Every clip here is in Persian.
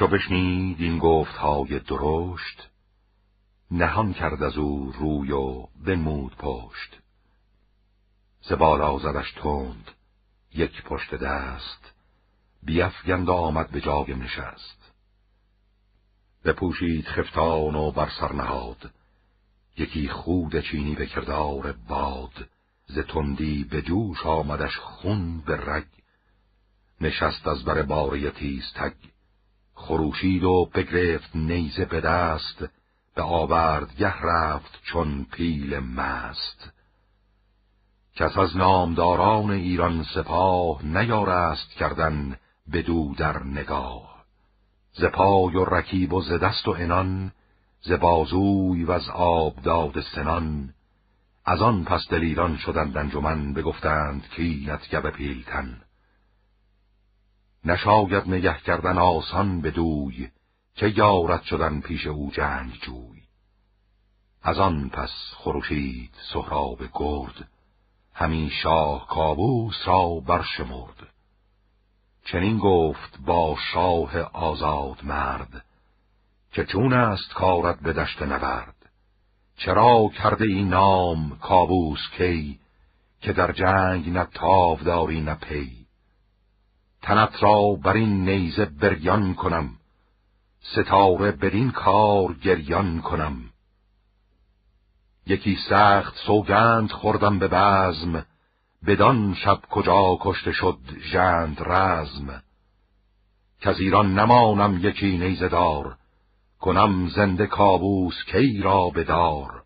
چو بشنید این گفت های درشت نهان کرد از او روی و بنمود پشت. ز بالا زدش تند یک پشت دست بیفگند آمد به جای نشست. بپوشید خفتان و بر سر نهاد یکی خود چینی به کردار باد. ز تندی به جوش آمدش خون به رگ نشست از بر باره تیز تگ. خروشید و بگرفت نیزه به دست به آوردگه رفت چون پیل مست. کس از نامداران ایران سپاه نیارست کردن بدو در نگاه. ز پای و رکیب و ز دست و انان ز بازوی و از آب داد سنان. از آن پس دلیران شدند انجمن بگفتند کینت گب پیلتن. نشاید نگه کردن آسان بدوی که یارت شدن پیش او جنگ جوی. از آن پس خروشید سهراب گرد همین شاه کابوس را برشمرد. چنین گفت با شاه آزاد مرد که چون است کارت به دشت نبرد چرا کرده این نام کابوس کی که در جنگ نه تاو داری نه پی؟ تنت را بر این نیزه بریان کنم. ستاره بدین کار گریان کنم. یکی سخت سوگند خوردم به بزم بدان شب کجا کشته شد ژند رزم. که ایران نمانم یکی نیزه دار کنم زنده کابوس کی را بدار.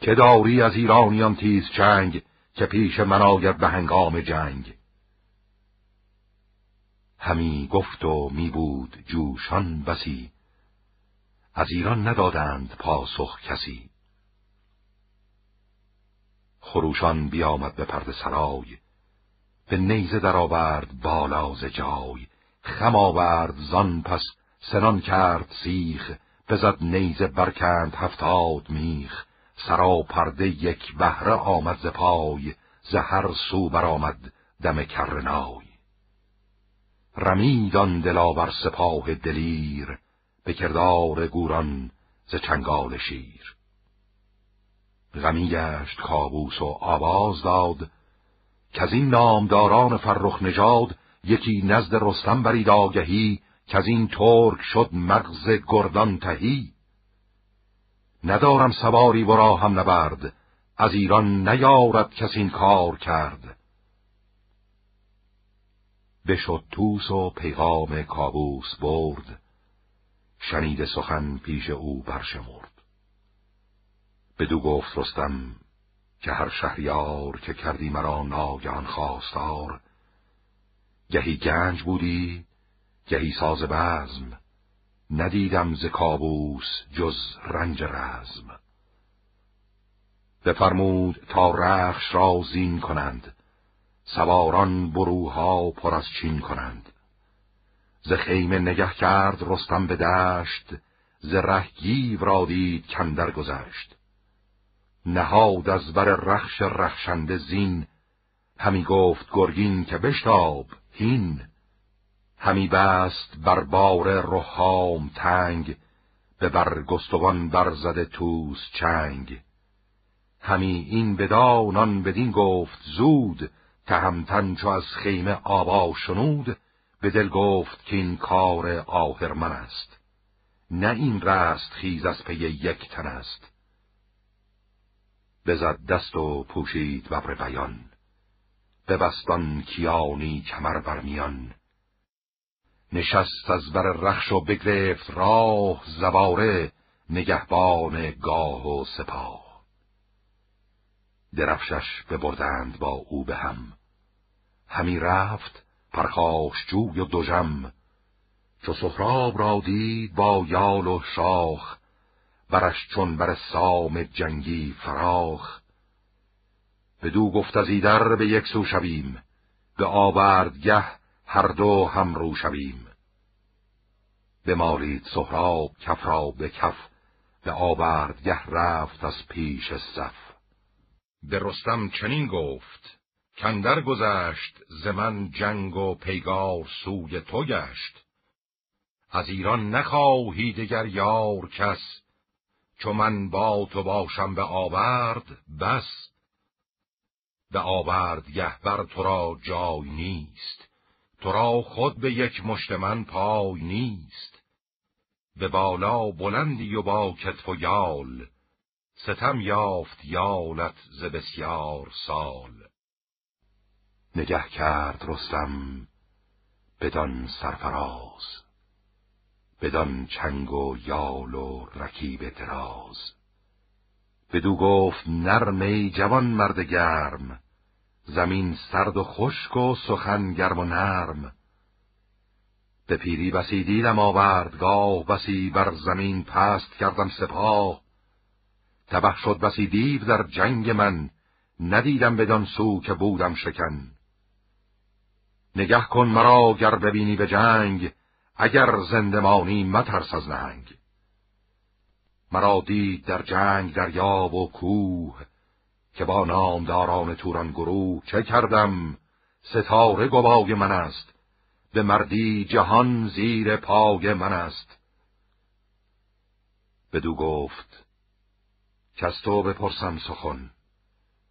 که داری از ایرانیان تیز چنگ که پیش من آید به هنگام جنگ. همی گفت و می بود جوشان بسی. از ایران ندادند پاسخ کسی. خروشان بیامد به پرد سرای. به نیزه بالا ز جای. خم آورد زان پس سنان کرد سیخ. بزد نیزه برکند هفتاد میخ. سرا پرده یک بهره آمد ز پای. ز هر سو برآمد دم کرنای. رمیدان دلاور سپاه دلیر به کردار گوران ز چنگال شیر. غمی گشت کابوس و آواز داد که از این نامداران فرخ نژاد یکی نزد رستم برید آگهی که از این ترک شد مغز گردان تهی. ندارم سواری ورا هم نبرد از ایران نیارد کس این کار کرد. بشد توس و پیغام کابوس برد. شنید سخن پیش او برشمرد. بدو گفت رستم که هر شهریار که کردی مرا ناگهان خواستار گهی گنج بودی گهی ساز بزم ندیدم ز کابوس جز رنج رزم. بفرمود تا رخش را زین کنند سواران بروها پر از چین کنند. ز خیمه نگه کرد رستم به دشت ز ره گیو را دید کندر گذشت. نهاد از بر رخش رخشنده زین همی گفت گرگین که بشتاب هین. همی بست بر بار رهام تنگ به برگستوان برزده توس چنگ. همی این بدانان بدین گفت زود تهمتن چو از خیمه آوا شنود به دل گفت که این کار آهرمن است. نه این رست خیز از پی یک تن است. بزد دست و پوشید ببر بیان. بستان کیانی کمر برمیان نشست از بر رخش و بگرفت راه زواره نگهبان گاه و سپاه. درفشش ببردند با او به هم. همی رفت پرخاش جوی و دوژم چو سخراب را دید با یال و شاخ برش چون بر سام جنگی فراخ. بدو گفت از ایدر به یک سو شویم به آوردگه هر دو هم رو شویم. بمالید سهراب کف را به کف به آوردگه رفت از پیش صف. به رستم چنین گفت کندر گذشت ز من جنگ و پیگار سوی تو گشت. از ایران نخواهی دگر یار کس چو من با تو باشم به آورد بس. به آورد گهبر تو را جای نیست تو را خود به یک مشت من پای نیست. به بالا بلندی و با کتف و یال ستم یافت یالت ز بسیار سال. نگه کرد رستم بدان سرفراز بدان چنگ و یال و رکیب دراز. بدو گفت نرمی جوان مرد گرم زمین سرد و خشک و سخن گرم و نرم. به پیری بسی دیدم آورد گاه بسی بر زمین پست کردم سپاه. تبه شد بسی دیو در جنگ من. ندیدم بدان سو که بودم شکن. نگه کن مرا گر ببینی به جنگ اگر زندمانی مترس از نهنگ. مرا دید در جنگ دریاب و کوه که با نامداران توران گروه چه کردم؟ ستاره گوای من است. به مردی جهان زیر پای من است. بدو گفت که از تو بپرسم سخن.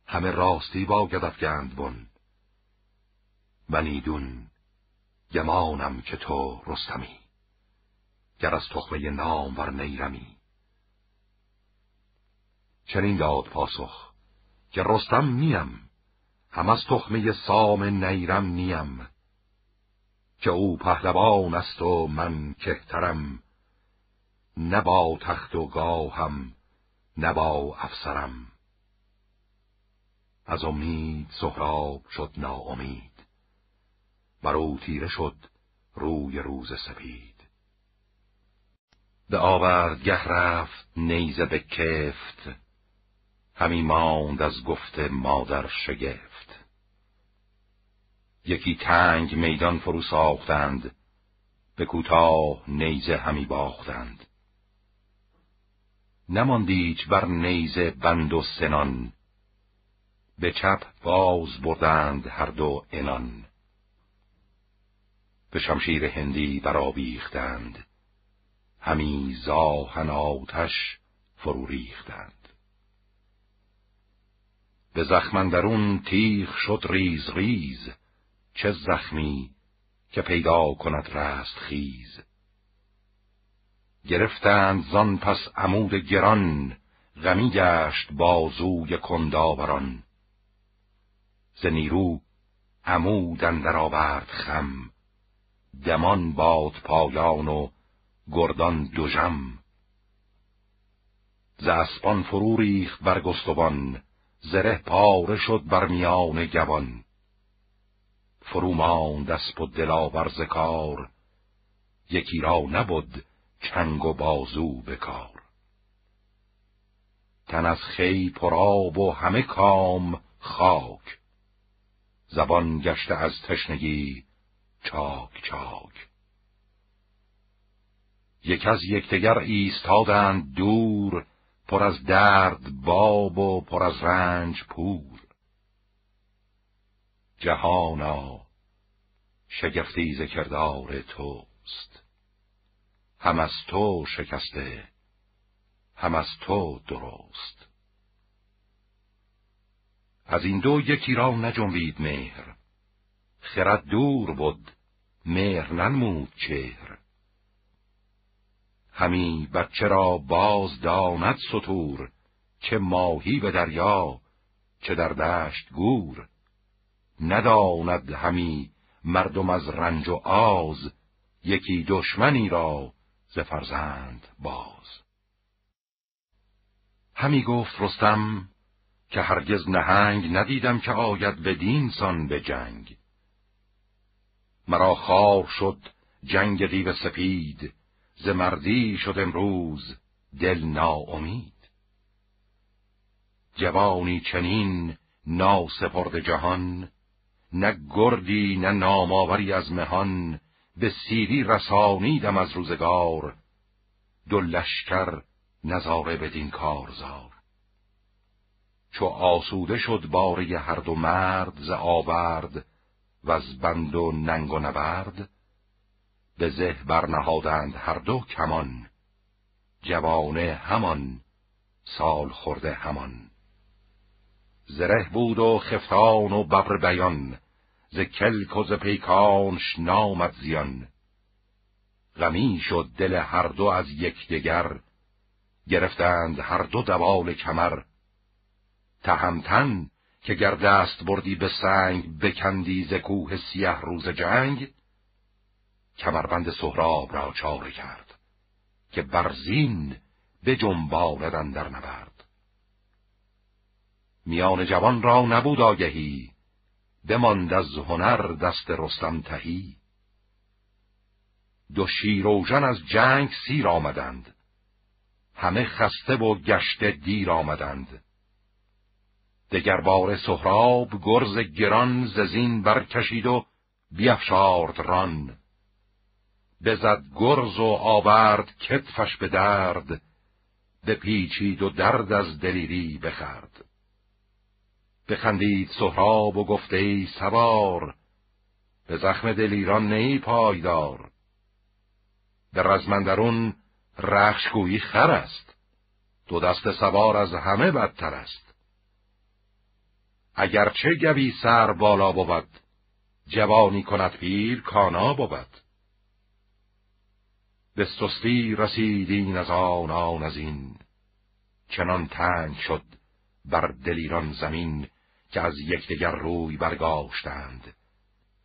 همه راستی با گدفگند بن. منیدون گمانم که تو رستمی. گر از تخمه نام ور نیرمی چنین داد پاسخ که رستم نیم. هم از تخمه سام نیرم نیم. که او پهلوان است و من کهترم. نه با تخت و گاهم نه با افسرم. از امید سهراب شد ناامید. بر او تیره شد روی روز سپید. به آوردگه رفت نیزه به کفت. همی ماند از گفت مادر شگفت. یکی تنگ میدان فرو ساختند به کوتاه نیزه همی باختند. نماندیچ بر نیزه بند و سنان. به چپ باز بردند هر دو انان به شمشیر هندی برآویختند. همی زاهن آتش فرو ریختند به زخمندرون تیغ شد ریز ریز چه زخمی که پیدا کند رست خیز. گرفتند زان پس عمود گران غمی گشت بازوی کنداوران. ز نیرو عمود اندر آورد خم دمان باد پایان و گردان دوژم ز اسپان فرو ریخت بر گستوان زره پاره شد بر میان گوان. فرو ماند اسب و دلاور ز کار یکی را نبد چنگ و بازو بکار. تن از خی پراب و همه کام خاک. زبان گشته از تشنگی چاک چاک. یک از یکدیگر ایستادند دور پر از درد باب و پر از رنج پور. جهانا شگفتی ز کردار توست هم از تو شکسته هم از تو درست. از این دو یکی را نجنبید مهر خرد دور بود مهر ننمود چهر. همی بچه را باز داند سطور چه ماهی به دریا چه در دشت گور. نداند همی مردم از رنج و آز یکی دشمنی را ز فرزند باز. همی گفت رستم که هرگز نهنگ ندیدم که آید به دینسان به جنگ. مرا خار شد جنگ دیو سپید ز مردی شد امروز دل ناامید. جوانی چنین ناسپرد جهان نه گردی نه نامآوری از مهان به سیری رسانیدم از روزگار دو لشکر نظاره بدین کارزار. چو آسوده شد باره هر دو مرد ز آورد و از بند و ننگ و نبرد به زه برنهادند هر دو کمان جوانه همان سال خورده همان. زره بود و خفتان و ببر بیان ز کلک و ز پیکانش نامد زیان. غمی شد دل هر دو از یکدیگر گرفتند هر دو دوال کمر. تهمتن که گر دست بردی به سنگ بکندی ز کوه سیه روز جنگ کمربند سهراب را چاره کرد که برزین به جنباندن در نبرد. میان جوان را نبود آگهی بماند از هنر دست رستم تهی. دو شیروژن از جنگ سیر آمدند. همه خسته و گشته دیر آمدند. دگر بار سهراب گرز گران ززین برکشید و بیفشارد ران. بزد گرز و آورد کتفش به درد بپیچید و درد از دلیری بخرد. بخندید سهراب و گفته ای سوار به زخم دلیران نی پایدار. به رزمندرون رخشگویی خر است دو دست سوار از همه بدتر است. اگرچه گوی سر بالا بود جوانی کند پیر کانا بود. به سستی رسیدین از آن آن از این چنان تنگ شد بر دلیران زمین که از یکدیگر روی برگاشتند.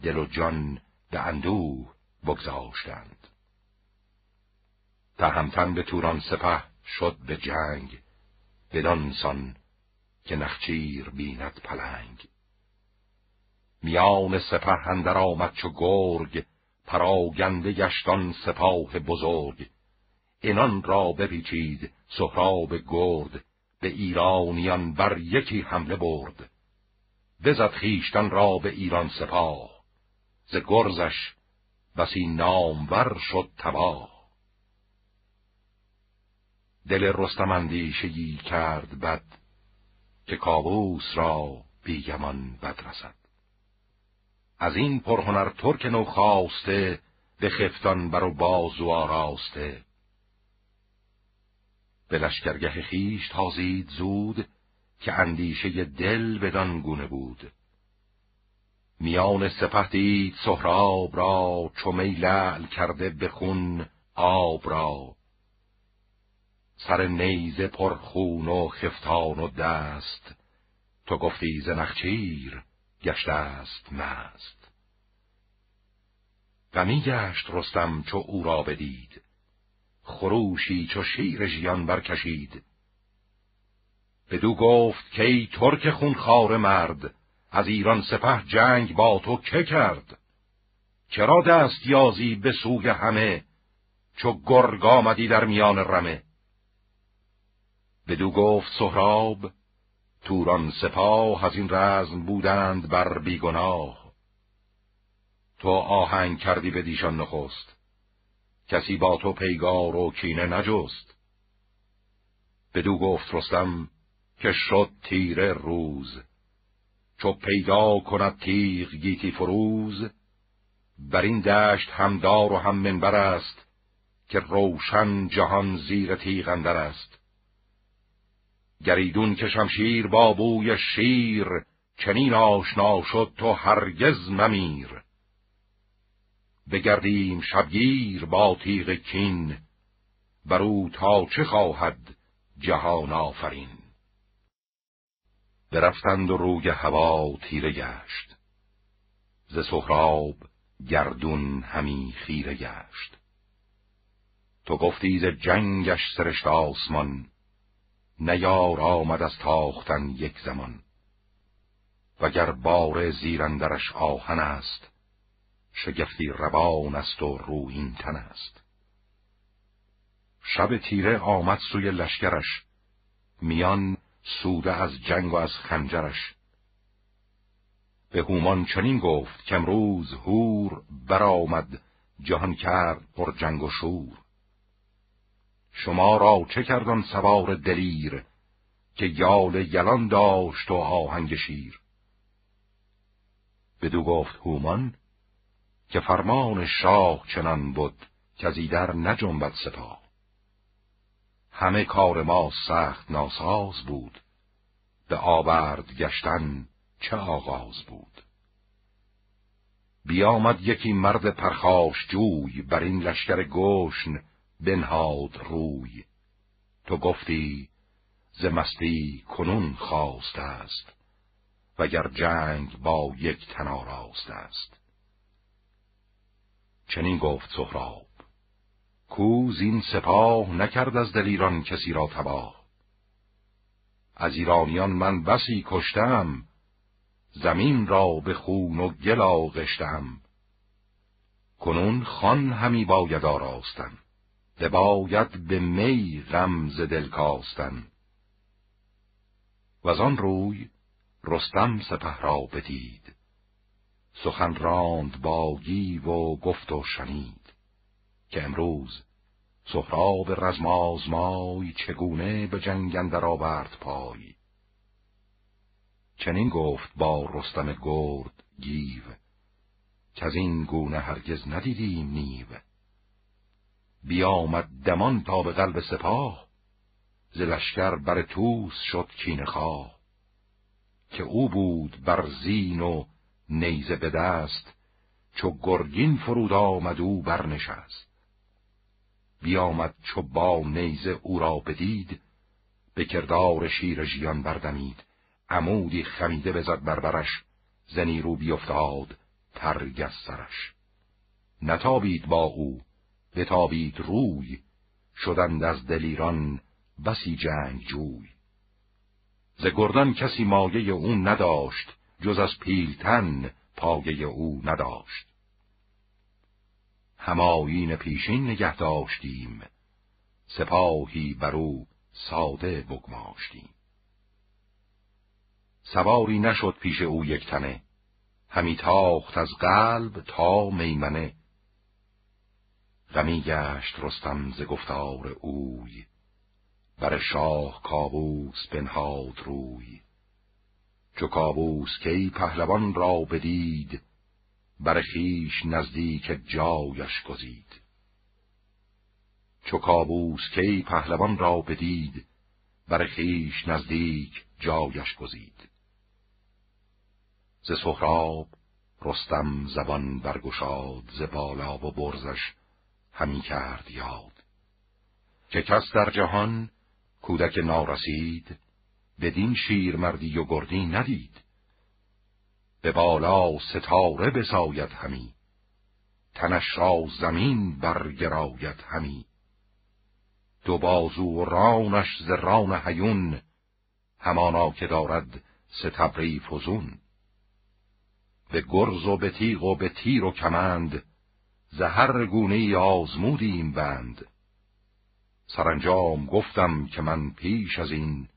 دل و جان به اندوه بگذاشتند. تهمتن به توران سپه شد به جنگ بدانسان که نخچیر بیند پلنگ. میان سپه اندر آمد چو گرگ پراگنده گشتان سپاه بزرگ. اینان را بپیچید سهراب گرد به ایرانیان بر یکی حمله برد. بزد خیشتن را به ایران سپاه. ز گرزش بسی نامور شد تباه. دل رستم اندیشگی کرد بد که کابوس را بیگمان بد رسد. از این پرهنر ترک نو خواسته به خفتان بر و بازو آراسته. به لشکرگه خیش تازید زود که اندیشه دل بدان گونه بود. میان سپه دید سهراب را چو لعل کرده به خون آب را. سر نیزه پر خون و خفتان و دست. تو گفتی ز نخچیر گشته است مست. غمی گشت رستم چو او را بدید. خروشی چو شیر ژیان برکشید. بدو گفت که ای ترک خونخوار مرد از ایران سپه جنگ با تو که کرد؟ چرا دست یازی به سوی همه چو گرگ آمدی در میان رمه؟ بدو گفت سهراب توران سپاه از این رزم بودند بر بیگناه. تو آهنگ کردی به دیشان نخست کسی با تو پیگار و کینه نجست. بدو گفت رستم که شد تیره روز. چو پیدا کند تیغ گیتی فروز بر این دشت همدار و هم منبر است که روشن جهان زیر تیغ اندر است. گریدون که شمشیر با بوی شیر چنین آشنا شد تو هرگز ممیر. بگردیم شبگیر با تیغ کین برو تا چه خواهد جهان آفرین. برفتند و روی هوا تیره گشت. ز سهراب گردون همی خیره گشت. تو گفتی ز جنگش سرشت آسمان نیار آمد از تاختن یک زمان. وگر بار زیرندرش آهن است شگفتی روان است و روین تن است. شب تیره آمد سوی لشکرش میان سوده از جنگ و از خنجرش. به هومان چنین گفت که امروز هور برآمد جهان کرد پر جنگ و شور. شما را چه کردن سوار دلیر که یال یلان داشت و آهنگ شیر؟ بدو گفت هومان که فرمان شاه چنان بود که از ایدر نجنبد سپاه. همه کار ما سخت ناساز بود. به آورد گشتن چه آغاز بود. بیامد یکی مرد پرخاش جوی بر این لشکر گوشن بنهاد روی. تو گفتی ز مستی کنون خواست است وگر جنگ با یک تن آراست است. چنین گفت سهراب. کوز این سپاه نکرد از دلیران کسی را تباه. از ایرانیان من بسی کشتم زمین را به خون و گل آغشتم. کنون خان همی باید آراستن باید به می غمز دل کاستن. و آن روی رستم سپه را بدید. سخن راند با گیو و گفت و شنید. که امروز سهراب رزمازمای چگونه به جنگ اندر آورد پای. چنین گفت با رستم گرد گیو که از این گونه هرگز ندیدیم نیو. بیامد دمان تا به قلب سپاه ز لشکر بر توس شد کین خواه. که او بود بر زین و نیزه به دست چو گرگین فرود آمد او برنشست. بیامد چو با نیزه او را بدید به کردار شیر ژیان بردمید. عمودی خمیده بزد بربرش زنی رو بیفتاد ترگ سرش. نتابید با او بتابید روی شدند از دلیران بسی جنگ جوی. ز گردان کسی مایه او نداشت جز از پیلتن پایه او نداشت. همایین پیشین نگه داشتیم. سپاهی بر او ساده بگماشتیم. سواری نشد پیش او یک تنه. همی تاخت از قلب تا میمنه. غمی گشت رستم ز گفتار اوی. بر شاه کابوس بنهاد روی. چو کابوس کی پهلوان را بدید بر خیش نزدیک جایش گزید. چو کابوس کی پهلوان را بدید بر خیش نزدیک جایش گزید. ز سهراب رستم زبان برگشاد ز بالا و برزش همی کرد یاد. که کس در جهان کودک نارسید بدین شیر مردی و گردی ندید. به بالا ستاره بساید همی. تنش را زمین برگراید همی. دو بازو و رانش ز ران هیون همانا که دارد ستبری فزون به گرز و به تیغ و به تیر و کمند زهر گونه آزمودیم بند. سرانجام گفتم که من پیش از این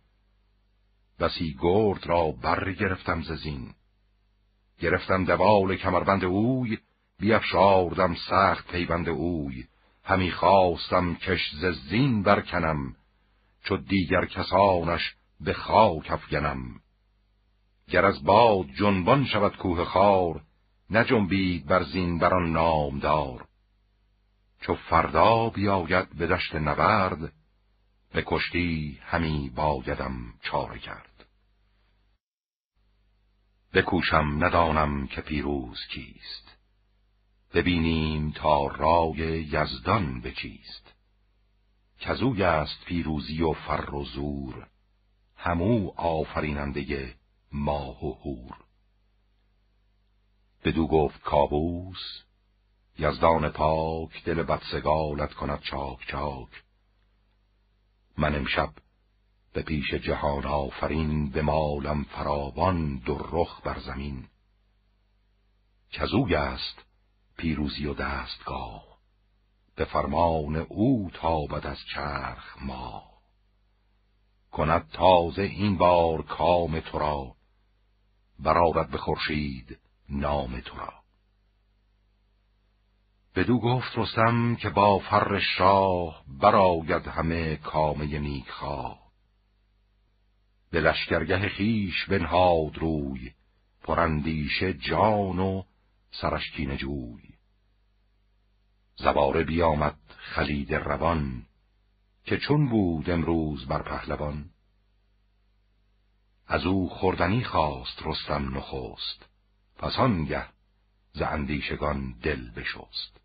بسی گرد را برگرفتم ز زین. گرفتم دوال کمربند اوی بیافشاردم سخت پیوند اوی. همی خواستم کش ز زین برکنم چو دیگر کسانش به خاک افگنم. گر از باد جنبان شود کوه خار نجنبید بر زین بر آن نامدار. چو فردا بیاید به دشت نبرد به کشتی همی بایدم چاره کرد. بکوشم ندانم که پیروز کیست. ببینیم تا رای یزدان به چیست. کزوی است پیروزی و فر و زور همو آفریننده ماه و هور بدو گفت کابوس یزدان پاک دل بدسگالت کند چاک چاک. من امشب به پیش جهان آفرین به مالم فراوان در رخ بر زمین. کزوی است پیروزی و دستگاه به فرمان او تابد از چرخ ما کند تازه این بار کام تو را برارد به خورشید نام تو را. بدو گفت رستم که با فر شاه براید همه کامه نیکخواه. به لشکرگه خیش بنهاد روی پرندیشه جان و سرشکین جوی. زباره بیامد خلید روان که چون بود امروز بر پهلوان. از او خوردنی خواست رستم نخست پس آنگه ز اندیشگان دل بشست.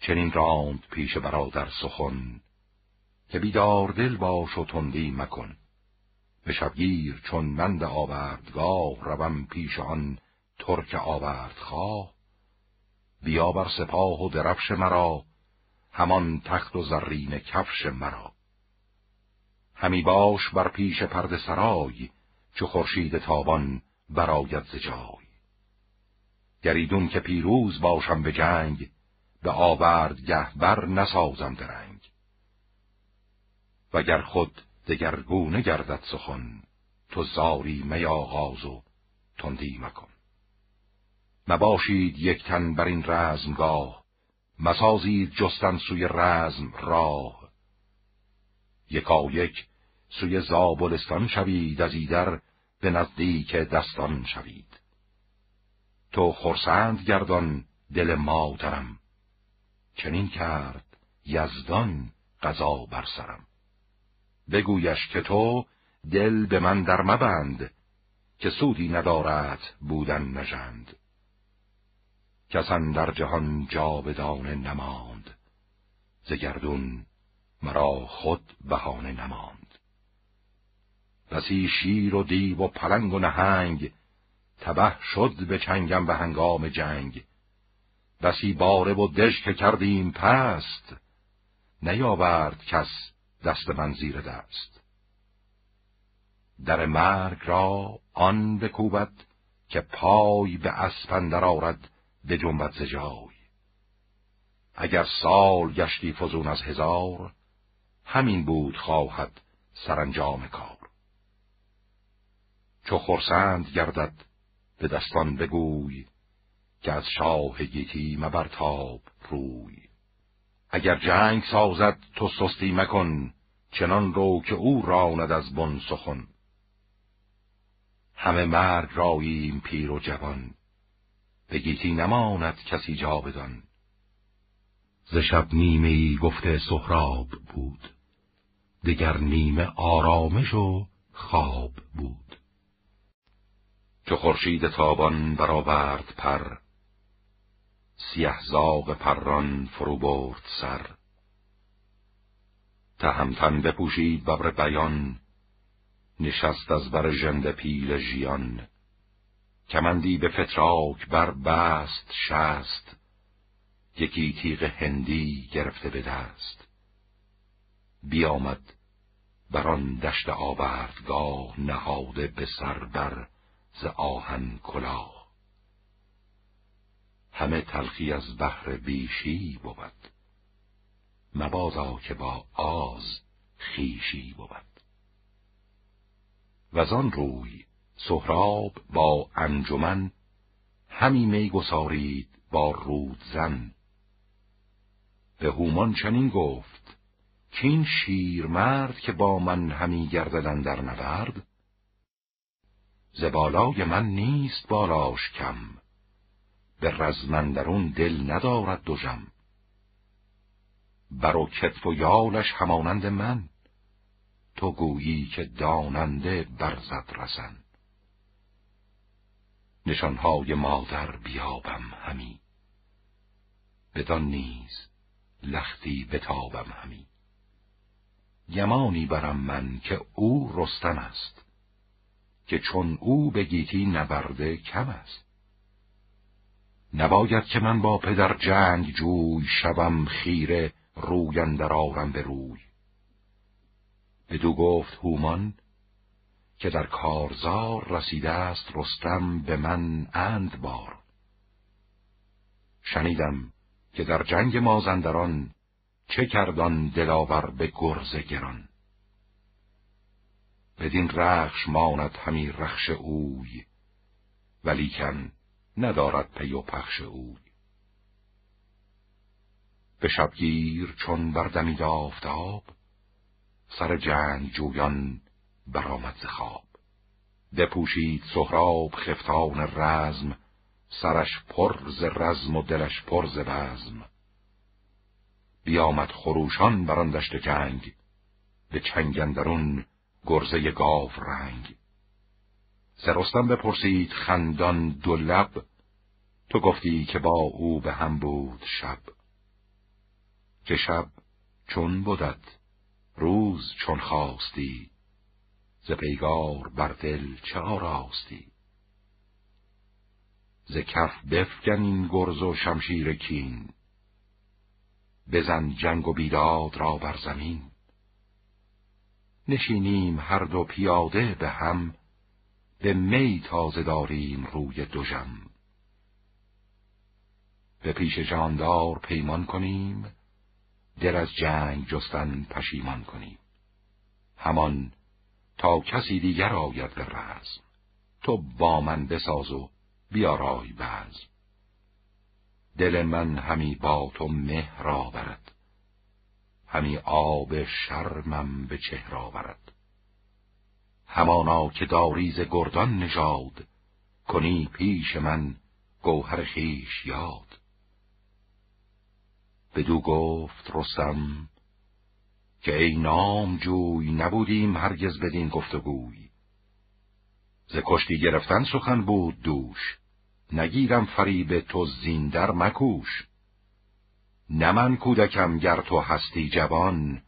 چنین راند پیش برادر سخن که بیدار دل باش و تندی مکن. به شبگیر چون مند آوردگاه روم پیش آن ترک آورد خواه بیا بر سپاه و درفش مرا همان تخت و زرین کفش مرا. همی باش بر پیش پرد سرای چو خورشید تابان براید ز جای. گریدون که پیروز باشم به جنگ به آورد گهبر نسازم درنگ. وگر خود دگرگونه گردد سخن تو زاری می آغاز و تندی مکن. مباشید یک تن بر این رزمگاه مسازید جستن سوی رزم راه. یکا یک سوی زابلستان شوید از ایدر به نزدیک دستان شوید. تو خرسند گردان دل مادرم چنین کرد یزدان قضا بر سرم. بگویش که تو دل به من در مبند که سودی ندارد بودن نژند. کسان در جهان جاودانه نماند ز گردون مرا خود بهانه نماند. بسی شیر و دیو و پلنگ و نهنگ تبه شد به چنگم به هنگام جنگ. بسی باره و دژ که کردیم پست نیاورد کس دست من زیر دست. در مرگ را آن بکوبد که پای به اسپندر آرد به جنبت زجای اگر سال گشتی فزون از هزار همین بود خواهد سرانجام کار. چو خرسند گردد به دستان بگوی که از شاه گیتی مبرتاب روی اگر جنگ سازد تو سستی مکن چنان رو که او راند از بن سخن. همه مرگ راییم پیر و جوان به گیتی نماند کسی جا بدان. ز شب نیمه ای گفته سهراب بود دگر نیمه آرامش و خواب بود. چو خورشید تابان برآورد پر سیه زاغ پران فرو برد سر. تهمتن بپوشید ببر بیان نشست از بر ژنده پیل ژیان. کمندی به فتراک بر بست شست یکی تیغ هندی گرفته به دست. بیامد بر آن دشت آوردگاه نهاده به سر بر ز آهن کلاه. همه تلخی از بحر بیشی بود. مبادا که با آز خیشی بود. و آن روی سهراب با انجمن همی می گسارید با رود زن به هومان چنین گفت کین شیر مرد که با من همی گرددن در نبرد زبالای من نیست بالاش کم. به رزمندرون دل ندارد دوژم بر و کتف و یالش همانند من. تو گویی که داننده برزد رسن نشانهای مادر بیابم همی. بدان نیز لختی بتابم همی. گمانی برم من که او رستم است. که چون او به گیتی نبرده کم است. نباید که من با پدر جنگ جوی شوم خیره روی اندر آرم به روی. بدو گفت هومان که در کارزار رسیده است رستم به من اند بار. شنیدم که در جنگ مازندران چه کردان دلاور به گرز گران. بدین رخش ماند همی رخش اوی ولیکن ندارد پی و پخش اوی به شبگیر چون بردمید آفتاب سر جنگ جویان برآمد ز خواب. بپوشید سهراب خفتان رزم سرش پر ز رزم و دلش پر ز بزم. بیامد خروشان بران دشت جنگ به چنگندرون گرزه گاو رنگ. سرستم بپرسید خندان دو لب. تو گفتی که با او به هم بود شب. که شب چون بودد روز چون خواستی. ز پیگار بر دل چه آراستی؟ ز کف بفگن این گرز و شمشیر کین. بزن جنگ و بیداد را بر زمین. نشینیم هر دو پیاده به هم. به می تازه داریم روی دوژم به پیش جاندار پیمان کنیم دل از جنگ جستن پشیمان کنیم. همان تا کسی دیگر آید به رزم. تو با من بساز و بیارای بزم. دل من همی با تو مهر آورد. همی آب شرمم به چهر آورد. همانا که داریز گردان نژاد کنی پیش من گوهر خیش یاد. بدو گفت رستم که ای نام جوی نبودیم هرگز بدین گفتگوی. ز کشتی گرفتن سخن بود دوش نگیرم فریب تو زیندر مکوش. نه من کودکم گر تو هستی جوان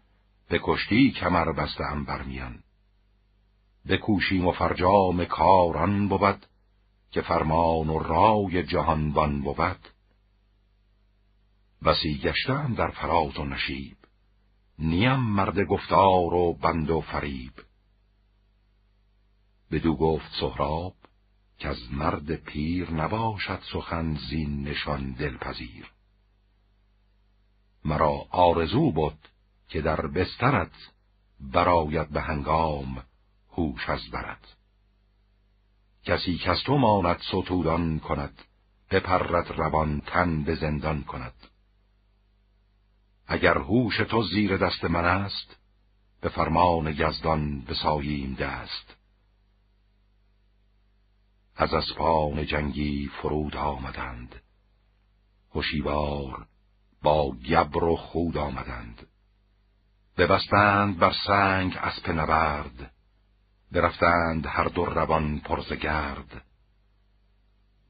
به کشتی کمر بستم برمیان. بکوشیم و فرجام کاران بود که فرمان و رای جهانبان بود. بسی گشتم در فراز و نشیب نیم مرد گفتار و بند و فریب. بدو گفت سهراب که از مرد پیر نباشد سخن زین نشان دلپذیر. مرا آرزو بود که در بسترت براید به هنگام هوش از برد. کسی کس تو ماند ستودان کند بپرد روان تن به زندان کند. اگر هوش تو زیر دست من است به فرمان یزدان بساییم دست. از اسپان جنگی فرود آمدند هوشیوار با گبر و خود آمدند. ببستند بر سنگ اسپ نبرد برفتند هر دو روان پرزگرد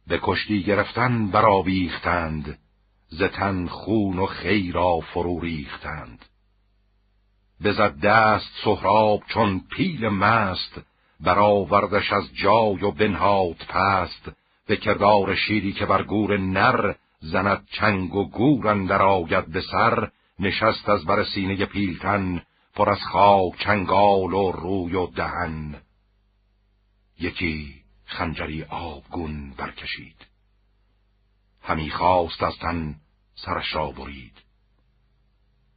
به کشتی گرفتن برآویختند ز تن خون و خیرا فرو ریختند. بزد دست سهراب چون پیل مست برآوردش از جای و بنهاد پست. به کردار شیری که بر گور نر زند چنگ و گور اندر آید به سر. نشست از بر سینه پیلتن پر از خاک چنگال و روی و دهن. یکی خنجری آبگون برکشید. همی خواست از تن سرش را برید.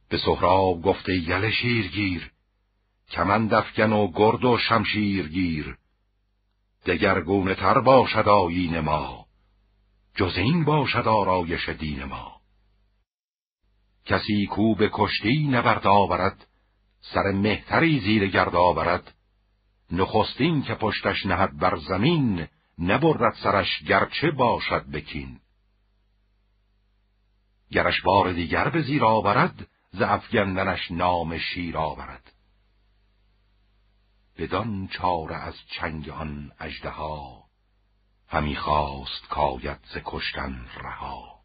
به سهراب گفته یل شیرگیر کمند افگن و گرد و شمشیرگیر. دگرگونه تر باشد آیین ما جز این باشد آرایش دین ما. کسی کو به کشتی نبرد آورد سر مهتری زیر گرد آورد. نخستین که پشتش نهد بر زمین نبرد سرش گرچه باشد بکین. گرش بار دیگر به زیر آورد ز افگندنش نام شیر آورد. بدان چاره از چنگ آن اژدها همی خواست کاید ز کشتن رها.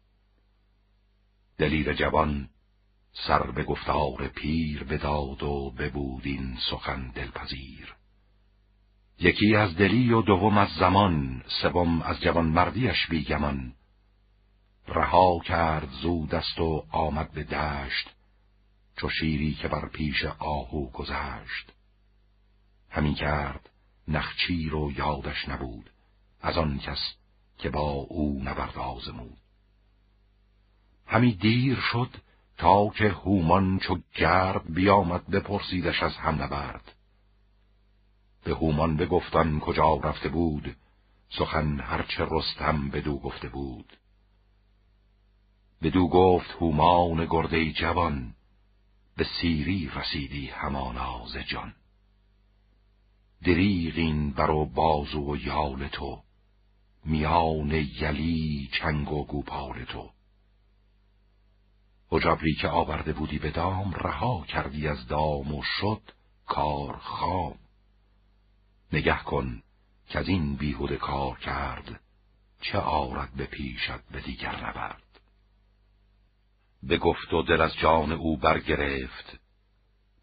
دلیر جوان سر به گفتار پیر بداد و ببود این سخن دلپذیر. یکی از دلی و دوم از زمان سوم از جوان مردیش بیگمان رها کرد زود دست و آمد به دشت چو شیری که بر پیش آهو گذشت. همی کرد نخچیر و یادش نبود از آن کس که با او نبرد آزمود. همی دیر شد تا که هومان چو گرد بیامد بپرسیدش از هم نبرد به هومان بگفتن کجا رفته بود سخن هرچه رستم بدو گفته بود. بدو گفت هومان گرده جوان به سیری رسیدی همانا ز جان. دریغ این بر و بازو و یال تو میان یلی چنگ و گوپال تو. حجابری که آورده بودی به دام رها کردی از دام و شد کار خام. نگه کن که از این بیهوده کار کرد چه آرد به پیشت به دیگر نبرد. به گفت و دل از جان او برگرفت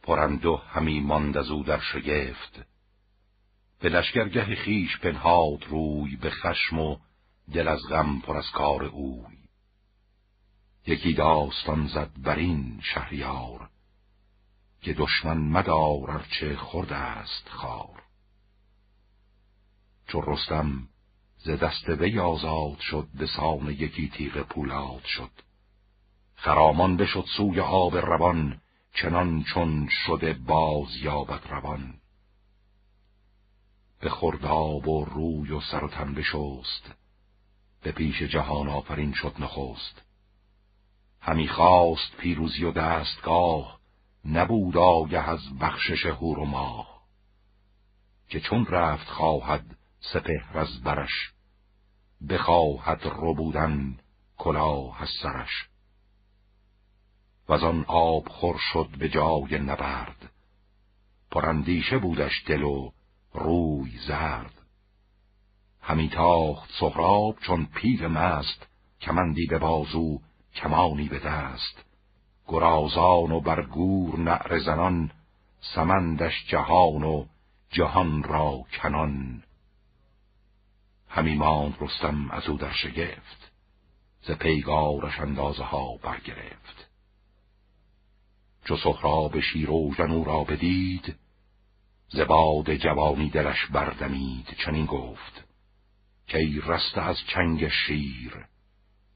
پرندو همی ماند از او در شگفت. به لشگرگه خیش پنهاد روی به خشم و دل از غم پر از کار اوی. یکی داستان زد بر این شهریار که دشمن مدار ارچه خورده است خار. چو رستم ز دست وی آزاد شد به سان یکی تیغ پولاد شد. خرامان بشد سوی آب روان چنان چون شده باز یابد روان. به خرداب و روی و سر و تن بشست به پیش جهان آفرین شد نخست. همی خواست پیروزی و دستگاه نبود آگه از بخشش هور و ماه. که چون رفت خواهد سپهر از برش بخواهد بودن کلاه از سرش. و آب خور شد به جای نبرد پراندیشه بودش دل و روی زرد. همی تاخت سهراب چون پیل مست کمندی به بازو کمانی به دست. گرازان و برگور نعر زنان سمندش جهان و جهان را کنان. همی ماند رستم از او در شگفت ز پیگارش اندازه ها برگرفت. چو سهراب شیروژن او را بدید ز باد جوانی دلش بردمید چنین گفت که ای رسته از چنگ شیر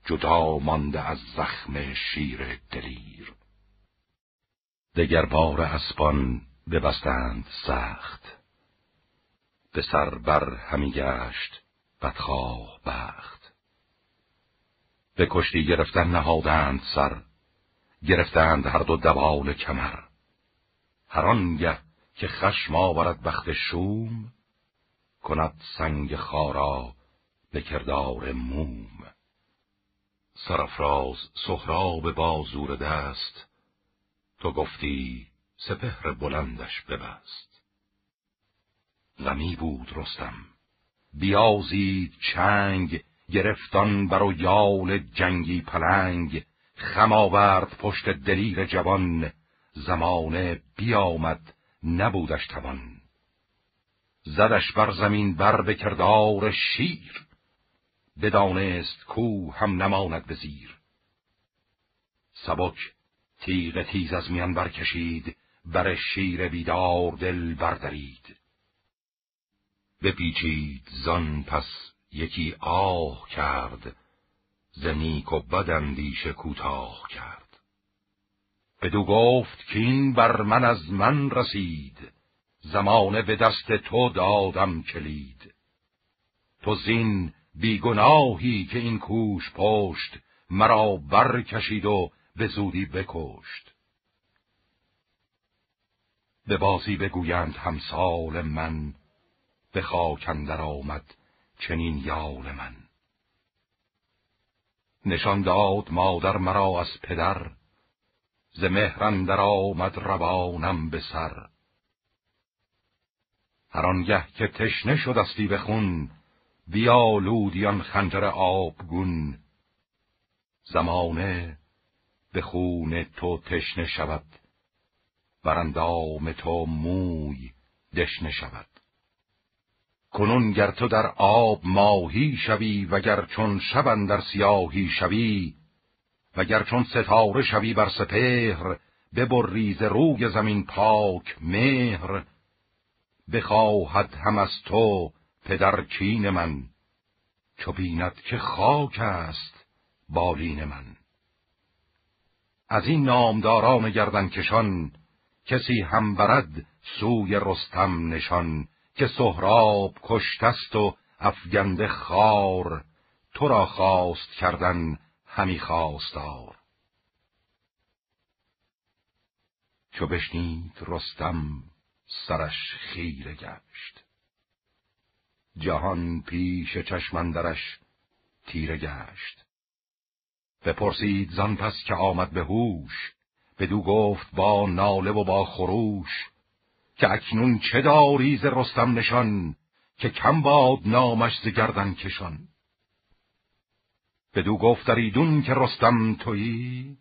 جدا مانده از زخم شیر دلیر. دگر بار اسبان ببستند سخت. به سر بر همی گشت بدخواه بخت. به کشتی گرفتن نهادند سر گرفتند هر دو دوال کمر. هر آنگه که خشم آورد بخت شوم کند سنگ خارا به کردار موم. سرفراز سهراب بازور دست تو گفتی سپهر بلندش ببست. غمی بود رستم بیازید چنگ گرفتان بر و یال جنگی پلنگ خم آورد پشت دلیر جوان زمانه بیامد نبودش توان. زدش بر زمین بر به کردار شیر بدانست کو هم نماند به زیر. سبک تیغ تیز از میان برکشید بر شیر بیدار دل بردرید. بپیچید زان پس یکی آه کرد ز نیک و بد اندیشه کوتاه کرد. بدو گفت که این بر من از من رسید زمانه به دست تو دادم کلید. تو زین بیگناهی که این کوش پشت مرا برکشید و به زودی بکشت. به بازی بگویند همسال من به خاک اندر آمد چنین یال من. نشان داد مادر مرا از پدر ز مهر در آمد روانم به سر. هر آنگه که تشنه شدستی به خون بیالودیان خنجر آبگون. زمانه به خون تو تشنه شود برندام تو موی دشنه شود. کنون گر تو در آب ماهی شوی وگر چون شبن در سیاهی شوی وگر چون ستاره شوی بر سپهر ببر ریز روی زمین پاک مهر بخواهد هم از تو پدر چین من. چو بیند که خاک است بالین من. از این نامداران گردن کشان کسی هم برد سوی رستم نشان. که سهراب کشتست و افگنده خار تو را خواست کردن همی خواستار. چو بشنید رستم سرش خیره گشت. جهان پیش چشمندرش تیره گشت. بپرسید زان پس که آمد به هوش بدو گفت با ناله و با خروش که اکنون چه داری ز رستم نشان که کم باد نامش ز گردن کشان. بدو گفت ایدون که رستم تویی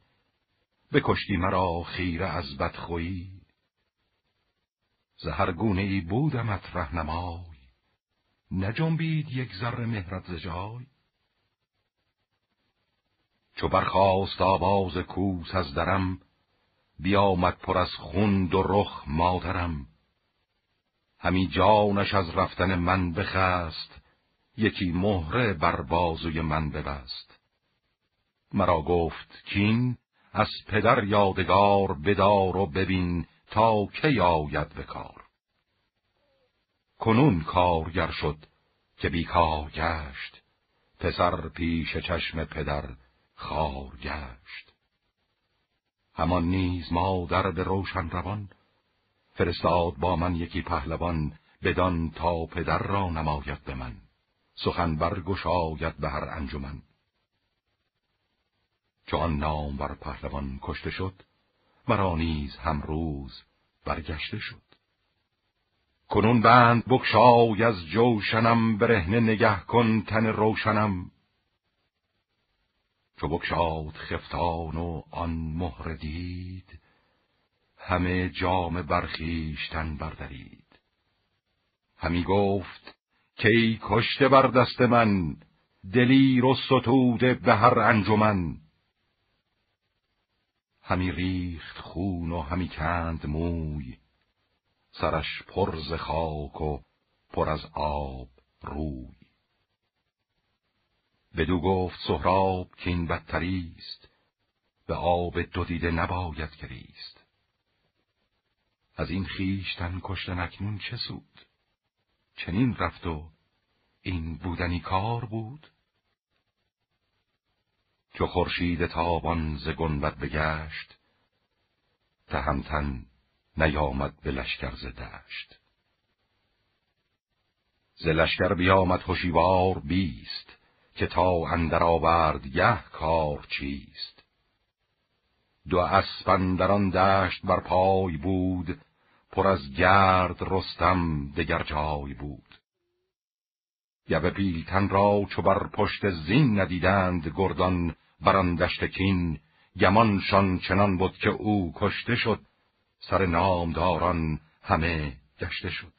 بکشتی مرا خیره از بدخویی. زهرگونه ای بودمت رهنمای نجنبید یک ذره مهرت ز جای. چو برخواست آواز کوس از درم بیامد پر از خون و رخ مادرم. همی جانش از رفتن من بخست یکی مهره بر بازوی من ببست. مرا گفت کین از پدر یادگار بدار و ببین تا که آید به کار. کنون کارگر شد که بیکار گشت. پسر پیش چشم پدر خار گشت. همان نیز مادر به روشن روان فرستاد با من یکی پهلوان بدان تا پدر را نماید به من. سخن برگشاید به هر انجمن. چون نام بر پهلوان کشته شد مرا نیز هم روز برگشته شد. کنون بند بکشای از جوشنم برهنه نگه کن تن روشنم. چو بکشاد خفتان و آن مهر دید همه جام برخیشتن بردارید همی گفت کی کشته بر دست من دلیر و ستوده به هر انجمن. همی ریخت خون و همی کند موی سرش پر ز خاک و پر از آب روی. بدو گفت سهراب که این بدتریست به آب دو دیده نباید گریست از این خیشتن کشتن اکنون چه سود؟ چنین رفت و این بودنی کار بود؟ چو خورشید تابان ز گنبد بگشت تهمتن نیامد به لشکر ز دشت. ز لشکر بیامد هوشیوار بیست که تا اندر آورد گه کار چیست. دو اسپن در آن دشت بر پای بود پر از گرد رستم دگر جای بود. گوه پیلتن را چو بر پشت زین ندیدند گردان بران دشت کین گمانشان چنان بود که او کشته شد. سر نامداران همه گشته شد.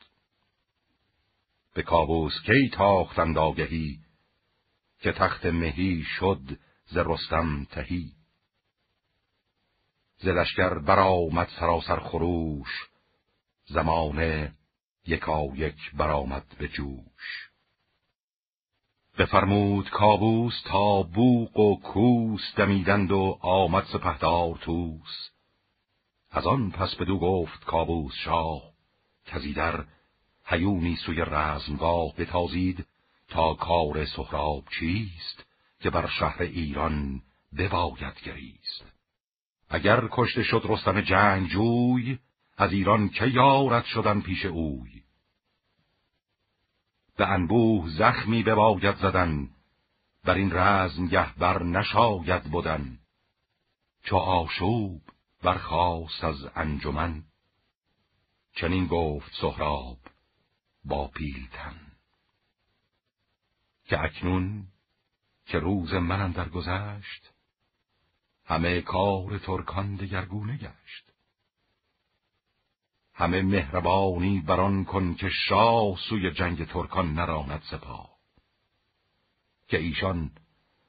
به کابوس کی تاختند آگهی که تخت مهی شد ز رستم تهی. ز لشکر برآمد سراسر خروش زمانه یکا یک برآمد به جوش. بفرمود کابوس تا بوق و کوس دمیدند و آمد سپهدار توس از آن پس بدو گفت کابوس شاه کزیدر هیونی سوی رزمگاه بتازید تا کار سهراب چیست که بر شهر ایران بباید گریست. اگر کشته شد رستم جنگ جوی از ایران که یارد شدن پیش اوی؟ به انبوه زخمی بباید زدن بر این رزمگه بر نشاید بودن چو آشوب برخواست از انجمن. چنین گفت سهراب با پیلتن. که اکنون که روز من در گذشت همه کار ترکان دگرگونه گشت. همه مهربانی بران کن که شاه سوی جنگ ترکان نراند سپاه. که ایشان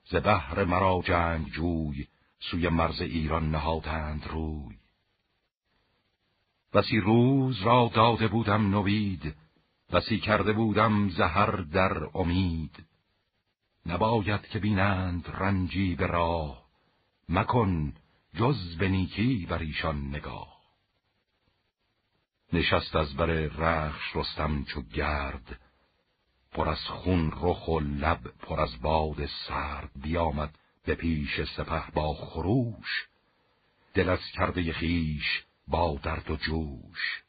ز بهر مرا جنگ جوی سوی مرز ایران نهادند روی. بسی روز را داده بودم نوید بسی کرده بودم زهر در امید. نباید که بینند رنجی به راه مکن جز به نیکی بر ایشان نگاه. نشست از بر رخش رستم چو گرد پر از خون رخ و لب پر از باد سرد بیامد. به پیش سپه با خروش دل از کرده خیش با درد و جوش.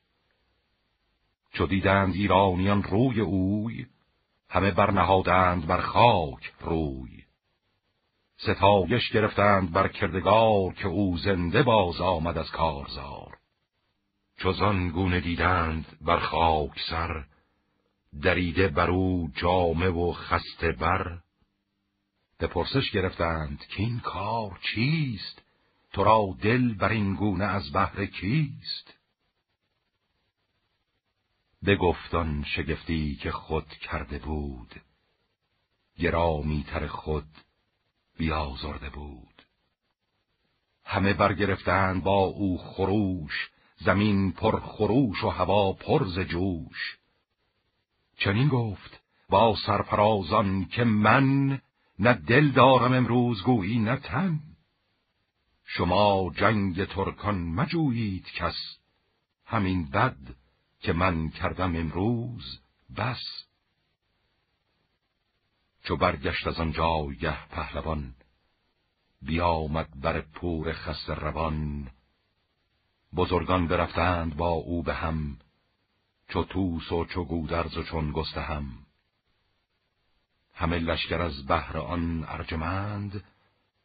چو دیدند ایرانیان روی اوی همه برنهادند بر خاک روی. ستایش گرفتند بر کردگار که او زنده باز آمد از کارزار. چوزان گونه دیدند بر خاک سر دریده بر او جامه و خسته بر. به پرسش گرفتند که این کار چیست؟ تو را دل بر این گونه از بحر کیست؟ گفتان شگفتی که خود کرده بود. گرامی تر خود بیازرده بود. همه برگرفتند با او خروش زمین پر خروش و هوا پر ز جوش. چنین گفت با سرفرازان که من نه دل دارم امروز گویی نه تن. شما جنگ ترکان مجویید کس. همین بد که من کردم امروز بس. چو برگشت از آن جایگه پهلوان بیامد بر پور خست روان. بزرگان برفتند با او به هم چو توس و چو گودرز و چون گسته هم همه لشکر از بهر آن ارجمند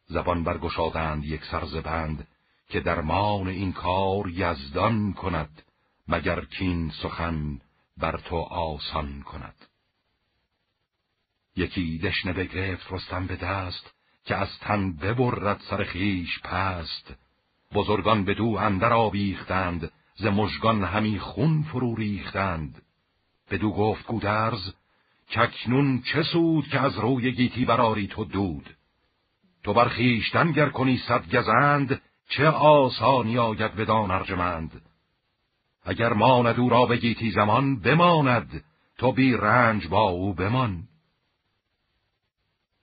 زبان برگشادند یک سر بند که درمان این کار یزدان کند مگر کین سخن بر تو آسان کند. یکی دشنه بگرفت رستم به دست که از تن ببرد سر خیش پست. بزرگان به دو اندر آویختند ز مژگان همی خون فرو ریختند. بدو گفت گودرز ککنون چه سود که از روی گیتی براری تو دود؟ تو بر خیشتن گر کنی صد گزند چه آسانی آید بدان ارجمند؟ اگر ماند او را به گیتی زمان بماند تو بی رنج با او بمان.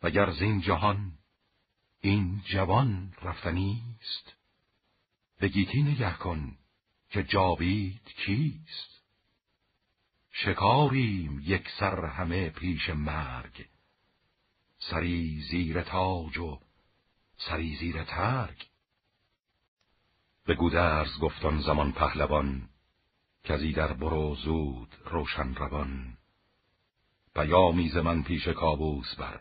وگر زین جهان این جوان رفتنیست به گیتی نگه کن که جاوید کیست؟ شکاریم یک سر همه پیش مرگ. سری زیر تاج و سری زیر ترگ. به گودرز گفتان زمان پهلوان کزی در برو زود روشن روان. پیامی من پیش کابوس بر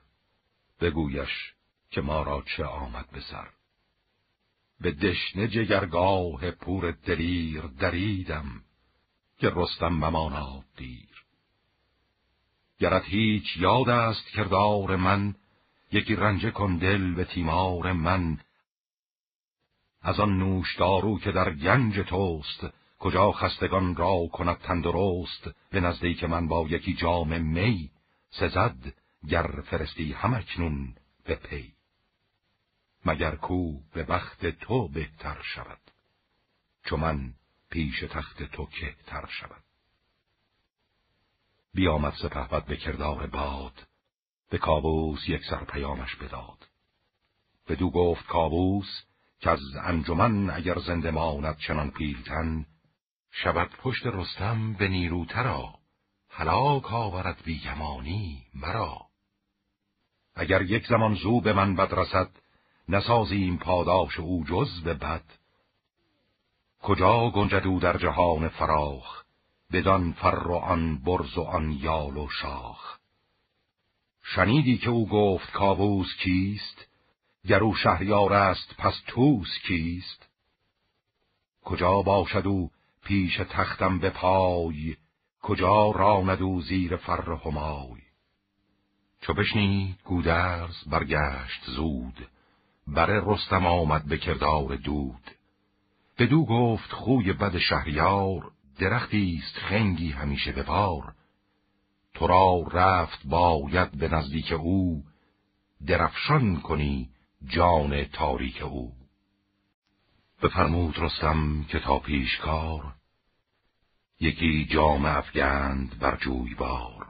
بگویش که ما را چه آمد به سر. به دشنه جگرگاه پور دلیر دریدم که رستم مماناد دیر. گرت هیچ یاد است کردار من یکی رنجه کن دل به تیمار من. از آن نوشدارو که در گنج توست کجا خستگان را کند تندرست؟ به نزدیک من با یکی جام می سزد گر فرستی همکنون به پی. مگر کو به بخت تو بهتر شود؟ چو من پیش تخت تو کهتر شود. بیامد سپهبد به کردار باد به کابوس یک سر پیامش بداد. بدو گفت کابوس که از انجمن اگر زنده ماند چنان پیلتن شود پشت رستم به نیروترا هلاک آورد بیگمانی مرا. اگر یک زمان زو به من بد رسد نسازیم پاداش او جز به بد. کجا گنجد او در جهان فراخ بدان فر و آن برز و آن یال و شاخ. شنیدی که او گفت کاووس کیست؟ گر او شهریار است پس توس کیست؟ کجا باشد او پیش تختم به پای؟ کجا راند او زیر فر همای؟ چو بشنید گودرز برگشت زود بره رستم آمد به کردار دود. بدو گفت خوی بد شهریار درختی است خنگی همیشه به بار تو را رفت باید به نزدیک او درفشان کنی جان تاریک او. بفرمود رستم که تا پیشکار یکی جام افگند بر بار.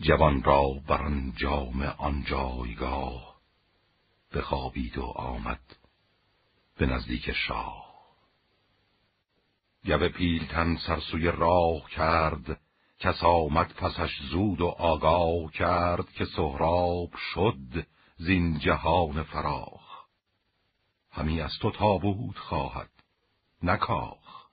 جوان را بر آن جام آن جایگاه بخوابید و آمد. به نزدیک شاه. گوه پیلتن سرسوی راه کرد کس آمد پسش زود و آگاه کرد که سهراب شد زین جهان فراخ. همی از تو تابود خواهد نکاخ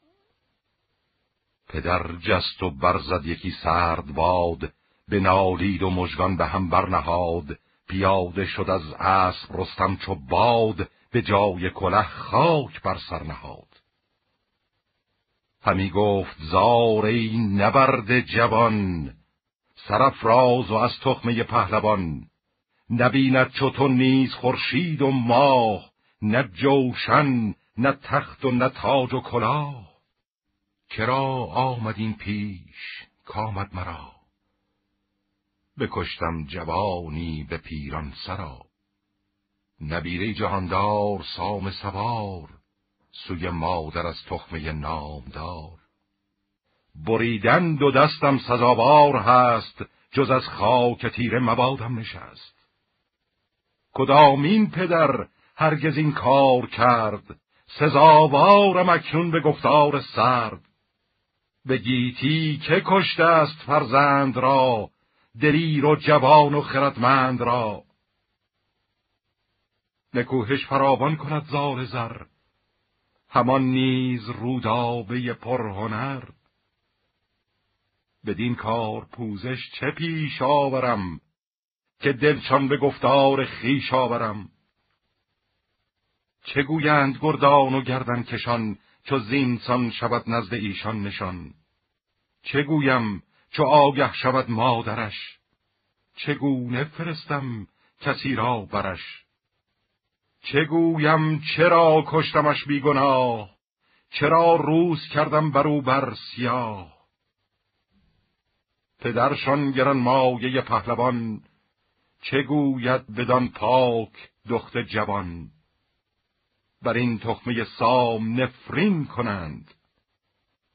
پدر جست و برزد یکی سرد باد به نالید و مژگان به هم برنهاد پیاده شد از اسب رستم چو باد به جای کله خاک بر سر نهاد. همی گفت زار ای نبرد جوان سرفراز و از تخمه پهلوان نبیند چو تو نیز خورشید و ماه نه جوشن نه تخت و نه تاج و کلاه. کرا آمد این پیش؟ کامد مرا. بکشتم جوانی به پیران سرا نبیره جهاندار سام سوار سوی مادر از تخمه نامدار. بریدن دو دستم سزاوار هست جز از خاک تیره مبادم نشست. کدامین پدر هرگز این کار کرد سزاوارم اکنون به گفتار سرد. به گیتی که کشته است فرزند را دلیر و جوان و خردمند را. نکوهش فراوان کند زال زر. همان نیز رودابه پرهنر بدین کار پوزش چه پیش آورم که دلچان به گفتار خیش آورم؟ چه گویند گردان و گردن کشان چو زینسان شود نزد ایشان نشان؟ چه گویم چو آگه شود مادرش؟ چگونه فرستم کسی را برش؟ چه گویم چرا کشتمش بیگناه؟ چرا روز کردم برو بر سیاه؟ پدرشان گران مایه پهلوان چه گوید بدان پاک دخت جوان؟ بر این تخمه سام نفرین کنند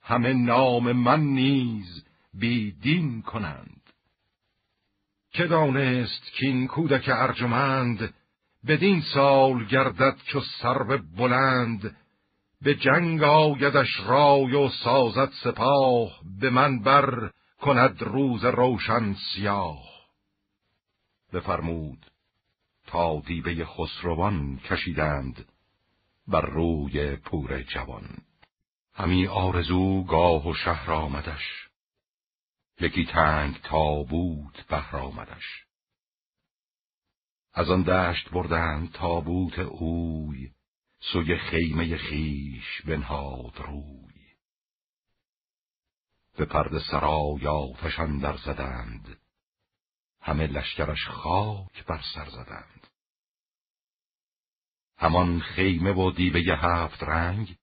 همه نام من نیز بیدین کنند. که دانست که این کودک ارجمند؟ بدین سال گردد چو سرو بلند به جنگ آیدش رای و سازد سپاه به من بر کند روز روشن سیاه. بفرمود تا دیبه خسروان کشیدند بر روی پور جوان. همی آرزو گاه و شهر آمدش یکی تنگ تابوت بهر آمدش. از آن دشت بردند تابوت اوی سوی خیمه خیش بنهاد روی. به پرد سرای آتشان در زدند همه لشکرش خاک بر سر زدند. همان خیمه و دیبه هفت رنگ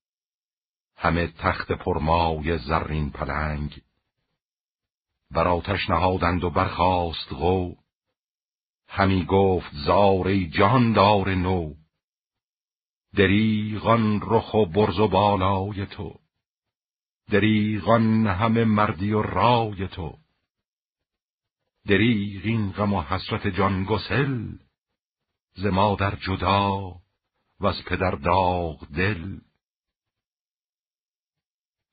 همه تخت پرمای زرین پلنگ. بر آتش نهادند و برخاست غو همی گفت زار جهاندار نو. دریغان رخ و برز و بالای تو. دریغان همه مردی و رای تو. دریغ این غم و حسرت جان گسل. ز مادر جدا و از پدر داغ دل.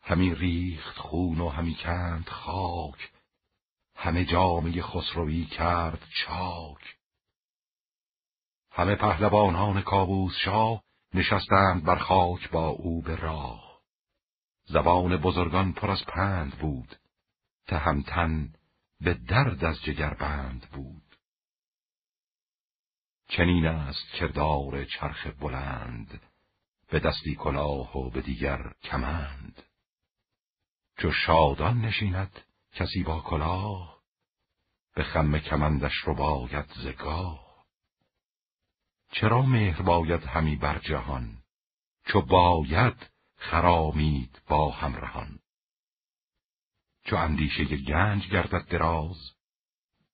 همی ریخت خون و همی کند خاک. همه جامعه خسروی کرد چاک. همه پهلوانان کابوس شاه نشستند بر خاک با او به راه. زبان بزرگان پر از پند بود تهمتن به درد از جگر بند بود. چنین است کردار چرخ بلند به دستی کلاه و به دیگر کمند. چو شادان نشیند کسی با کلاه به خم کمندش رو باید زگاه. چرا مهر باید همی بر جهان؟ چو باید خرامید با همرهان چو اندیشه گنج گردد دراز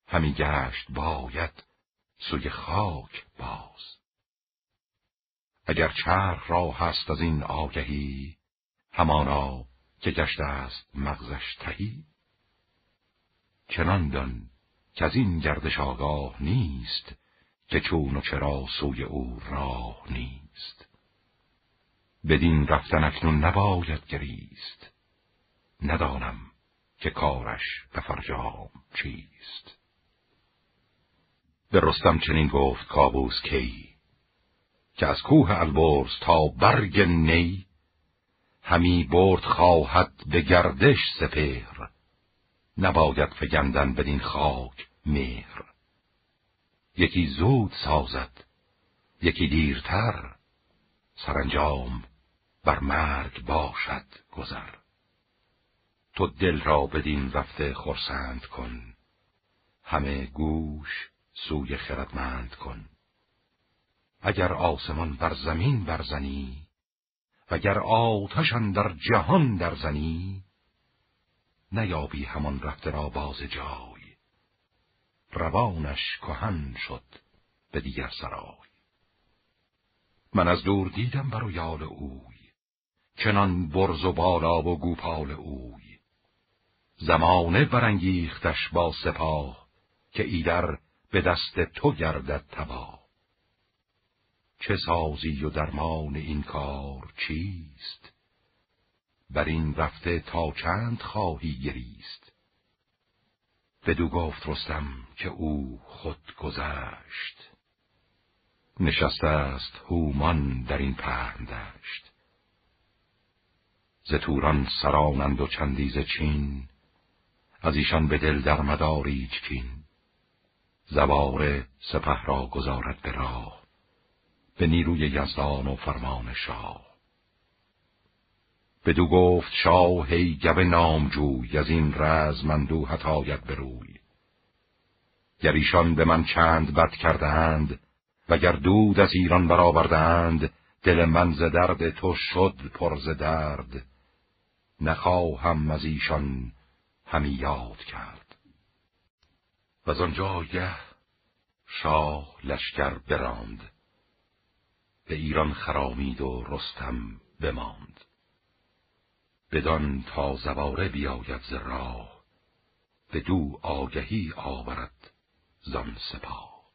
همی گشت باید سوی خاک باز. اگر چرخ را هست از این آگهی همانا که گشته است مغزش تهی. چنان دان که از این گردش آگاه نیست که چون و چرا سوی او راه نیست. بدین رفتن اکنون نباید گریست. ندانم که کارش به فرجام چیست. به رستم چنین گفت کابوس کی؟ که از کوه البرز تا برگ نی همی برد خواهد به گردش سپهر. نباید فگندن بدین خاک مهر. یکی زود سازد یکی دیرتر. سرانجام بر مرگ باشد گذر. تو دل را بدین رفته خرسند کن همه گوش سوی خردمند کن. اگر آسمان بر زمین برزنی وگر آتشان در جهان درزنی نیابی همان رفته را باز جای. روانش کهن شد به دیگر سرای. من از دور دیدم بر یال اوی چنان برز و بالا و گوپال اوی. زمانه برانگیختش با سپاه که ایدر به دست تو گردد تباه. چه سازی و درمان این کار چیست؟ بر این رفته تا چند خواهی گریست. بدو گفت رستم که او خود گذشت. نشسته است هومان در این پهن دشت. ز توران سرانند و چندیز چین از ایشان به دل در مداریج کین زواره سپه را گذارد به راه به نیروی یزدان و فرمان شاه. بدو گفت شاه هی گب نامجوی از این رز من دو هتاید بروی گر ایشان به من چند بد کردهاند وگر دود از ایران برآوردند دل من ز درد تو شد پر ز درد. نخواهم از ایشان همی یاد کرد. و از آنجایه شاه لشکر براند. به ایران خرامید و رستم بماند. بدان تا زواره بیاید ز راه به دو آگهی آورد زان سپاه.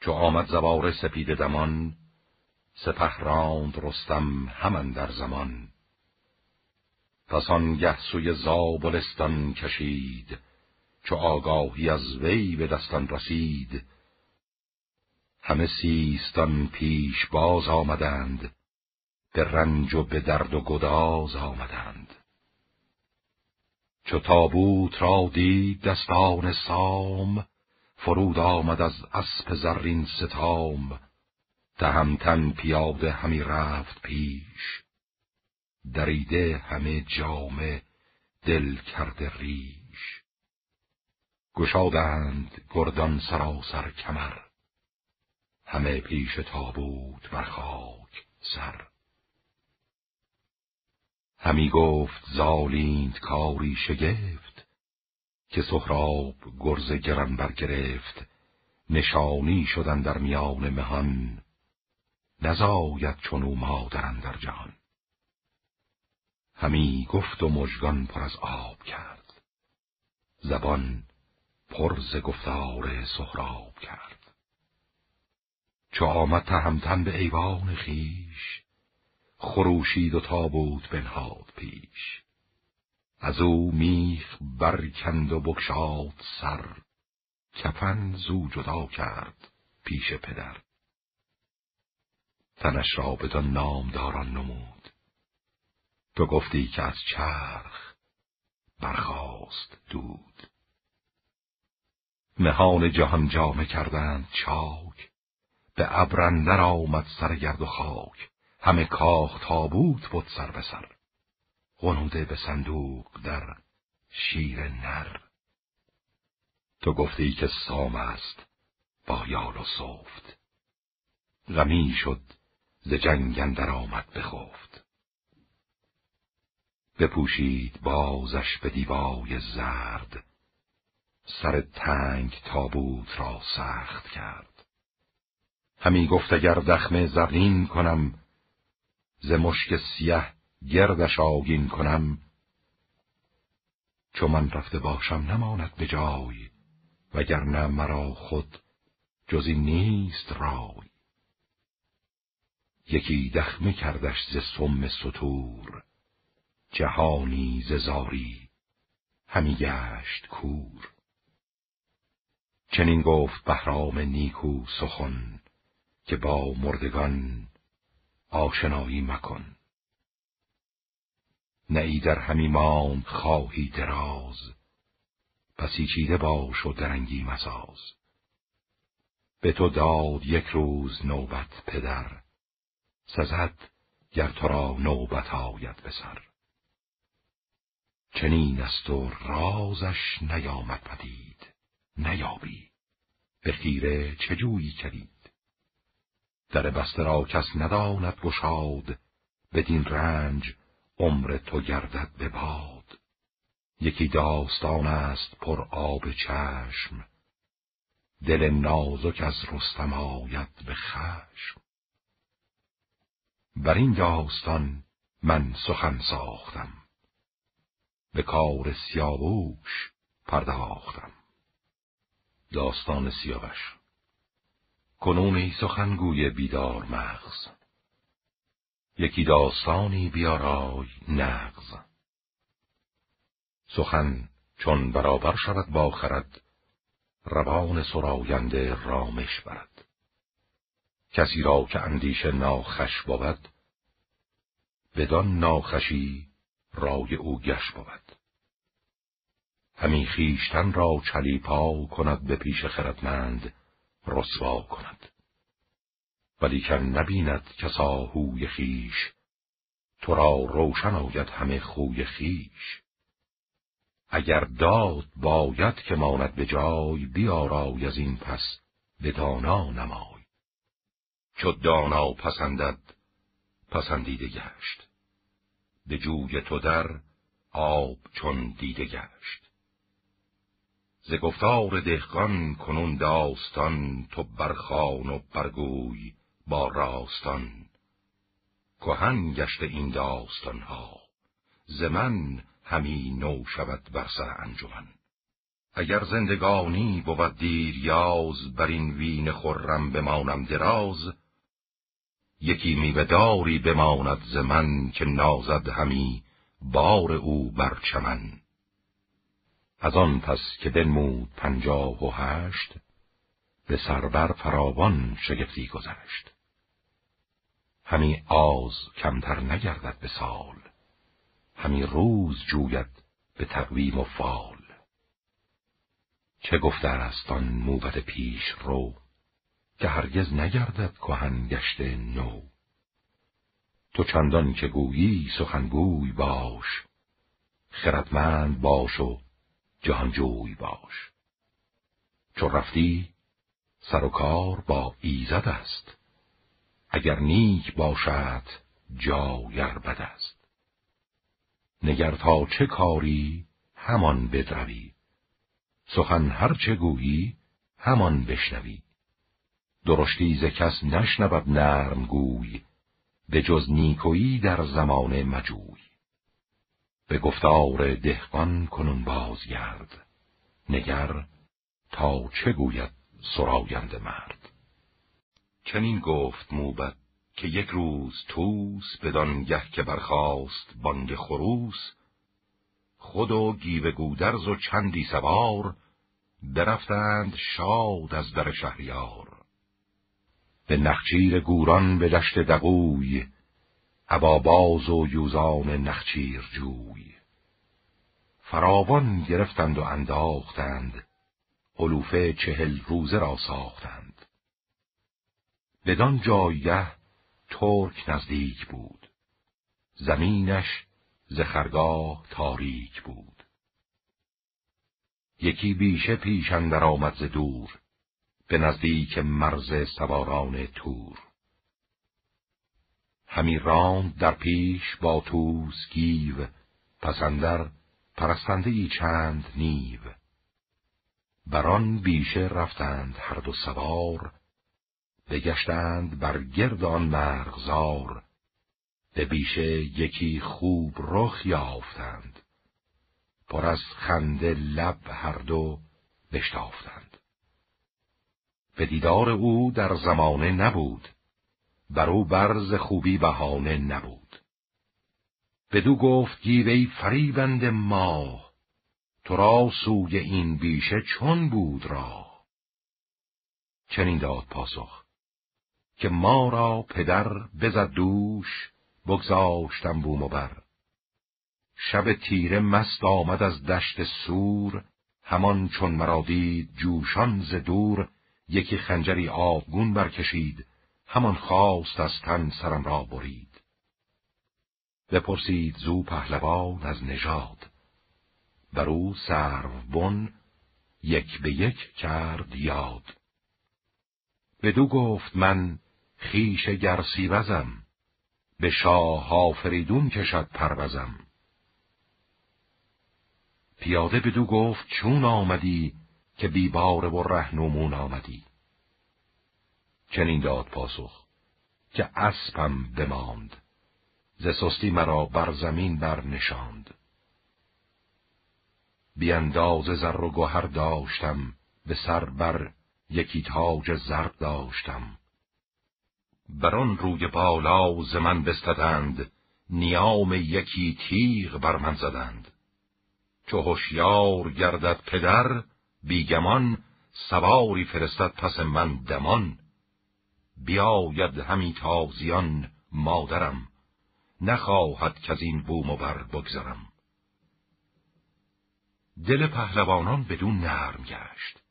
چو آمد زواره سپید دمان سپه راند رستم همان در زمان. پس آنگه سوی زابلستان کشید چو آگاهی از وی به دستان رسید. همه سیستان پیش باز آمدند به رنج و به درد و گداز آمدند. چو تابوت را دید دستان سام فرود آمد از اسب زرین ستام. تهمتن پیاده همی رفت پیش. دریده همه جامه دل کرده ریش. گشادند گردان سراسر کمر. همه پیش تابوت بر خاک سر. همی گفت زالیند کاری شگفت که سهراب گرز گران برگرفت نشانی شدن در میان مهان نزاید چون مادرن در جهان. همی گفت و مژگان پر از آب کرد زبان پر ز گفتار سهراب کرد. چو آمد تهمتن به ایوان خیش خروشید و تابوت بنهاد پیش. از او میخ برکند و بکشاد سر. کفن زو جدا کرد پیش پدر. تنش را بدان نامداران نمود. تو گفتی که از چرخ برخاست دود. مهان جهان جامه کردند چاک. به ابرندر آمد سر گرد و خاک. همه کاخ تابوت بود سر به سر. غنوده به صندوق در شیر نر. تو گفتی که سام است با یال و صفت غمی شد ز جنگ اندر آمد بخفت بپوشید بازش به دیوای زرد. سر تنگ تابوت را سخت کرد. همی گفت اگر دخمه زرین کنم ز مشک سیه گردش آگین کنم. چو من رفته باشم نماند به جای وگرنه مرا خود جزی نیست رای. یکی دخمه کردش ز سم ستور جهانی ز زاری همی گشت کور. چنین گفت بهرام نیکو سخن که با مردگان آشنایی مکن. نه در همی ماند خواهی دراز پسی چیده باش و درنگی مساز به تو داد یک روز نوبت پدر سزد گر تو را نوبت آید به سر. چنین است و رازش نیامد پدید نیابی. به خیره چه جویی کرید در بسته را کس نداند گشاد بدین رنج عمر تو گردد به باد. یکی داستان است پر آب چشم دل نازک از رستم آید به خشم. بر این داستان من سخن ساختم به کار سیاووش پرداختم. داستان سیاوش کنون ای سخنگوی بیدار مغز. یکی داستانی بیارای نغز. سخن چون برابر شود با خرد روان سراینده رامش برد. کسی را که اندیش ناخش بود بدان ناخشی رای او گش بود. همی خیشتن را چلیپا کند به پیش خردمند رسوا کند. ولیکن نبیند کسا هوی خیش تو را روشن آید همه خوی خیش اگر داد باید که ماند به جای بیارای از این پس به دانا نمای. چو دانا پسندد پسندیده گشت. به جوی تو در آب چون دیده گشت. ز گفتار دهقان کنون داستان تو برخان و برگوی با راستان. کهن گشت این داستان ها ز من همی نو شود بر سر انجمن. اگر زندگانی بود دیر یاز بر این وین خرم بمانم دراز. یکی میوهداری بماند ز من که نازد همی بار او بر چمن. از آن پس که بنمود پنجاه و هشت به سربر فراوان شگفتی گذشت. همی آز کمتر نگردد به سال همی روز جوید به تقویم و فال. چه گفته است آن موبت پیش رو؟ که هرگز نگردد کهن گشت نو. تو چندان که گویی سخنگوی باش خردمند باش و جهانجوی باش. چو رفتی سر و کار با ایزد است. اگر نیک باشد جایر بد است. نگر تا چه کاری همان بدروی. سخن هر چه گویی همان بشنوی. درشتی ز کس نشنود نرم گوی به جز نیکویی در زمان مجوی. به گفتار دهقان کنون بازگرد. نگر تا چه گوید سراینده مرد. چنین گفت موبد که یک روز توس بدان گه که برخاست بانگ خروس خود و گیو گودرز و چندی سوار برفتند شاد از در شهریار. به نخچیر گوران به دشت دقوی عباباز و یوزان نخچیر جوی. فراوان گرفتند و انداختند. علوفه چهل روزه را ساختند. بدان جایه ترک نزدیک بود. زمینش ز خرگاه تاریک بود. یکی بیشه پیش اندر آمد ز دور به نزدیک مرز سواران تور. همی راند در پیش با توس گیو پسندر پرستنده ای چند نیو. بران بیشه رفتند هر دو سوار بگشتند بر گرد آن مرغزار. به بیشه یکی خوب رخ یافتند پر از خنده لب هر دو بشتافتند. به دیدار او در زمانه نبود. بر او برز خوبی بهانه نبود. بدو گفت گیوی فریبند ما تو را سوی این بیشه چون بود را چنین داد پاسخ که ما را پدر بزد دوش بگذاشتم بوم و بر شب تیره مست آمد از دشت سور همان چون مرا دید جوشان ز دور یکی خنجری آبگون برکشید. همان خواست از تن سرم را برید. بپرسید زو پهلوان از نژاد. بر او سرو بن یک به یک کرد یاد. بدو گفت من خیش گرسیوزم به شاه آفریدون کشد پروزم. پیاده بدو گفت چون آمدی که بیباره و رهنمون آمدی؟ چنین داد پاسخ که اسبم بماند ز سستی مرا بر زمین برنشاند. بیانداز زر و گوهر داشتم به سر بر یکی تاج زرد داشتم. بر آن روی بالا ز من بستدند نیام یکی تیغ بر من زدند. چو هوشیار گردد پدر بیگمان سواری فرستد پس من دمان. بیاید همی تازیان مادرم. نخواهد که از این بوم و بر بگذرم. دل پهلوانان بدون نرم گشت.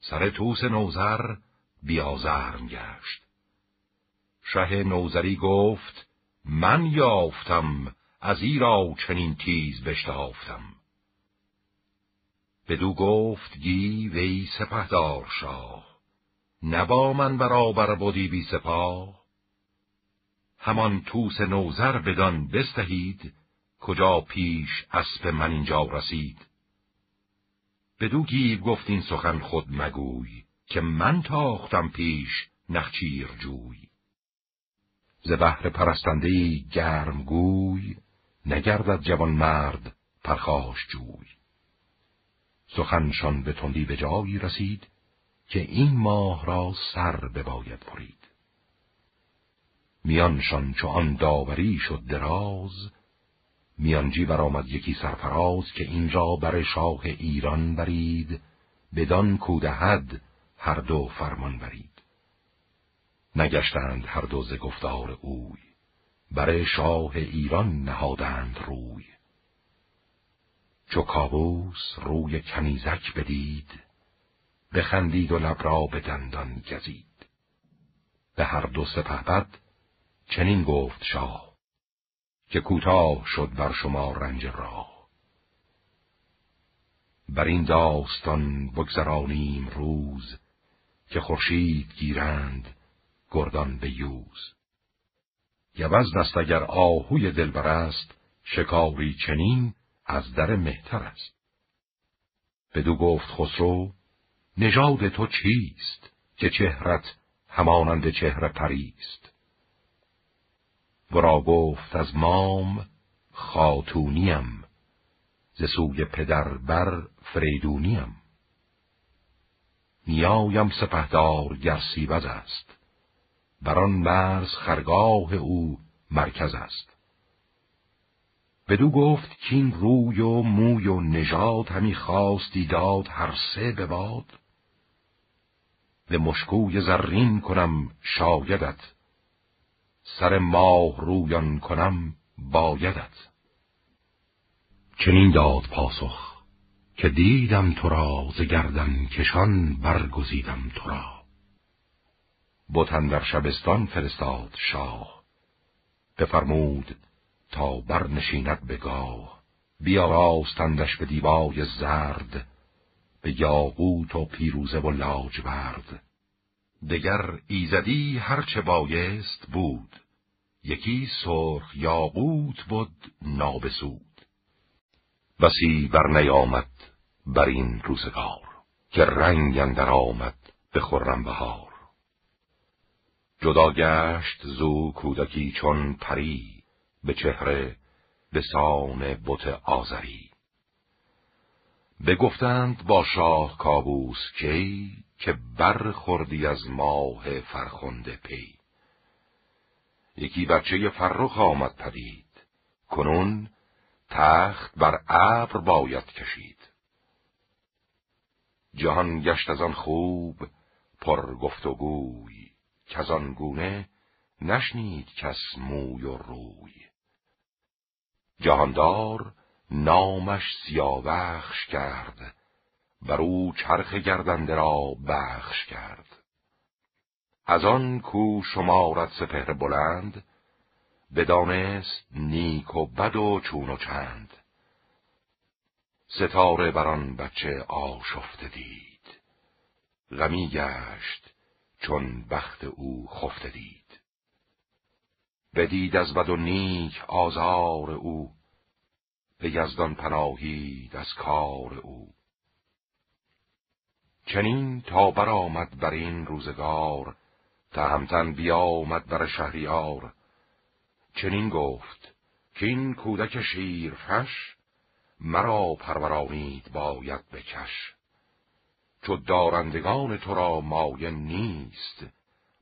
سر توس نوزر بیازرم گشت. شه نوزری گفت من یافتم از ایرا چنین تیز بشتافتم. بدو گفت گی وی سپهدار شاه. نبا من برابر بودی بی سپاه. همان توس نوزر بدان بستهید کجا پیش اسب من اینجا رسید. بدو گیو گفت این سخن خود مگوی که من تاختم پیش نخچیر جوی. ز بهر پرستندهی گرم گوی نگردد جوان مرد پرخاش جوی. سخنشان به تندی به جایی رسید که این ماه را سر بباید برید. میانشان چو آن داوری شد دراز میانجی برآمد یکی سرفراز که اینجا بر شاه ایران برید بدان کودهد هر دو فرمان برید. نگشتند هر دو ز گفتار اوی بر شاه ایران نهادند روی. چو کابوس روی کنیزک بدید بخندید و لب را به دندان گزید. به هر دو سپهبد چنین گفت شاه که کوتاه شد بر شما رنج راه. بر این داستان بگذرانیم روز که خورشید گیرند گردان به یوز. گوز دست اگر آهوی دلبر است شکاری چنین از در مهتر است. بدو گفت خسرو نژاد تو چیست که چهرت همانند چهره پریست؟ ورا گفت از مام خاتونیم ز سوی پدر بر فریدونیم. نیایم سپهدار گرسیوز است بر آن مرز خرگاه او مرکز است. بدو گفت کین روی و موی و نژاد همی خواستی داد هر سه به باد. به مشکوی زرین کنم شایدت. سر ماه رویان کنم بایدت. چنین داد پاسخ که دیدم تو را ز گردن کشان برگزیدم تو را. بتن در شبستان فرستاد شاه. بفرمود تا برنشیند به گاه. بیاراستندش به دیبای زرد. به یاقوت و پیروزه و لاجورد. دگر ایزدی هرچه بایست بود. یکی سرخ یاقوت بود نابسود. بسی بر نیامد بر این روزگار که رنگ اندر آمد به خرم بهار جدا گشت زو کودکی چون پری به چهره به سان بت آزری بگفتند با شاه کابوس کی که برخوردی از ماه فرخنده پی. یکی بچه فرخ آمد پدید. کنون تخت بر ابر باید کشید. جهان گشت از آن خوب پر گفت و گوی گونه نشنید کس موی و روی. جهاندار نامش سیاوخش کرد. بر او چرخ گردنده را بخش کرد. از آن کو شمارت سپهر بلند بدانست نیک و بد و چون و چند. ستاره بر آن بچه آشفته دید. غمی گشت چون بخت او خفته دید. بدید از بد و نیک آزار او به یزدان پناهید از کار او. چنین تا برآمد بر این روزگار تهمتن بیامد بر شهریار. چنین گفت که این کودک شیرفش مرا پرورانید باید بکش. چو دارندگان تو را مایه نیست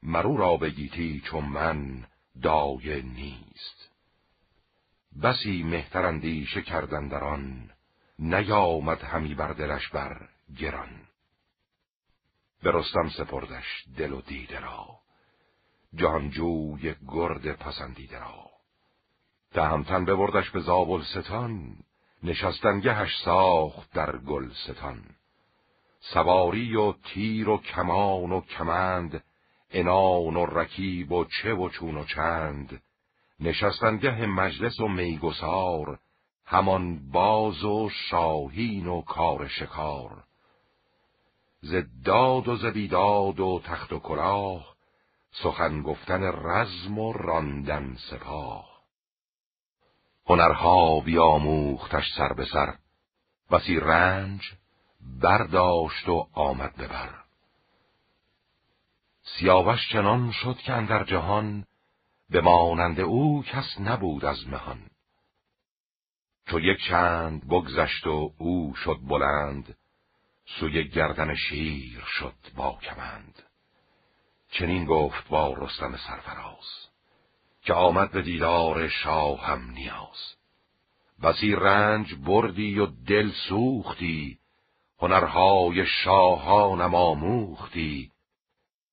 مرو را بگیتی چون من دایه نیست. بسی مهترندیشه کردن در آن نیامد همی بر دلش بر گران. به رستم سپردش دل و دیده را جهانجوی گرد پسندیده را. تهمتن ببردش به زابل ستان نشستنگهش ساخت در گل ستان سواری و تیر و کمان و کمند انان و رکیب و چه و چون و چند نشستنگه مجلس و میگسار همان باز و شاهین و کار شکار. زداد و زبیداد و تخت و کلاه سخن گفتن رزم و راندن سپاه. هنرها بیاموختش سر به سر بسی رنج برداشت و آمد ببر سیاوش چنان شد که اندر جهان به مانند او کس نبود از مهان. چو یک چند بگذشت و او شد بلند سوی گردن شیر شد با کمند. چنین گفت با رستم سرفراز که آمد به دیدار شاهم نیاز. بسی رنج بردی و دل سوختی هنرهای شاهانم آموختی.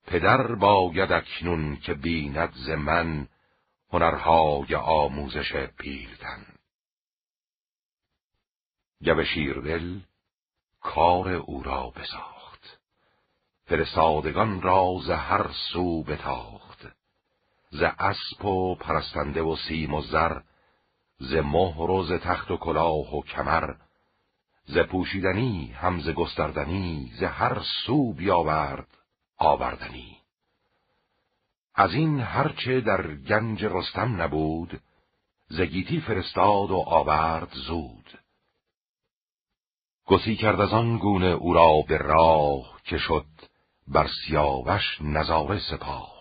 پدر باید اکنون که بیند ز من هنرهای آموزش پیلتن گب شیردل کار او را بساخت. فرستادگان را ز هر سو بتاخت. ز اسب و پرستنده و سیم و زر ز مهر و ز تخت و کلاه و کمر ز پوشیدنی هم ز گستردنی ز هر سو بیاورد. آوردنی. از این هرچه در گنج رستم نبود ز گیتی فرستاد و آورد زود. گسی کرد از آن گونه او را به راه که شد بر سیاوش نظاره سپاه.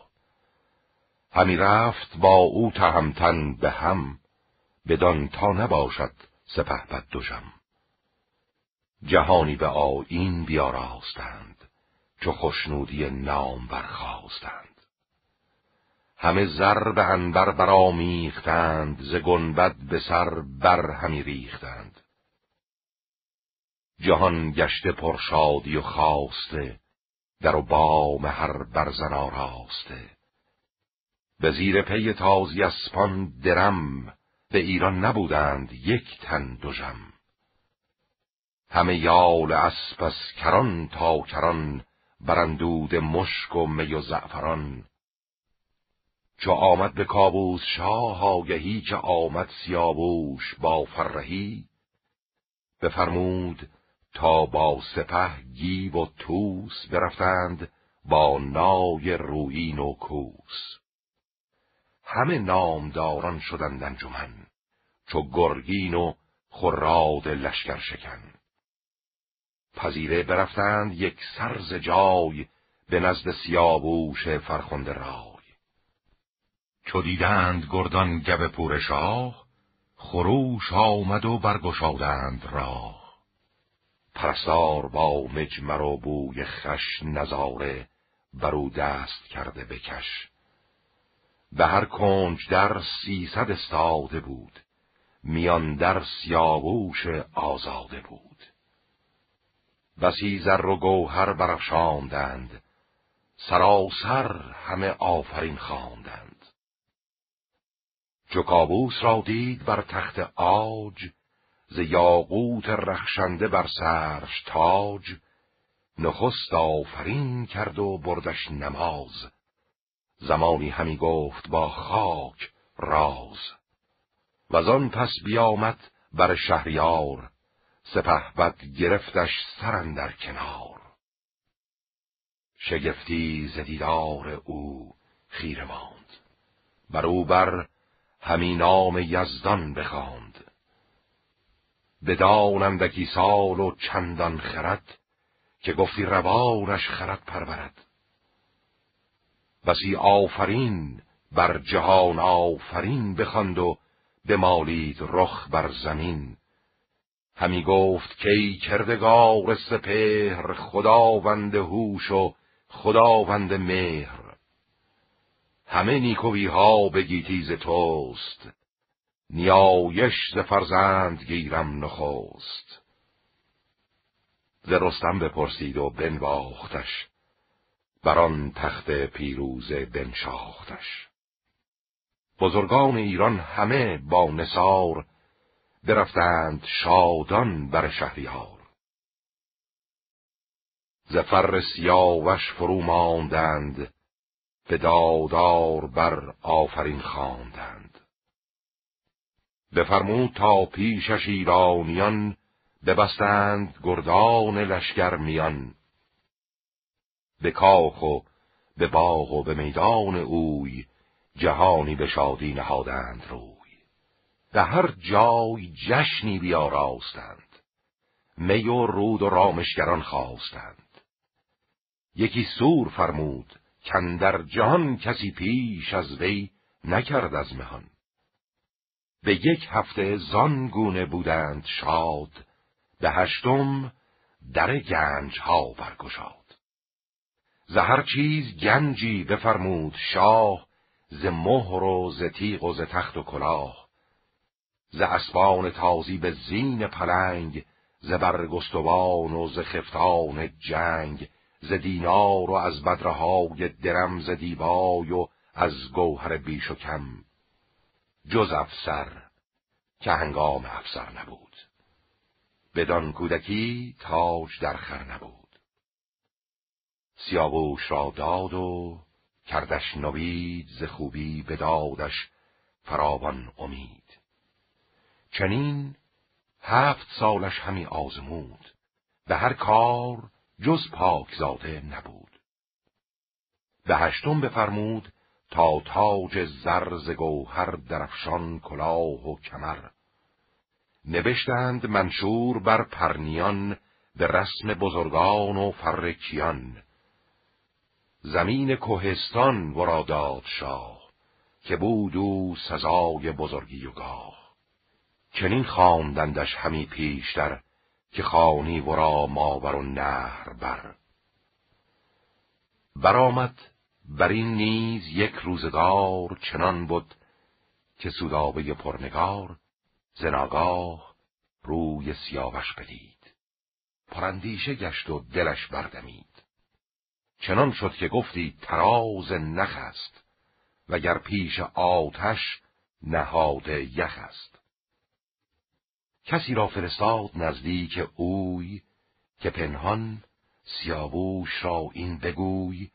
همی رفت با او تهمتن به هم بدان تا نباشد سپه بد دوژم جهانی به آیین بیاراستند. چو خوشنودی نام برخواستند همه زر به انبر برآمیختند ز گنبد به سر بر همی ریختند. جهان گشته پرشادی و خواسته در و بام هر برزن آراسته. به زیر پی تازی اسپان درم به ایران نبودند یک تن دوژم همه یال اسب کران تا کران برندود مشک و می و زعفران. چو آمد به کابوس شاه آگهی که آمد سیاووش با فرهی بفرمود تا با سپه گیو و توس برفتند با نای رویین و کوس. همه نامداران شدند انجمن چو گرگین و خراد لشکر شکن. پذیره برفتند یک سرز جای به نزد سیاووش فرخنده رای. چو دیدند گردان گب پور شاه خروش آمد و برگشادند راه. پرستار با مجمر و بوی خش نظاره برو دست کرده بکش به هر کنج در سیصد استاده بود میان در سیاووش آزاده بود. بسی زر و گوهر برافشاندند. سراسر همه آفرین خواندند. چو کابوس را دید بر تخت آج ز یاقوت رخشنده بر سرش تاج. نخست آفرین کرد و بردش نماز. زمانی همی گفت با خاک راز. و آن پس بیامد بر شهریار سپه بد گرفتش سرندر کنار. شگفتی زدیدار او خیره ماند. بر او بر همی نام یزدان بخواند. بدانندکی سال و چندان خرد که گفتی روانش خرد پرورد. بسی آفرین بر جهان آفرین بخواند و بمالید رخ بر زمین. همی گفت کی کردگار سپهر خداوند هوش و خداوند مهر. همه نیکوی ها به گیتیز توست. نیایش ز فرزند گیرم نخوست ز رستم بپرسید و بنواختش. بر آن تخت پیروز بنشاختش. بزرگان ایران همه با نصار برفتند شادان بر شهریار. ز فر سیاوش فرو ماندند به دادار بر آفرین خواندند. بفرمود تا پیشش ایرانیان ببستند گردان لشکر میان به کاخ و به باغ و به میدان اوی جهانی به شادی نهادند روی. به هر جای جشنی بیاراستند. می و رود و رامشگران خواستند. یکی سور فرمود در جهان کسی پیش از وی نکرد از مهان. به یک هفته زان گونه بودند شاد به هشتم در گنج ها برگشاد. ز هر چیز گنجی بفرمود شاه ز مهر و ز تیغ و ز تخت و کلاه. ز اسبان تازی به زین پلنگ ز برگستوان و ز خفتان جنگ ز دینار و از بدرهای درم ز دیبای و از گوهر بیش و کم. جز افسر که هنگام افسر نبود. بدان کودکی تاج در خر نبود. سیاووش را داد و کردش نوید ز خوبی بدادش فراوان امید. چنین هفت سالش همی آزمود به هر کار جز پاکزاده نبود. به هشتم بفرمود تا تاج زرز گوهر درفشان کلاه و کمر. نوشتند منشور بر پرنیان به رسم بزرگان و فرکیان زمین کوهستان ورا داد شاه که بود او سزای بزرگی و گاه. چنین خواندندش همی پیشتر که خانی ورا ماور و نهر بر. برآمد بر این نیز یک روزگار چنان بود که سودابه پرنگار زناگاه روی سیاوش بدید. پرندیشه گشت و دلش بردمید. چنان شد که گفتی تراز نخ است وگر پیش آتش نهاد یخ است کسی را فرستاد نزدیک اوی که پنهان سیاووش را این بگوی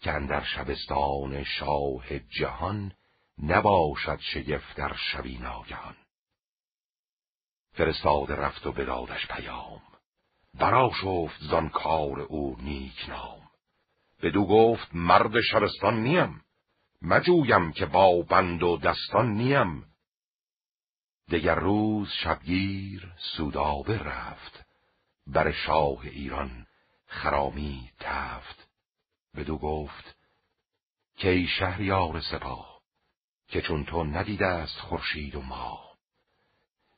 که اندر شبستان شاه جهان نباشد شگفت در شبی ناگهان. فرستاده رفت و بدادش پیام. برا شفت زان کار او نیک نام. بدو گفت مرد شبستان نیم. مجویم که با بند و دستان نیم. دگر روز شبگیر سودابه رفت. بر شاه ایران خرامی تفت. بدو گفت که ای شهریار سپاه که چون تو ندیده است خورشید و ماه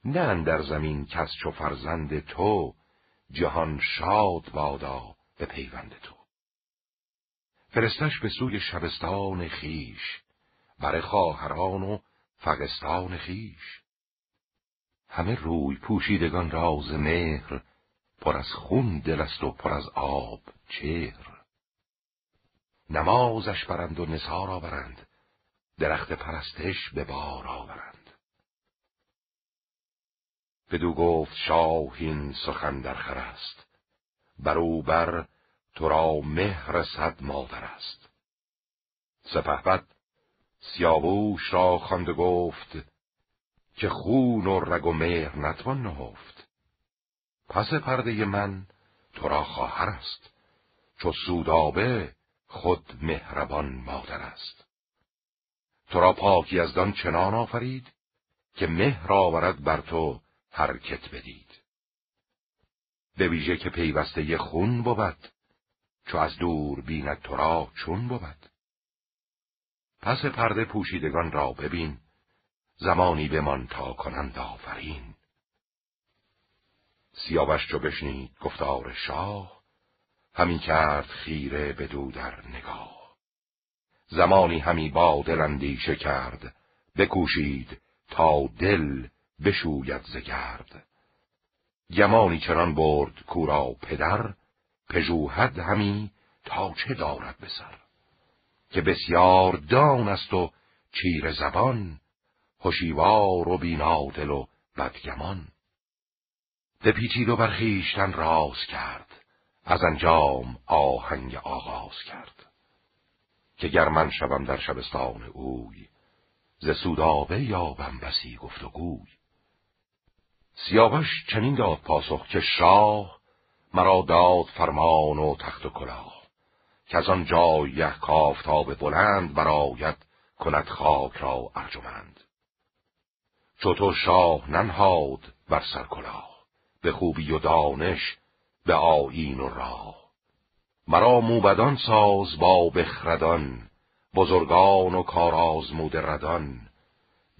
نه در زمین کس چو فرزند تو جهان شاد بادا به پیوند تو. فرستش به سوی شبستان خیش بر خواهران و فقستان خیش. همه روی پوشیدگان راز مهر پر از خون دل است و پر از آب چهر. نمازش برند و نثار آورند درخت پرستش به بار آورند. بدو گفت شاهین سخن در خر است برو بر تو را مهر صد مادر است. سپهبد سیاووش را خواند گفت که خون و رگ و مهر نتوان نهفت. پس پرده من تو را خواهر است چو سودابه خود مهربان مادر است. تو را پاکی از دان چنان آفرید که مهر آورد بر تو حرکت بدید. به ویژه که پیوسته خون بود چو از دور بیند تو را چون بود. پس پرده پوشیدگان را ببین زمانی بمان تا کنند آفرین. سیاوش چو بشنید گفتار شاه همین کرد خیره بدو در نگاه. زمانی همی با دل کرد بکوشید تا دل بشوید زگرد گمانی چنان برد کورا پدر پژوهد همی تا چه دارد به که بسیار دان است و چیر زبان هوشیوار و بینادل و بدگمان. پیچید و برخیشتن راز کرد. از انجام آهنگ آغاز کرد. که گر من شوم در شبستان اوی ز سودابه یابم بسی گفت و گوی. سیاوش چنین داد پاسخ که شاه مرا داد فرمان و تخت و کلاه که از آن جای کافتاب بلند براید کند خاک را ارجمند. چو تو شاه ننهاد بر سر کلاه به خوبی و دانش به آیین و راه. مرا موبدان ساز با بخردان بزرگان و کارازمود ردان.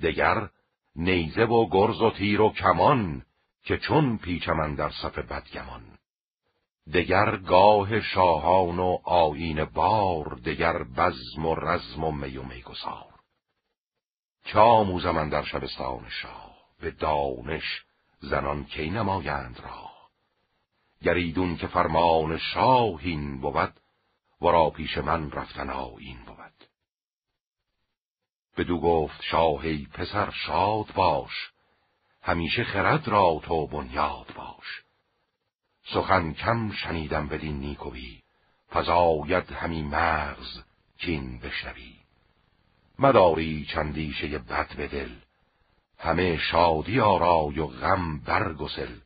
دگر نیزه و گرز و تیر و کمان که چون پیچمن در صف بدگمان. دگر گاه شاهان و آیین بار دگر بزم و رزم و می و میگسار. چه در شبستان شاه به دانش زنان کی نمایند را گریدون که فرمان شاهین بود ورا پیش من رفتن آیین بود. بدو گفت شاهی پسر شاد باش همیشه خرد را تو بنیاد باش. سخن کم شنیدم بدین نیکوی فزاید همی مغز کین بشنوی. مداری چندیشه بد به دل. همه شادی آرای و غم برگسل.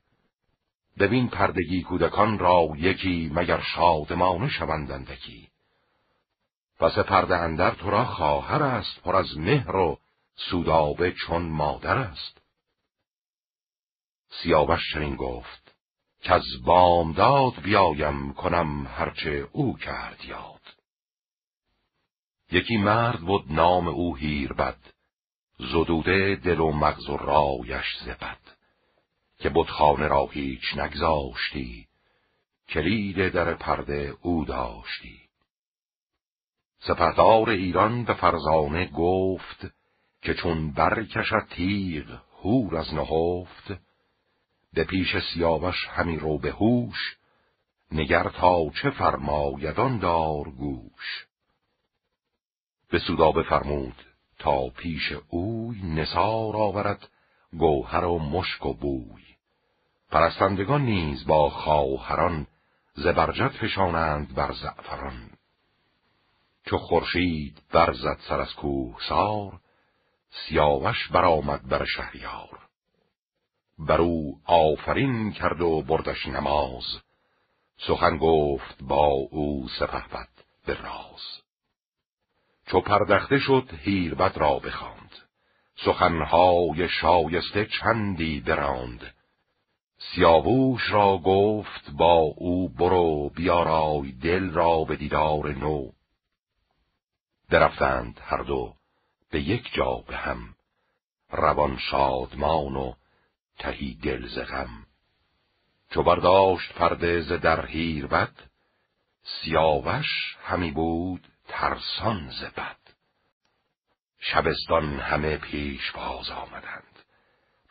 ببین پردگی کودکان را یکی مگر شادمانه شوندندکی پس پرده اندر تو را خواهر است پر از مهر و سودابه چون مادر است. سیاوش چنین گفت که از بامداد بیایم کنم هرچه او کرد یاد. یکی مرد بود نام او بد زدوده دل و مغز و رایش زبد که بتخانه را هیچ نگذاشتی کلید در پرده او داشتی. سپهدار ایران به فرزانه گفت که چون برکشد تیغ هور از نهفت به پیش سیاوش همی رو به هوش نگر تا چه فرمایدان دار گوش. به سودا بفرمود تا پیش اوی نسار آورد گوهر و مشک و بوی. پرستندگان نیز با خواهران زبرجت فشانند بر زعفران. چو خورشید برزد سر از کوه سار سیاوش برآمد بر شهریار. بر او آفرین کرد و بردش نماز سخن گفت با او سپهبد به راز. چو پردخته شد هیربد را بخواند. سخنهای شایسته چندی براند. سیاووش را گفت با او برو بیارای دل را به دیدار نو. درفتند هر دو به یک جا به هم. روان شادمان و تهی دل ز غم. چو برداشت پرده ز در بد سیاوش همی بود ترسان ز بد شبستان همه پیش باز آمدند.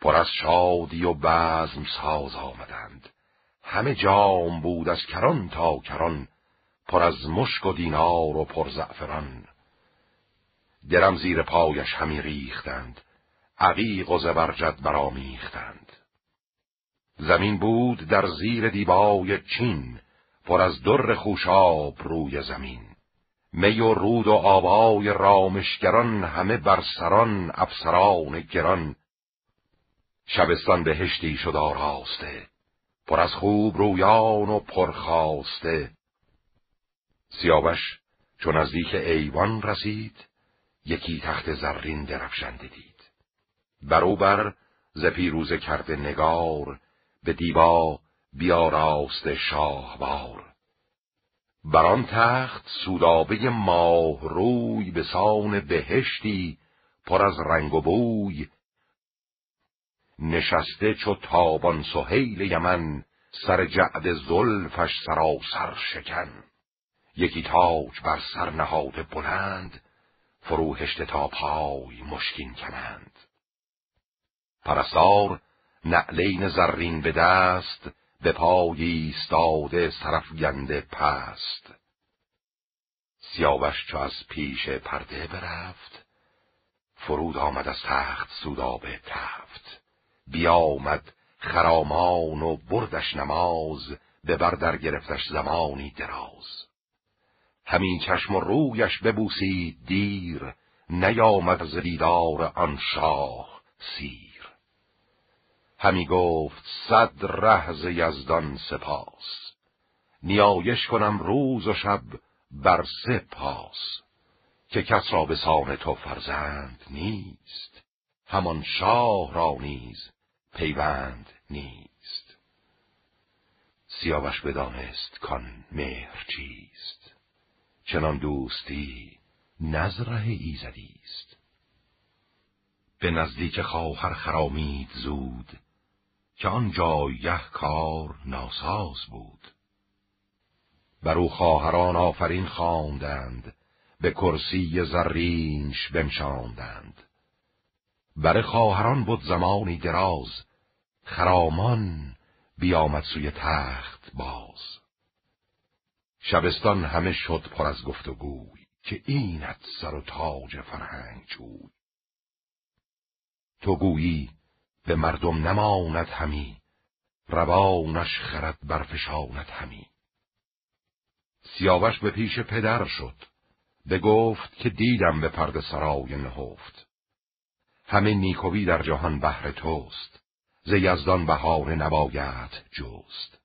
پر از شادی و بزم ساز آمدند. همه جام بود از کران تا کران پر از مشک و دینار و پر زعفران. درم زیر پایش همی ریختند عقیق و زبرجد برامیختند زمین بود در زیر دیبای چین پر از در خوشاب روی زمین. می و رود و آبای رامشگران همه بر سران افسران گران. شبستان بهشتی شد آراسته پر از خوب رویان و پرخواسته سیاوش چون نزدیک ایوان رسید یکی تخت زرین درفشنده دید. بروبر ز پیروزه کرده نگار به دیبا بیاراست شاهوار. بر آن تخت سودابه ماه روی به سان بهشتی پر از رنگ و بوی. نشسته چو تابان سهیل یمن سر جعد زلفش سراسر شکن. یکی تاج بر سر نهاده بلند فروهشته تا پای مشکین کنند. پرستار نعلین زرین به دست به پای ایستاده گنده پست. سیاوش چو از پیش پرده برفت فرود آمد از تخت سودابه تفت. بیامد خرامان و بردش نماز به بردر گرفتش زمانی دراز. همین چشم و رویش ببوسید دیر نیامد ز دیدار آن شاه سیر. همی گفت صد رهز یزدان سپاس. نیایش کنم روز و شب بر سه پاس که کس را به سان تو فرزند نیست. همان شاه را نیز پیوند نیست. سیاوش بدانست کان مهر چیست. چنان دوستی نزره ایزدی است. به نزدیک خواهر خرامید زود که آن جایه کار ناساز بود. بر او خواهران آفرین خواندند به کرسی زرینش بنشاندند. بر خواهران بود زمانی دراز خرامان بیامد سوی تخت باز. شبستان همه شد پر از گفت و گوی که اینت سر و تاج فرهنگ چوی تو گویی به مردم نماند همی روانش خرد برفشاند همی. سیاوش به پیش پدر شد به گفت که دیدم به پرد سرای نهفت. همه نیکوی در جهان بهر توست ز یزدان بهار نباید جست.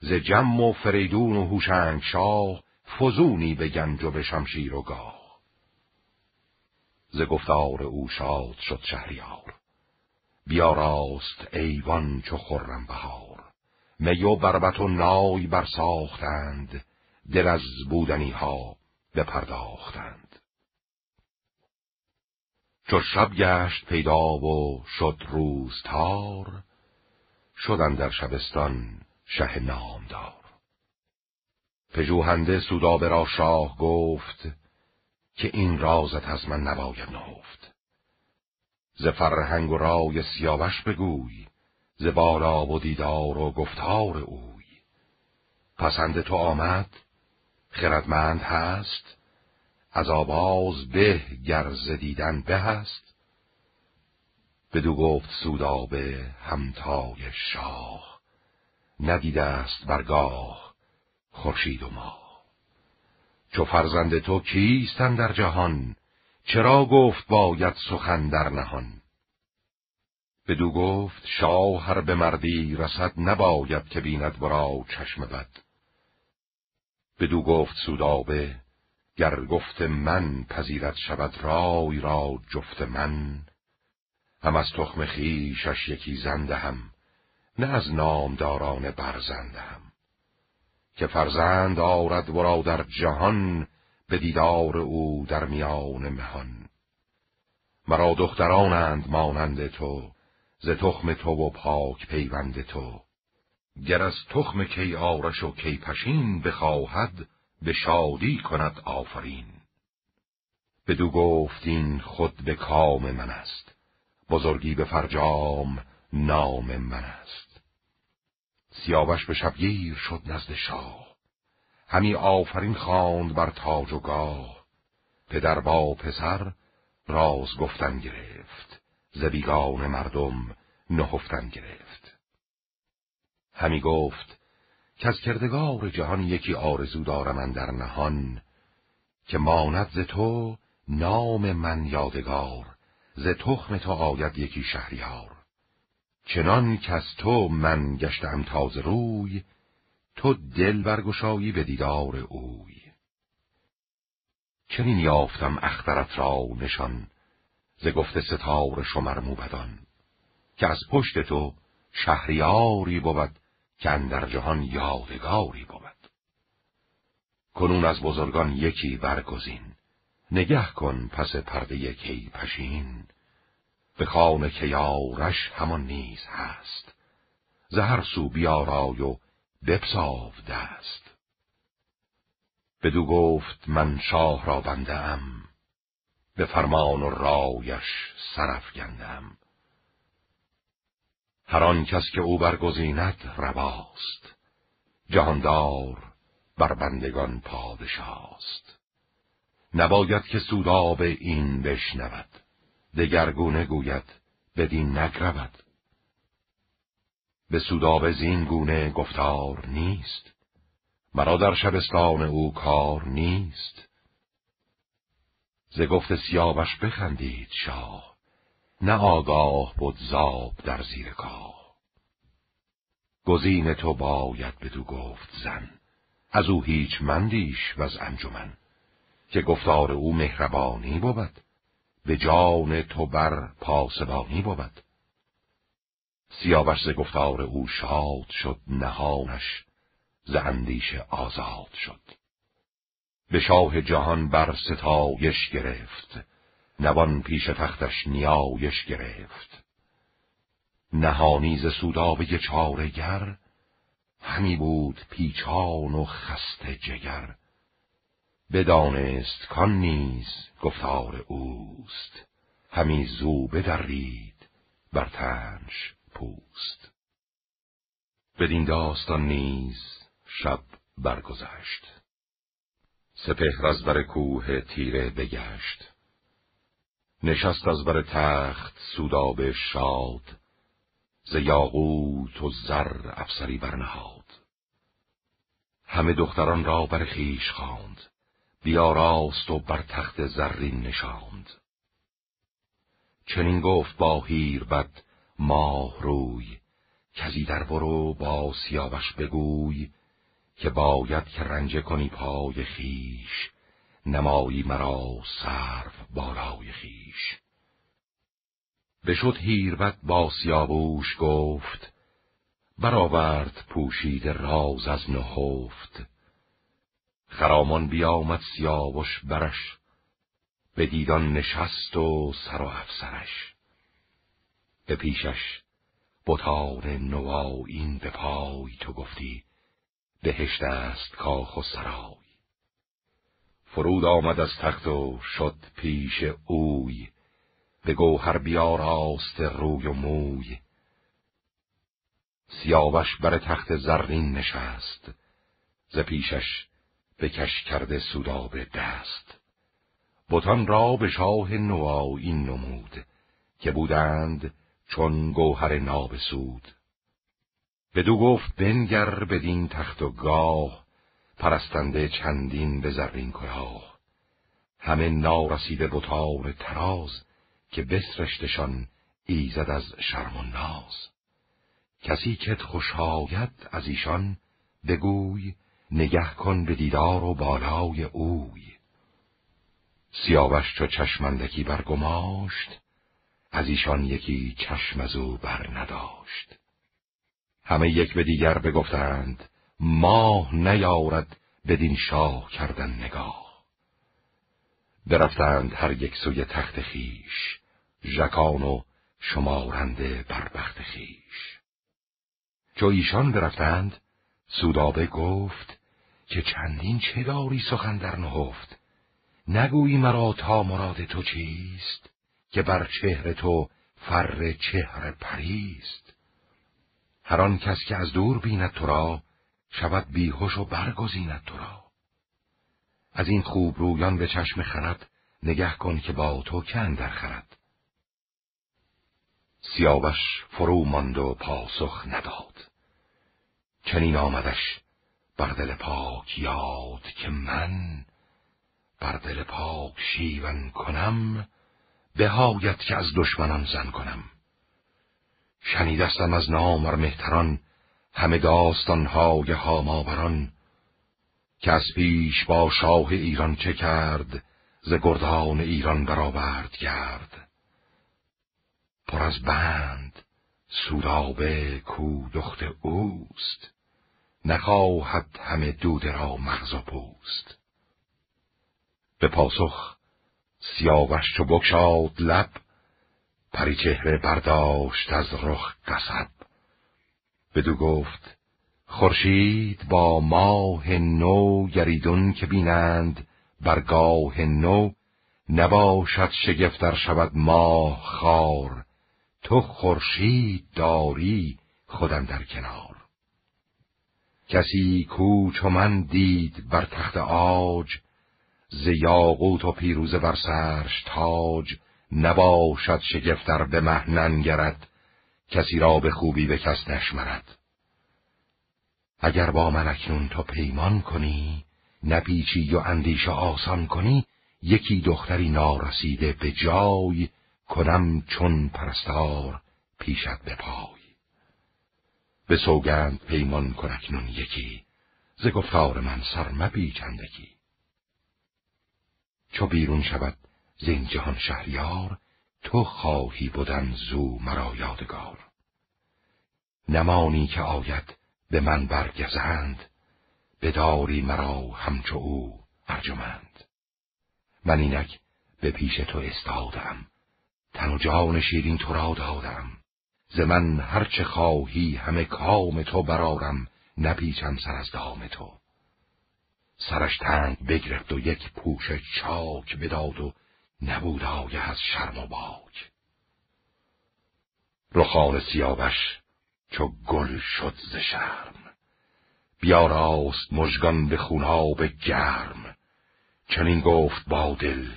ز جم و فریدون و هوشنگ شاه فزونی به گنج و به شمشیر و گاه. ز گفتار او شاد شد شهریار. بیاراست ایوان چو خرم بهار. می و بربت و نای برساختند دل از بودنی ها بپرداختند. چو شب گشت پیدا و شد روزتار شدن در شبستان شه نامدار. پژوهنده سودابه را شاه گفت که این رازت از من نباید نهفت. ز فرهنگ و رای سیاوش بگوی ز بالا و دیدار و گفتار اوی. پسند تو آمد خردمند هست از آواز به گرز دیدن به هست. بدو گفت سودابه همتای شاه ندیده است برگاه خورشید و ماه. چو فرزند تو کیستن در جهان؟ چرا گفت باید سخن در نهان؟ بدو گفت شاه هر به مردی رسد نباید که بیند ورا چشم بد. بدو گفت سودابه گر گفت من پذیرت شود رای را جفت من. هم از تخم خیشش یکی زنده هم نه از نامداران برزنده هم که فرزند آرد ورا در جهان به دیدار او در میان مهان. مرا دخترانند مانند تو ز تخم تو و پاک پیوند تو. گر از تخم کی آرش و کی پشین بخواهد به شادی کند آفرین. بدو گفتین خود به کام من است بزرگی به فرجام نام من است. سیاوش به شبگیر شد نزد شاه. همی آفرین خواند بر تاج و گاه. پدر با پسر راز گفتن گرفت. ز بیگان مردم نهفتن گرفت. همی گفت که از کردگار جهان یکی آرزو دارم در نهان که ماند ز تو نام من یادگار ز تخم تو آید یکی شهریار. چنان که از تو من گشتم تازه روی تو دل برگشایی به دیدار اوی. چنین یافتم اخترت را نشان ز گفته ستار شمر موبدان که از پشت تو شهریاری بود که اندر جهان یادگاری بود. کنون از بزرگان یکی برگزین نگه کن پس پرده یکی پشین. به خانه که یارش همان نیز هست زهر سو بیارای و بپساو دست بدو گفت من شاه را بنده ام به فرمان و رایش سرف گندم هر آن کس که او برگزیند رواست جهاندار بر بندگان پادشاست. نباید که سوداب این بشنود دگرگونه گوید بدین نگرود به سوداب زین گونه گفتار نیست. مرا در شبستان او کار نیست. ز گفت سیاوش بخندید شاه نه آگاه بود زاب در زیر کاه. گزین تو باید بدو گفت زن از او هیچ مندیش و از انجمن. که گفتار او مهربانی بود به جان تو بر پاسبانی بود. سیاوش ز گفتار او شاد شد نهانش ز اندیشه آزاد شد. به شاه جهان بر ستایش گرفت نوان پیش تختش نیایش گرفت. نهانی ز سودابه چارگر همی بود پیچان و خسته جگر. بدانست کان نیز گفتار اوست همی زو بدرید بر تنش پوست. بدین داستان نیز شب برگذشت. سپهر از بر کوه تیره بگشت. نشست از بر تخت سوداب شاد. ز یاقوت و زر افسری برنهاد. همه دختران را بر خیش خواند. بیاراست و بر تخت زرین نشاند. چنین گفت با هیر بد ماه روی کزی در برو با سیاوش بگوی که باید که رنجه کنی پای خیش نمایی مرا سرف بالای خیش بشد هیربت با سیاووش گفت برآورد پوشید راز از نهفت. خرامان بیامد سیاوش برش به دیدان نشست و سر و افسرش. به پیشش. بطار نوایین به پای تو گفتی بهشت است کاخ و سرای. فرود آمد از تخت و شد پیش اوی به گوهر بیاراست روی و موی. سیاوش بر تخت زرین نشست ز پیشش بکش کرده سوداب دست. بتان را به شاه نوایین نمود که بودند چون گوهر نابسود. بدو گفت بنگر بدین تخت و گاه پرستنده چندین به زرین کلاه. همه نارسیده بطار تراز که بسرشتشان ایزد از شرم و ناز. کسی که خوش از ایشان بگوی نگه کن به دیدار و بالای اوی. سیاوش چو چشمندکی برگماشت از ایشان یکی چشم از او بر نداشت همه یک به دیگر بگفتند ماه نیارد بدین شاه کردن نگاه. برفتند هر یک سوی تخت خیش ژکان و شمارنده بر بخت خیش. چو ایشان برفتند سودابه گفت که چندین چه داری سخن در نهفت؟ نگویی مرا تا مراد تو چیست؟ که بر چهر تو فر چهر پریست. هر آن کس که از دور بیند تو را شود بیهوش و برگزیند تو را. از این خوب رویان به چشم خرد نگه کن که با تو که اندر خرد. سیاوش فرو ماند و پاسخ نداد. چنین آمدش بر دل پاک یاد که من بر دل پاک شیون کنم بهایت که از دشمنان زن کنم. شنیدستم از نامر مهتران همه داستانهای هاماوران که از پیش با شاه ایران چه کرد ز گردان ایران برآورد گرد. پر از بند سودابه کو دخت اوست نخواهد همه دوده را مغز و پوست. به پاسخ سیاوش چو بکشاد لب پری چهره برداشت از رخ قصب. بدو گفت خورشید با ماه نو گریدون که بینند برگاه نو نباشد شگفتر شود ماه خار. تو خورشید داری خودم در کنار. کسی کو چو من دید بر تخت آج ز یاقوت و پیروزه بر سرش تاج نباشد شگفتر به مهنن گرد کسی را به خوبی به کس نشمرد. اگر با من اکنون تو پیمان کنی نپیچی و اندیشه آسان کنی یکی دختری نارسیده به جای کنم چون پرستار پیشت به پای. به سوگند پیمان کن اکنون یکی ز گفتار من سر مپیچندگی. چو بیرون شود زین جهان شهریار تو خواهی بودن زو مرا یادگار. نمانی که آید به من برگزند بداری مرا همچو او ارجمند. من اینک به پیش تو استادم تن و جان شیرین تو را دادم. ز من هرچه خواهی همه کام تو برارم نپیچم سر از دام تو. سرش تنگ بگرفت و یک پوش چاک بداد و نبود آگه از شرم و باک. رخان سیاوش چو گل شد ز شرم. بیاراست مژگان به خوناب گرم. چنین گفت با دل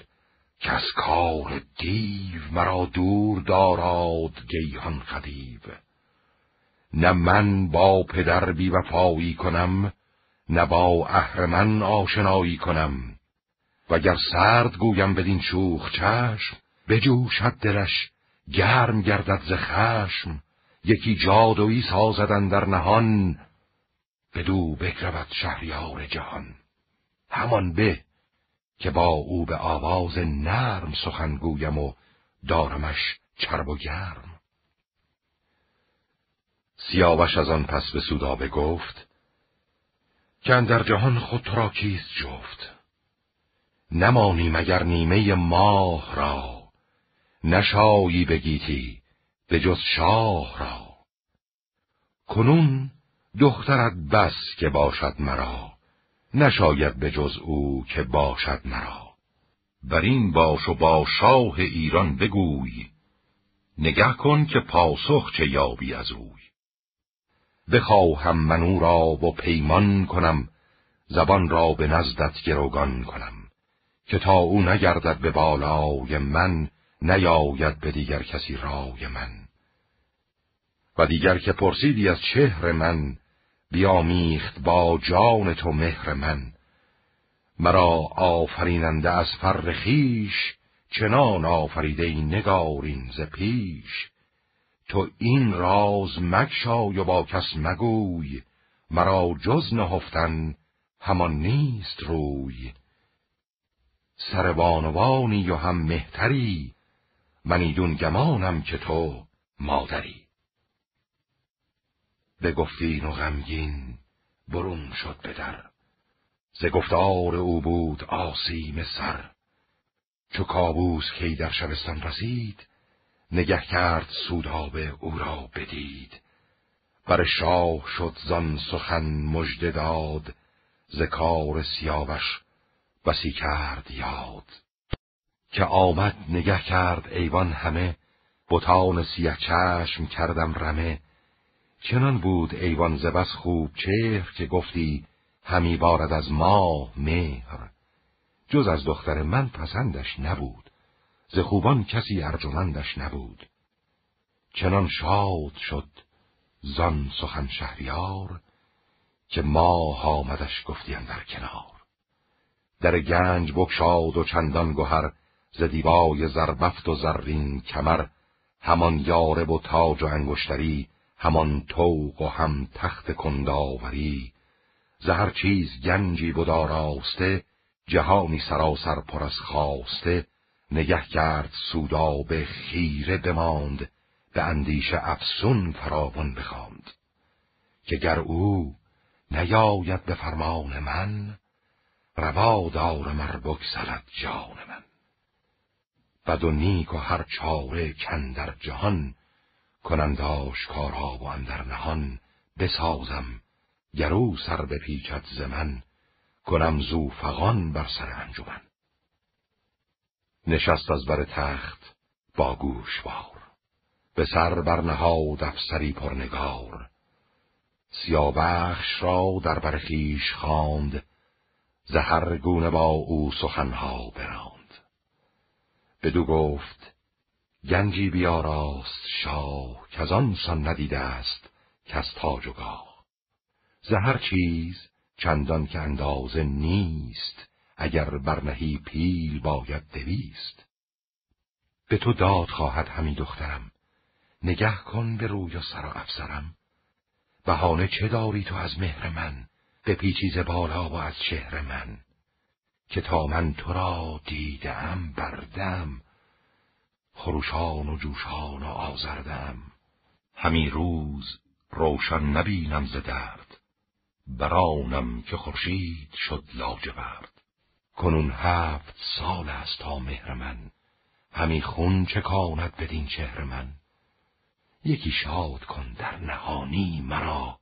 که از کار دیو مرا دور داراد گیهان خدیو. نه من با پدر بی وفایی کنم نه با اهرمن آشنایی کنم. وگر سرد گویم بدین شوخ چشم بجوشد دلش گرم گردد ز خشم. یکی جادویی سازدن در نهان بدو بگرود شهریار جهان. همان به که با او به آواز نرم سخن گویم و دارمش چرب و گرم. سیاوش از آن پس به سودابه گفت که در جهان خود را کیست جفت؟ نمانی مگر نیمه ماه را؟ نشایی بگیتی به جز شاه را؟ کنون دخترت بس که باشد مرا نشاید به جز او که باشد مرا. بر این باش و با شاه ایران بگوی نگه کن که پاسخ چه یابی از اوی. بخواهم من او را و پیمان کنم زبان را به نزدت گروگان کنم که تا او نگردد به بالای من نیاید به دیگر کسی رای من. و دیگر که پرسیدی از چهر من بیامیخت با جان تو مهر من. مرا آفریننده از فر خیش چنان آفریده نگارین ز پیش. تو این راز مگشای و با کس مگوی مرا جز نهفتن همان نیست روی. سر بانوانی و هم مهتری منیدون گمانم که تو مادری. به گفتین و غمگین برون شد به در. ز گفتار او بود آسیم سر. چو کابوس کی در شبستان رسید نگه کرد سودابه او را بدید. بر شاه شد زان سخن مژده داد ز سیاوش بسی کرد یاد. که آمد نگه کرد ایوان همه بتان سیه چشم کردم رمه. چنان بود ایوان زبس خوب چهر که گفتی همی بارد از ماه مهر. جز از دختر من پسندش نبود. ز خوبان کسی ارجمندش نبود. چنان شاد شد زان سخن شهریار که ماه آمدش گفتیم در کنار. در گنج بکشاد و چندان گهر ز دیبای زربفت و زرین کمر همان یارب و تاج و انگشتری همان توق و هم تخت کنداوری. زهر چیز گنجی بود آراسته جهانی سراسر پر از خواسته نگه کرد به خیره بماند به اندیشه افسون فراوان بخواند. که گر او نیاید به فرمان من روا دارم ار بگسلد جان من. بد و نیک و هر چاره کندر جهان کنند آشکارا و اندر نهان بسازم. گرو سر بپیچد ز من کنم زو فغان بر سر انجمن. نشست از بر تخت با گوشوار. به سر برنهاد افسری پرنگار. سیابخش را در بر خویش خواند زهر گونه با او سخنها براند. بدو گفت گنجی بیاراست شاه که از آن سان ندیده است کس تاج و گاه. زهر چیز چندان که اندازه نیست اگر برنهی پیل باید دویست. به تو داد خواهد همی دخترم. نگه کن به روی و سر و افسرم. بهانه چه داری تو از مهر من؟ به پیچیز بالا و از شهر من. که تا من تو را دیدم بردم. خروشان و جوشان و آزردم. همی روز روشن نبینم ز درد. برانم که خورشید شد لاجورد. کنون هفت سال است تا مهر من. همی خون چکاند بدین چهر من. یکی شاد کن در نهانی مرا.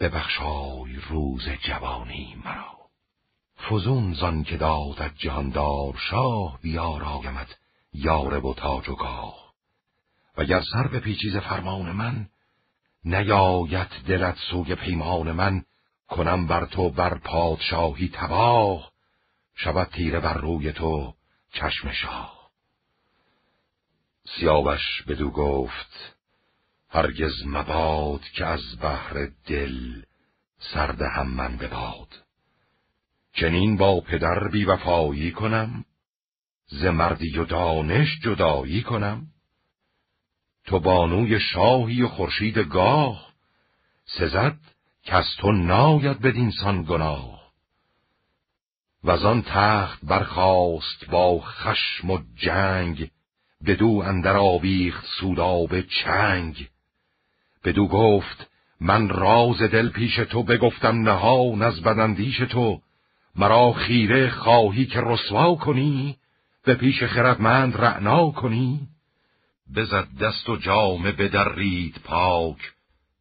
ببخشای روز جوانی مرا. فزون زان که دادت جهاندار شاه بیاراگمت یاره و تاج و گاه. وگر سر به پیچیز فرمان من نیاید دلت سوی پیمان من. کنم بر تو بر پادشاهی تباه. شود تیره بر روی تو چشم شاه. سیاوش بدو گفت هرگز مباد که از بحر دل سرد هم من بباد. چنین با پدر بیوفایی کنم ز مردی و دانش جدایی کنم. تو بانوی شاهی و خورشید گاه سزد که از تو ناید بدینسان گناه. و آن تخت برخاست با خشم و جنگ بدو اندر آویخت سوداب چنگ. بدو گفت من راز دل پیش تو بگفتم نهان از بدندیش تو مرا خیره خواهی که رسوا کنی به پیش خردمند رعنا کنی. بزد دست و جامه بدرید پاک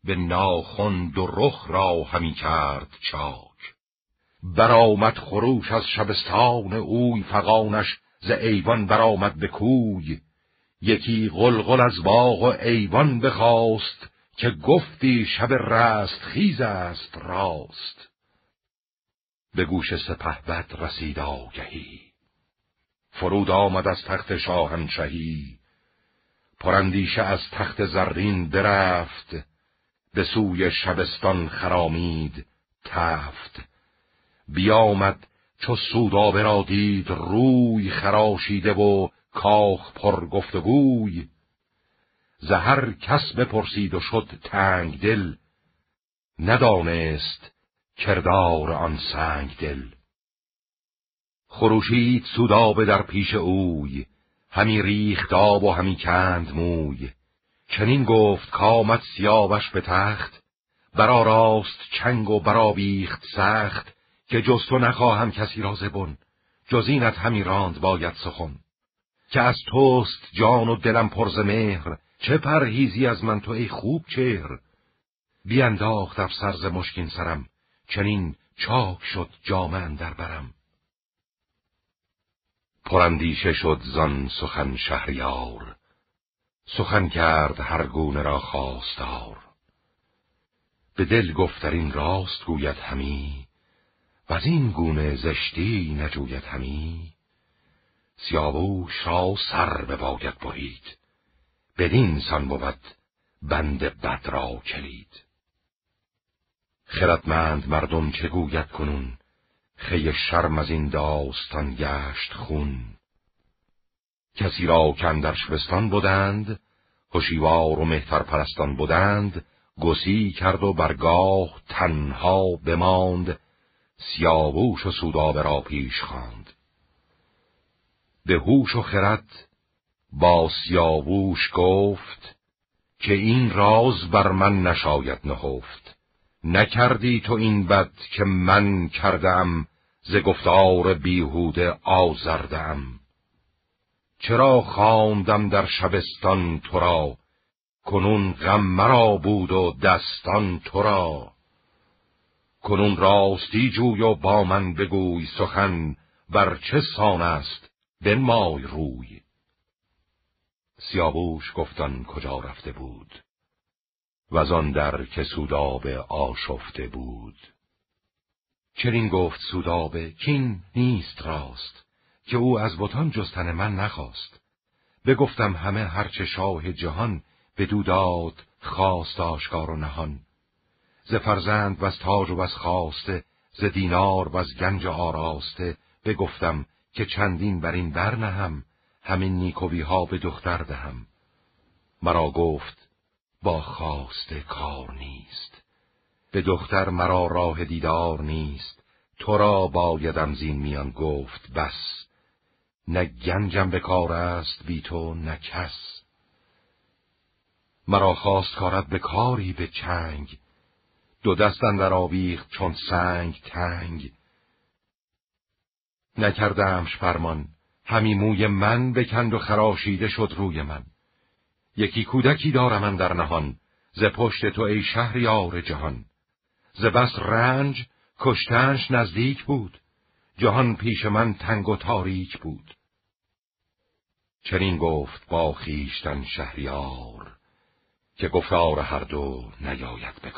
به ناخند و رخ را همی کرد چاک. برآمد خروش از شبستان اوی فقانش ز ایوان برآمد به کوی. یکی غلغل از باغ و ایوان بخواست که گفتی شب رست خیز است راست. به گوش سپهبد رسید آگهی. فرود آمد از تخت شاهنشهی پرندیشه از تخت زرین برفت به سوی شبستان خرامید تفت. بیامد چو سودابه را دید روی خراشیده و کاخ پر گفتگوی زهر کس بپرسید و شد تنگ دل ندانست کردار آن سنگ دل خروشید سودابه در پیش اوی همی ریخت آب و همی کند موی. چنین گفت کامت سیاوش به تخت برا راست چنگ و برا بیخت سخت. که جز تو نخواهم کسی را زبون جز اینت همی راند باید سخن. که از توست جان و دلم پرز مهر چه پرهیزی از من تو ای خوب چهر؟ بیانداخت افسر ز مشکین سرم چنین چاک شد جامن در برم. پرندیشه شد زان سخن شهریار سخن کرد هر گونه را خواستار. به دل گفترین راست گوید همی و از این گونه زشتی نجوید همی. سیاووش را سر بباید برید. بدین سان بود بند بد را کلید. خردمند مردم چه گوید کنون؟ خی شرم از این داستان گشت خون. کسی را کن در شبستان بودند هوشیوار و مهتر پرستان بودند گسی کرد و برگاه تنها بماند. سیاووش و سودابه را پیش خواند. به هوش و خرد با سیاووش گفت که این راز بر من نشاید نهفت. نکردی تو این بد که من کردم ز گفتار بیهوده آزردم. چرا خواندم در شبستان تو را؟ کنون غم مرا بود و دستان تو را. کنون راستی جوی و با من بگوی سخن بر چه سان است بنمای روی. سیابوش گفتن کجا رفته بود و آن در که سودابه آشفته بود. چرین گفت سودابه کین نیست راست که او از بتان جستن من نخواست. بگفتم همه هرچه شاه جهان به داد خواست آشکار و نهان. ز فرزند و از تاج و از خواسته ز دینار و از گنج آراسته بگفتم که چندین بر این برنهم همین نیکوی ها به دختر دهم. مرا گفت با خواسته کار نیست. به دختر مرا راه دیدار نیست. تو را بایدم زین میان گفت بس. نه گنجم به کار است بی تو نه کس. مرا خواست کارت به کاری به چنگ. دو دستن در آویخت چون سنگ تنگ. نکردمش فرمان همی موی من بکند و خراشیده شد روی من. یکی کودکی دارم من در نهان ز پشت تو ای شهریار جهان. ز بس رنج کشتنش نزدیک بود جهان پیش من تنگ و تاریک بود. چنین گفت با خیشتن شهریار که گفتار هر دو نیاید به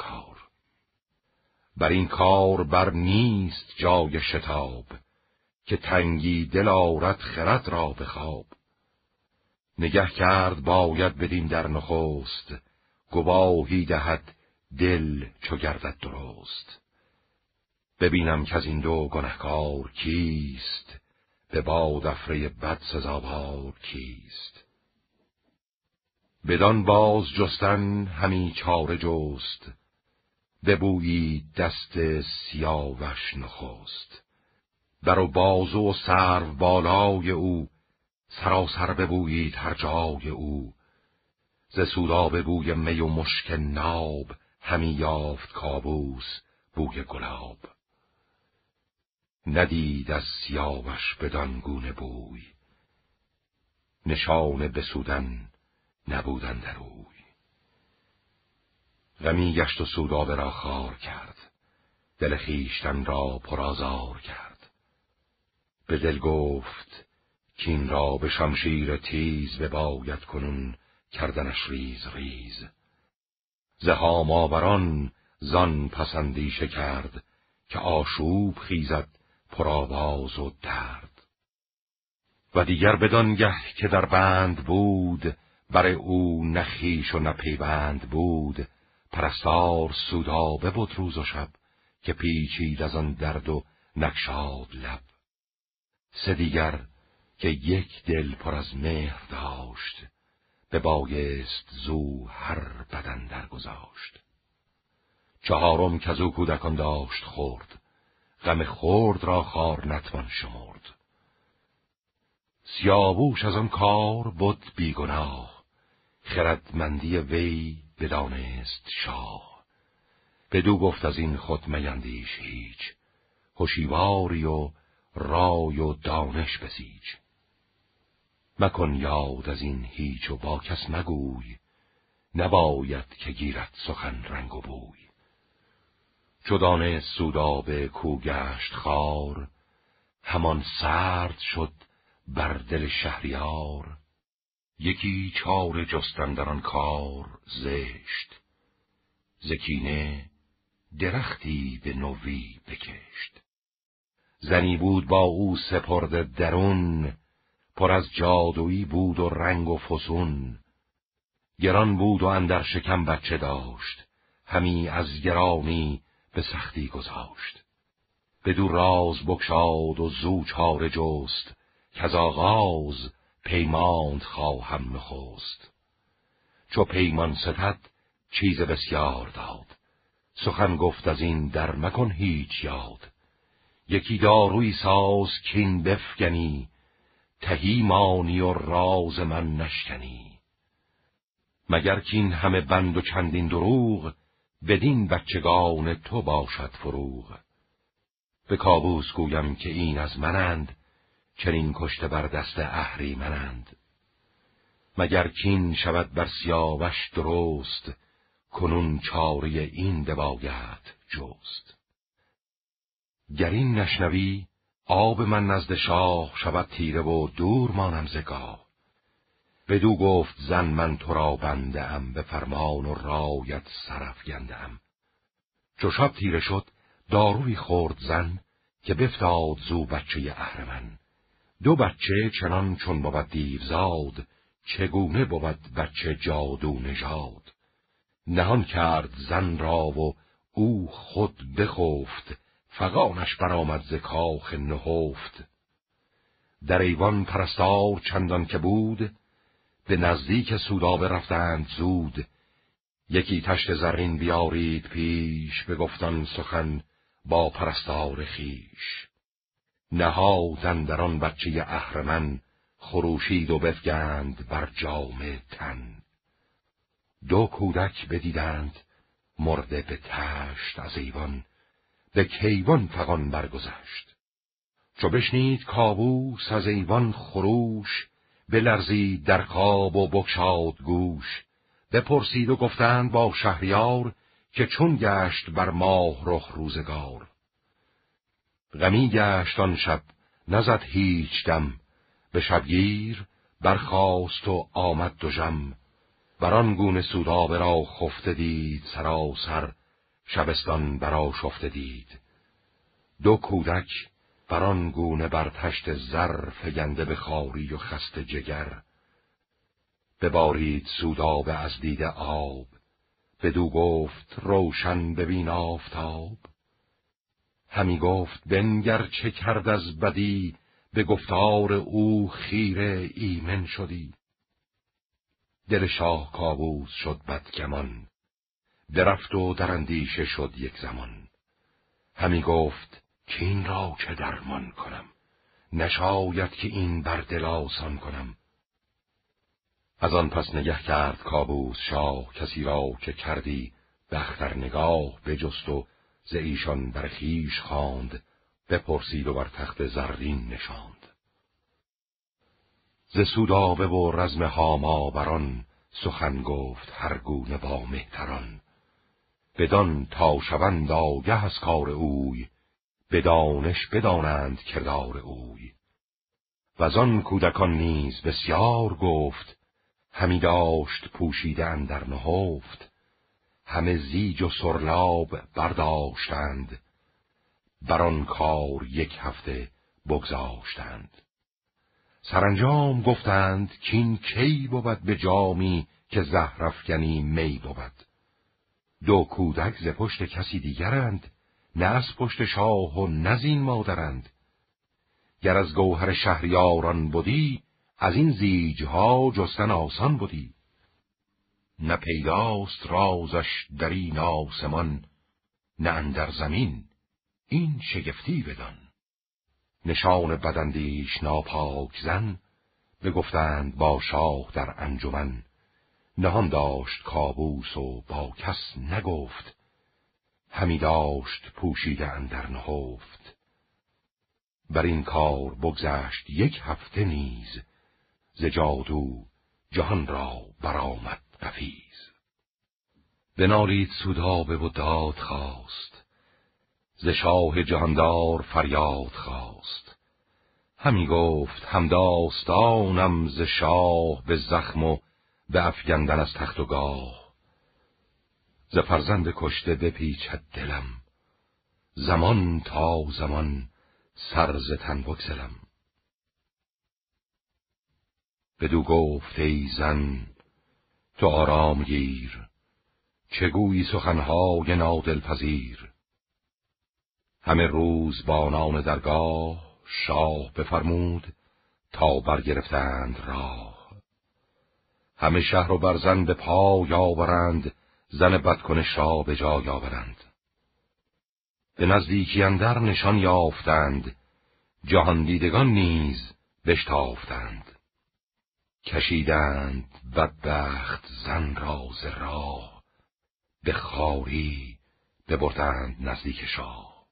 بر این کار بر نیست جای شتاب که تنگی دل آرد خرد را به خواب. نگه کرد باید بدین در نخست گواهی دهد دل چو گردد درست. ببینم که از این دو گنهکار کیست به باد افره بد سزاوار کیست. بدان باز جستن همی چاره جست ببویی دست سیاوش نخست. بر و بازو و سرو بالای او سراسر ببویید هر جای او. ز سودا بوی می و مشک ناب همی یافت کابوس بوی گلاب. ندید از سیاوش بدان گونه بوی. نشان بسودن نبودن در اوی. غمی گشت و سودابه را خار کرد. دل خیشتن را پرازار کرد. به دل گفت کین را به شمشیر تیز به باید کنون کردنش ریز ریز. زهام آوران زان پسندیشه کرد که آشوب خیزد پرآواز و درد. و دیگر بدانگه که در بند بود بر او نخیش و نپیوند بود پرستار سودابه بود روز و شب که پیچید از آن درد و نکشاد لب. سه دیگر که یک دل پر از مهر داشت به بایست زو هر بدن درگذاشت. چهارم که از او کودکان داشت خورد غم خورد را خار نتوان شمرد. سیاووش از آن کار بود بیگناه خردمندی وی بدانست شاه. بدو گفت از این خود میندیش هیچ. هوشیواری و رای و دانش بسیج. مکن یاد از این هیچ و با کس مگوی. نباید که گیرد سخن رنگ و بوی. چدان سودابه کو گشت خار همان سرد شد بر دل شهریار. یکی چار جستن در آن کار زشت زکینه درختی به نوی بکشت. زنی بود با او سپرده درون پر از جادویی بود و رنگ و فسون. گران بود و اندر شکم بچه داشت همی از گرانی به سختی گذاشت. بدو راز بکشاد و زو چاره جست که از آغاز پیماند خواهم نخست. چو پیمان ستد چیز بسیار داد. سخن گفت از این در مکن هیچ یاد. یکی داروی ساز کین بفگنی تهی مانی و راز من نشکنی. مگر کین همه بند و چندین دروغ بدین بچگان تو باشد فروغ. به کابوس گویم که این از منند چنین کشته بر دست منند مگر کین شود بر سیاوش درست کنون چاری این دواید جست؟ گر این نشنوی آب من نزد شاه شود تیره و دور مانم زگاه بدو گفت زن من تو را بنده ام به فرمان و رایت سرف گنده ام. چو شب تیره شد داروی خورد زن که بفتاد زو بچه اهرمن. دو بچه چنان چون بود دیوزاد چگونه بود بچه جادو نژاد؟ نهان کرد زن را و او خود بخفت فقانش برآمد ز کاخ نهفت. در ایوان پرستار چندان که بود به نزدیک سودابه رفتند زود. یکی تشت زرین بیارید پیش به گفتان سخن با پرستار خیش نهادن در آن بچه اهرمن خروشید و بفگند بر جام تن. دو کودک بدیدند مرده به تشت از ایوان به کیوان فقان برگذشت. چو بشنید کابوس از ایوان خروش بلرزید در خواب و بکشاد گوش. بپرسید و گفتند با شهریار که چون گشت بر ماه رخ روزگار. غمی گشت آن شب نزد هیچ دم. به شبگیر برخاست و آمد دو جم بران گونه سودابه را خفته دید سراسر شبستان برا شفته دید. دو کودک بران گونه بر تشت زر فگنده به خاری و خست جگر. ببارید سودابه از دید آب. بدو گفت روشن ببین آفتاب. همی گفت بنگر چه کرد از بدی؟ به گفتار او خیره ایمن شدی. دل شاه کابوس شد بدگمان درفت و در اندیشه شد یک زمان. همی گفت که این را چه درمان کنم نشاید که این بر دل آسان کنم. از آن پس نگه کرد کابوس شاه کسی را که کردی به اختر نگاه بجست و ز ایشان بر خویش خواند بپرسید و بر تخت زرین نشاند. ز سودابه و رزم هاما بران سخن گفت هر گونه با مهتران. بدان تا شوند آگه از کار اوی به دانش بدانند کردار اوی. و آن کودکان نیز بسیار گفت همی داشت پوشیدن در نهفت. همه زیج و سرلاب برداشتند. بر آن کار یک هفته بگذاشتند. سرانجام گفتند کین کی بود به جامی که زهرفکنی می بود. دو کودک ز پشت کسی دیگرند نه از پشت شاه و نزین مادرند. گر از گوهر شهریاران بودی از این زیجها جستن آسان بودی. نه پیداست رازش در این آسمان نه اندر زمین این شگفتی بدان. نشان بدندیش ناپاک زن بگفتند با شاه در انجمن. نهان داشت کابوس و با کس نگفت همی داشت پوشیده اندر نهفت. بر این کار بگذشت یک هفته نیز ز جهان را برآمد. قفیز بنالید سودابه و داد خواست. ز شاه جهاندار فریاد خواست. همی گفت همداستانم ز شاه به زخم و به افگندن از تخت و گاه. ز فرزند کشته بپیچد دلم. زمان تا زمان سرز تن بگذرم. بدو گفت ای زن تو آرام گیر. چگویی سخنهای نادل پذیر همه روز بانان درگاه شاه بفرمود تا برگرفتند راه. همه شهر و برزن به پای آورند زن بدکنش را به جای آورند. به نزدیکی اندر نشان یافتند جهان دیدگان نیز بشتافتند. کشیدند بدبخت زن راز راه به خاری ببردند نزدیک شاه.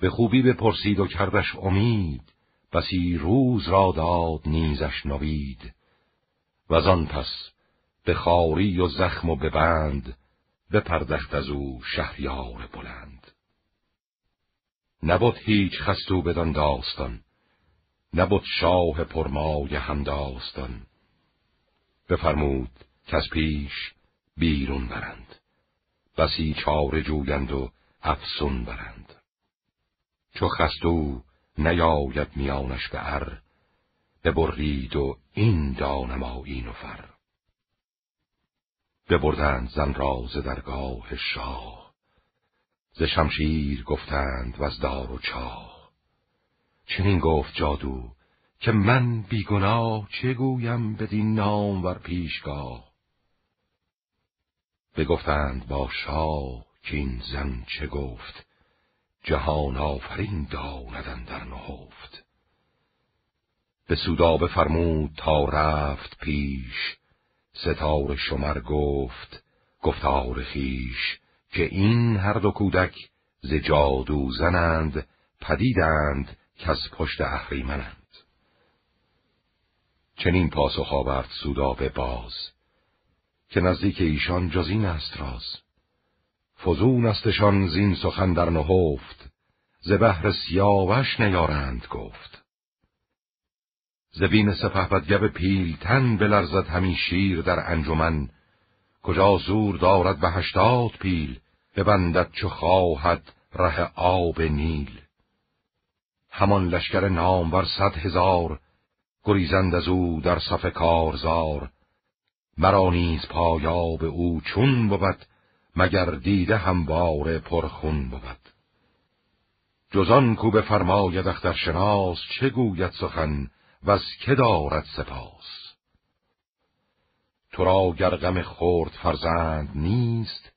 به خوبی بپرسید و کردش امید بسی روز را داد نیزش نوید. و آن پس به خاری و زخم و به بند بپردخت از او شهریار بلند. نبود هیچ خستو بدان داستان نبود شاه پرمای همداستان بفرمود که از پیش بیرون برند. بسی چاره جویند و افسون برند. چو خستو نیاید میانش به ار ببرید و این دانما این و فر. ببردند زن را ز درگاه شاه ز شمشیر گفتند و از دار و چاه. چنین گفت جادو که من بیگناه چه گویم بدین نام ور پیشگاه؟ بگفتند با شاه که این زن چه گفت؟ جهان آفرین داندن در نهفت. به سودا بفرمود تا رفت پیش. ستار شمر گفت گفتار خیش که این هر دو کودک ز جادو زنند پدیدند که از پشت اهریمنند. چنین پاسخ سودا به باز که نزدیک ایشان جز این است راز. فزون استشان زین سخن در نهفت ز بهر سیاوش نیارند گفت. زبین پیل تن بلرزد همی شیر در انجمن کجا زور دارد به هشتاد پیل ببندد چو خواهد ره آب نیل. همان لشکر نامور صد هزار گریزند از او در صف کارزار. مرا نیز پایاب او چون بود مگر دیده همواره پرخون بود. جزان کو به اختر شناس چه گوید سخن و که دارد سپاس. تو را گر غم خورد فرزند نیست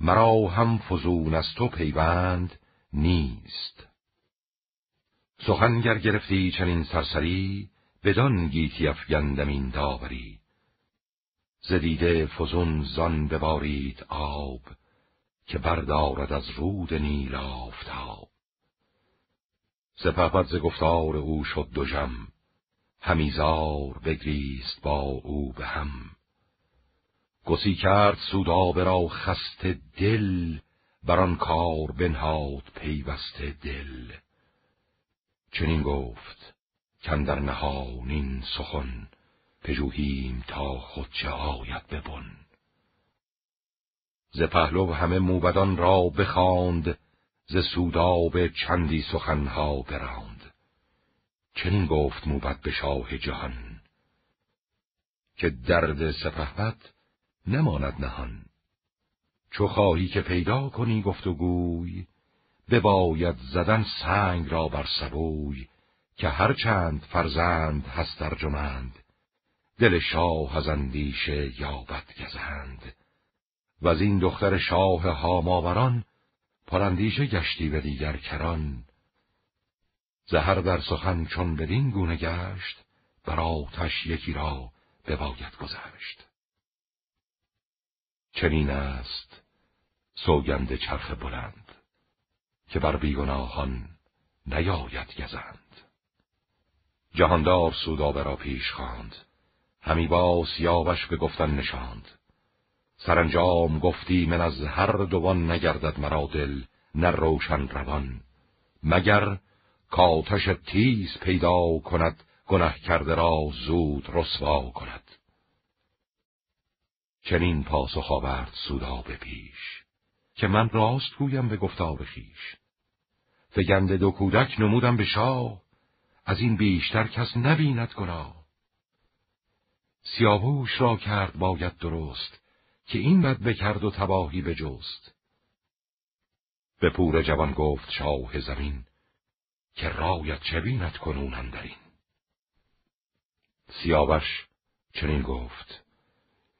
مرا هم فزون از تو پیوند نیست. سخن گر گرفتی چنین سرسری بدان گیتی افگندم این داوری. زدیده فزون زان ببارید آب که بردارد از رود نیل آفتاب. سپهبد ز گفتار او شد جم همیزار بگریست با او به هم. گسی کرد سودابه را خست دل بر کار بنهاد پیوسته دل. چنین گفت کندر نهانین سخن پژوهیم تا خود چه آید ببن. ز پهلو همه موبدان را بخواند ز سوداب چندی سخنها براند. چنین گفت موبد به شاه جهان که درد سپهبد نماند نهان. چو خواهی که پیدا کنی گفت و گوی بباید زدن سنگ را بر سبوی. که هرچند فرزند هست ارجمند دل شاه از اندیشه یابد گزند. و از این دختر شاه هاماوران پراندیشه گشتی و دیگر کران. زهر در سخن چون بدین گونه گشت بر آتش یکی را بباید گذشت. چنین است سوگند چرخ بلند که بر بیگناهان نیاید گزند. جهاندار سودابه را پیش خواند. همی با سیاوش به گفتن نشاند. سرانجام گفتی من از هر دوان نگردد مرا دل نه روشن روان. مگر کاتش تیز پیدا کند گنه کرده را زود رسوا کند. چنین پاسخ آورد سودا به پیش که من راست گویم به گفتار خیش. فگنده دو کودک نمودم به شاه از این بیشتر کس نبیند گناه. سیاووش را کرد باید درست که این بد بکرد و تباهی بجست. به پور جوان گفت شاه زمین که رایت چه بیند کنون اندرین. سیاوش چنین گفت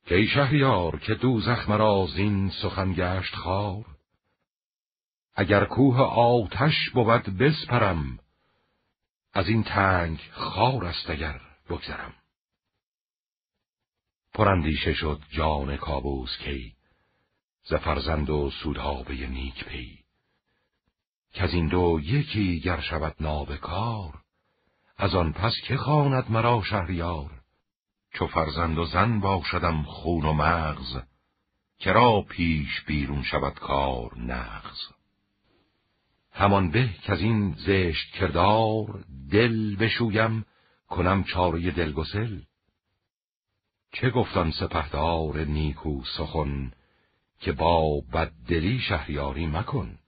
که ای شهریار که دوزخ مرا زین سخن گشت خار اگر کوه آتش بود بسپرم از این تنگ خار است اگر بگذرم. پرندیشه شد جان کابوس کی ز فرزند و سودابه نیک پی. که از این دو یکی گر شود نابکار از آن پس که خواند مرا شهریار؟ چو فرزند و زن باشدم خون و مغز کرا پیش بیرون شود کار نغز؟ همان به که از این زشت کردار دل بشویم کنم چاره دلگسل. چه گفتان سپهدار نیکو سخن که با بددلی شهریاری مکن؟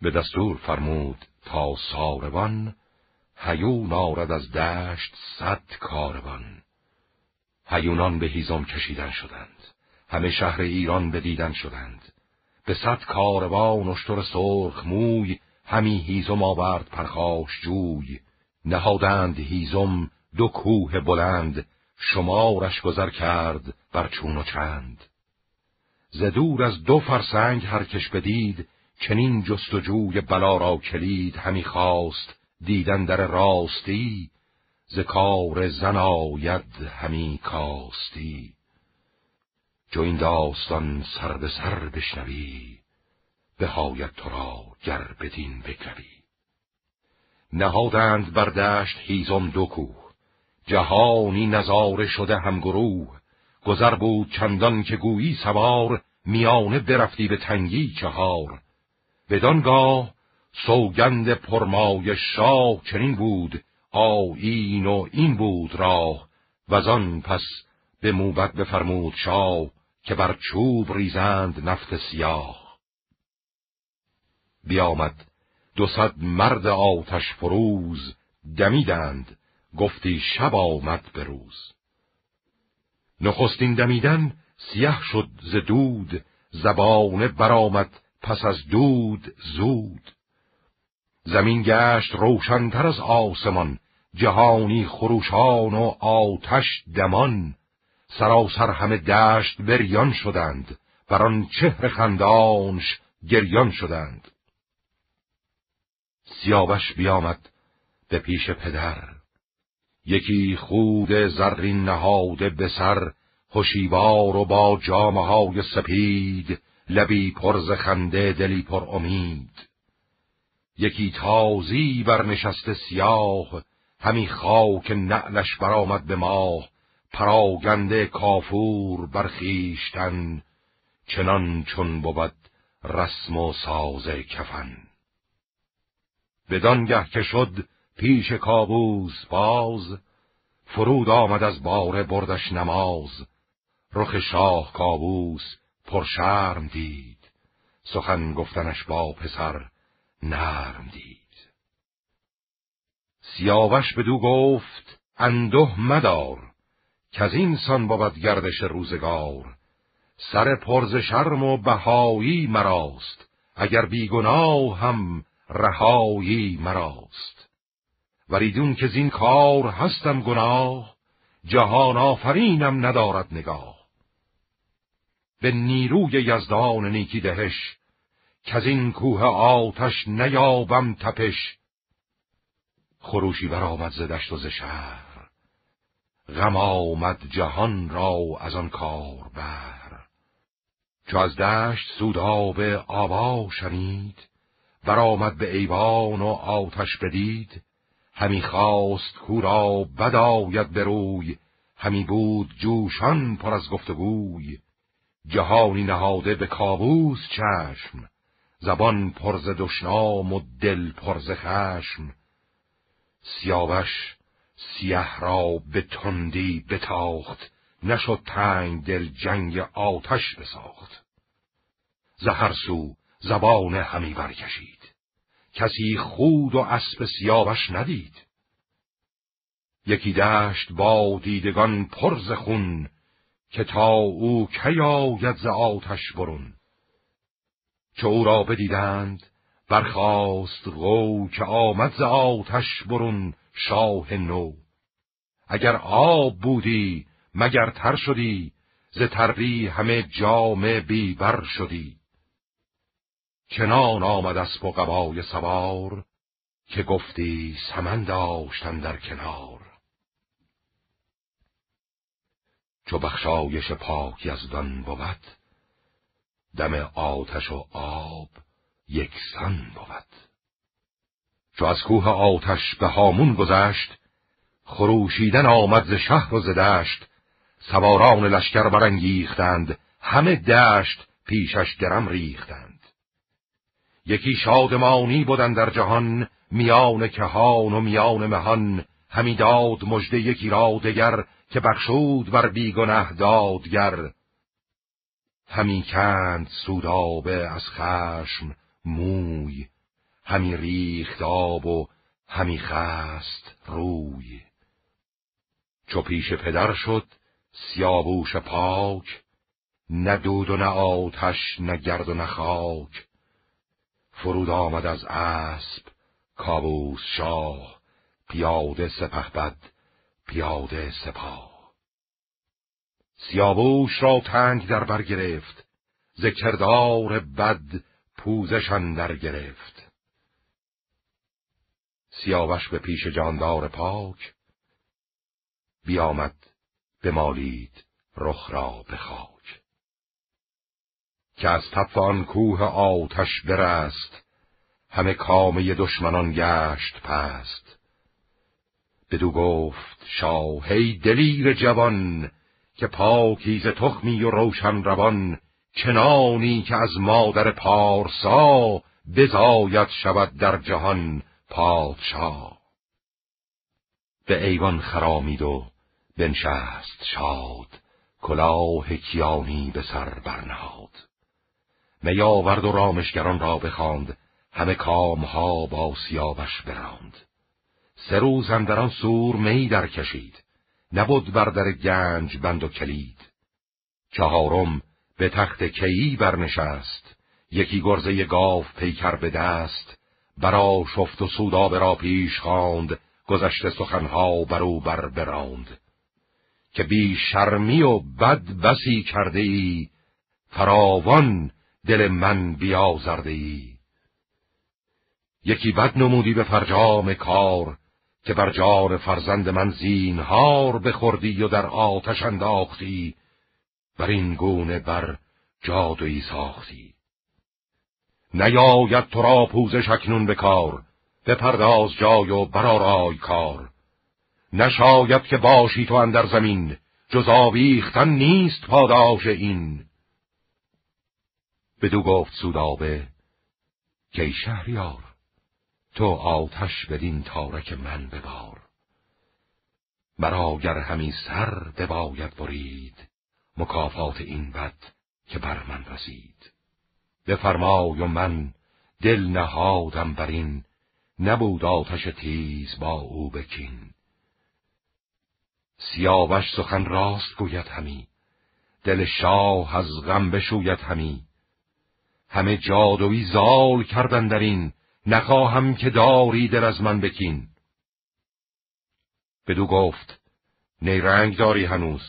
به دستور فرمود تا ساروان هیون آرد از دشت صد کاروان. هیونان به هیزم کشیدن شدند همه شهر ایران بدیدن شدند. به صد کاروان اشتر سرخ موی همی هیزم آورد پرخاش جوی. نهادند هیزم دو کوه بلند شمارش گذر کرد بر چون و چند. ز دور از دو فرسنگ هر کش بدید چنین جستجوی بلا را کلید همی خواست دیدن در راستی ز کار زن آید همی کاستی. جو این داستان سر به سر بشنوی بهایت تو را گر بدین بگروی نهادند بر دشت هیزم دو کوه جهانی نظاره شده هم گروه. گذر بود چندان که گویی سوار میانه برفتی به تنگی چهار. بدانگاه سوگند پرمای شاه چنین بود آیین و این بود راه. وزان پس به موبت بفرمود شاه که بر چوب ریزند نفت سیاه. بیامد دو صد مرد آتش فروز دمیدند گفتی شب آمد به روز. نخستین دمیدن سیه شد ز دود زبانه برآمد پس از دود زود. زمین گشت روشنتر از آسمان جهانی خروشان و آتش دمان. سراسر همه دشت بریان شدند. بر آن چهر خندانش گریان شدند. سیاوش بیامد به پیش پدر. یکی خود زرین نهاده به سر هوشیوار و با جامه های سپید لبی پر ز خنده دلی پر امید. یکی تازی برنشسته سیاه همی خاک نعلش برآمد به ماه. پراگنده کافور برخیشتن چنان چون بود رسم و ساز کفن. بدانگه که شد پیش کابوس باز فرود آمد از باره بردش نماز. رخ شاه کابوس پرشرم دید سخن گفتنش با پسر نرم دید. سیاوش بدو گفت اندوه مدار. که از این سان بود گردش روزگار. سر پرز شرم و بهایی مراست اگر بیگناه هم رهایی مراست. وریدون که زین کار هستم گناه جهان آفرینم ندارد نگاه. به نیروی یزدان نیکی دهش که از این کوه آتش نیابم تپش. خروشی برآمد ز دشت و ز شهر. غم آمد جهان را از آن کار بر چو از دشت سوداب آوا شنید برآمد به ایوان و آتش بدید. همی خواست کو را بداید به روی همی بود جوشان پر از گفتگوی. جهانی نهاده به کابوس چشم زبان پرز دشنام و دل پرز خشم. سیاوش سیه را به تندی بتاخت نشد تنگ دل جنگ آتش بساخت. زهر سو زبان همی برکشید. کسی خود و اسب سیاوش ندید. یکی دشت با دیدگان پرز خون که تا او کی آید ز آتش برون. چه او را بدیدند برخاست غو که آمد ز آتش برون. شاه نو. اگر آب بودی مگر تر شدی ز تردی همه جام بیبر شدی. چنان آمد اسب و قبای سوار که گفتی سمن داشتن در کنار. چو بخشایش پاک یزدان بود دم آتش و آب یکسان بود. چو از کوه آتش به هامون گذشت خروشیدن آمد ز شهر و ز دشت سواران لشکر برانگیختند همه دشت پیشش درم ریختند. یکی شادمانی بودن در جهان میان کهان و میان مهان همی داد مژده یکی را دگر که بخشود بر بیگنه دادگر. همی کند سودابه از خشم موی همی ریخت آب و همی خست روی. چو پیش پدر شد سیابوش پاک نه دود و نه آتش نه گرد و نه خاک. فرود آمد از اسب کابوس شاه پیاده سپه بد پیاده سپاه سیابوش را تنگ در بر گرفت ذکردار بد پوزشان در گرفت. سیاوش به پیش جاندار پاک بیامد بمالید رخ را به خاک. که از تف آن کوه آتش برست همه کامه دشمنان گشت پست. بدو گفت شاهی دلیر جوان که پاکیز تخمی و روشن روان چنانی که از مادر پارسا بزاید شود در جهان پادشاه. به ایوان خرامید و بنشست شاد کلاه کیانی به سر برنهاد. میاورد و رامشگران را بخواند همه کامها با سیاوش براند. سه روز آن سور می در کشید نبود بر در گنج بند و کلید. چهارم به تخت کیی برنشست یکی گرزه گاو پیکر به دست برا شفت و سودابه را پیش خواند گذشته سخنها برو بر براند. که بی شرمی و بد بسی کرده ای فراوان دل من بیازرده ای یکی بد نمودی به فرجام کار که بر جان فرزند من زینهار بخوردی و در آتش انداختی بر این گونه بر جادویی ساختی. نیاید تو را پوزش اکنون به کار. بپرداز جای و برارای کار. نشاید که باشی تو اندر زمین جز آویختن نیست پاداش این. بدو گفت سودابه که شهریار تو آتش بدین تارک من ببار. مرا گر همی سر بباید برید مکافات این بد که بر من رسید. بفرمای و من دل نهادم بر این. نبود آتش تیز با او بکین. سیاوش سخن راست گوید همی. دل شاه از غم بشوید همی. همه جادوی زال کردن در این. نخواهم که داری دل از من بکین. بدو گفت نیرنگ داری هنوز.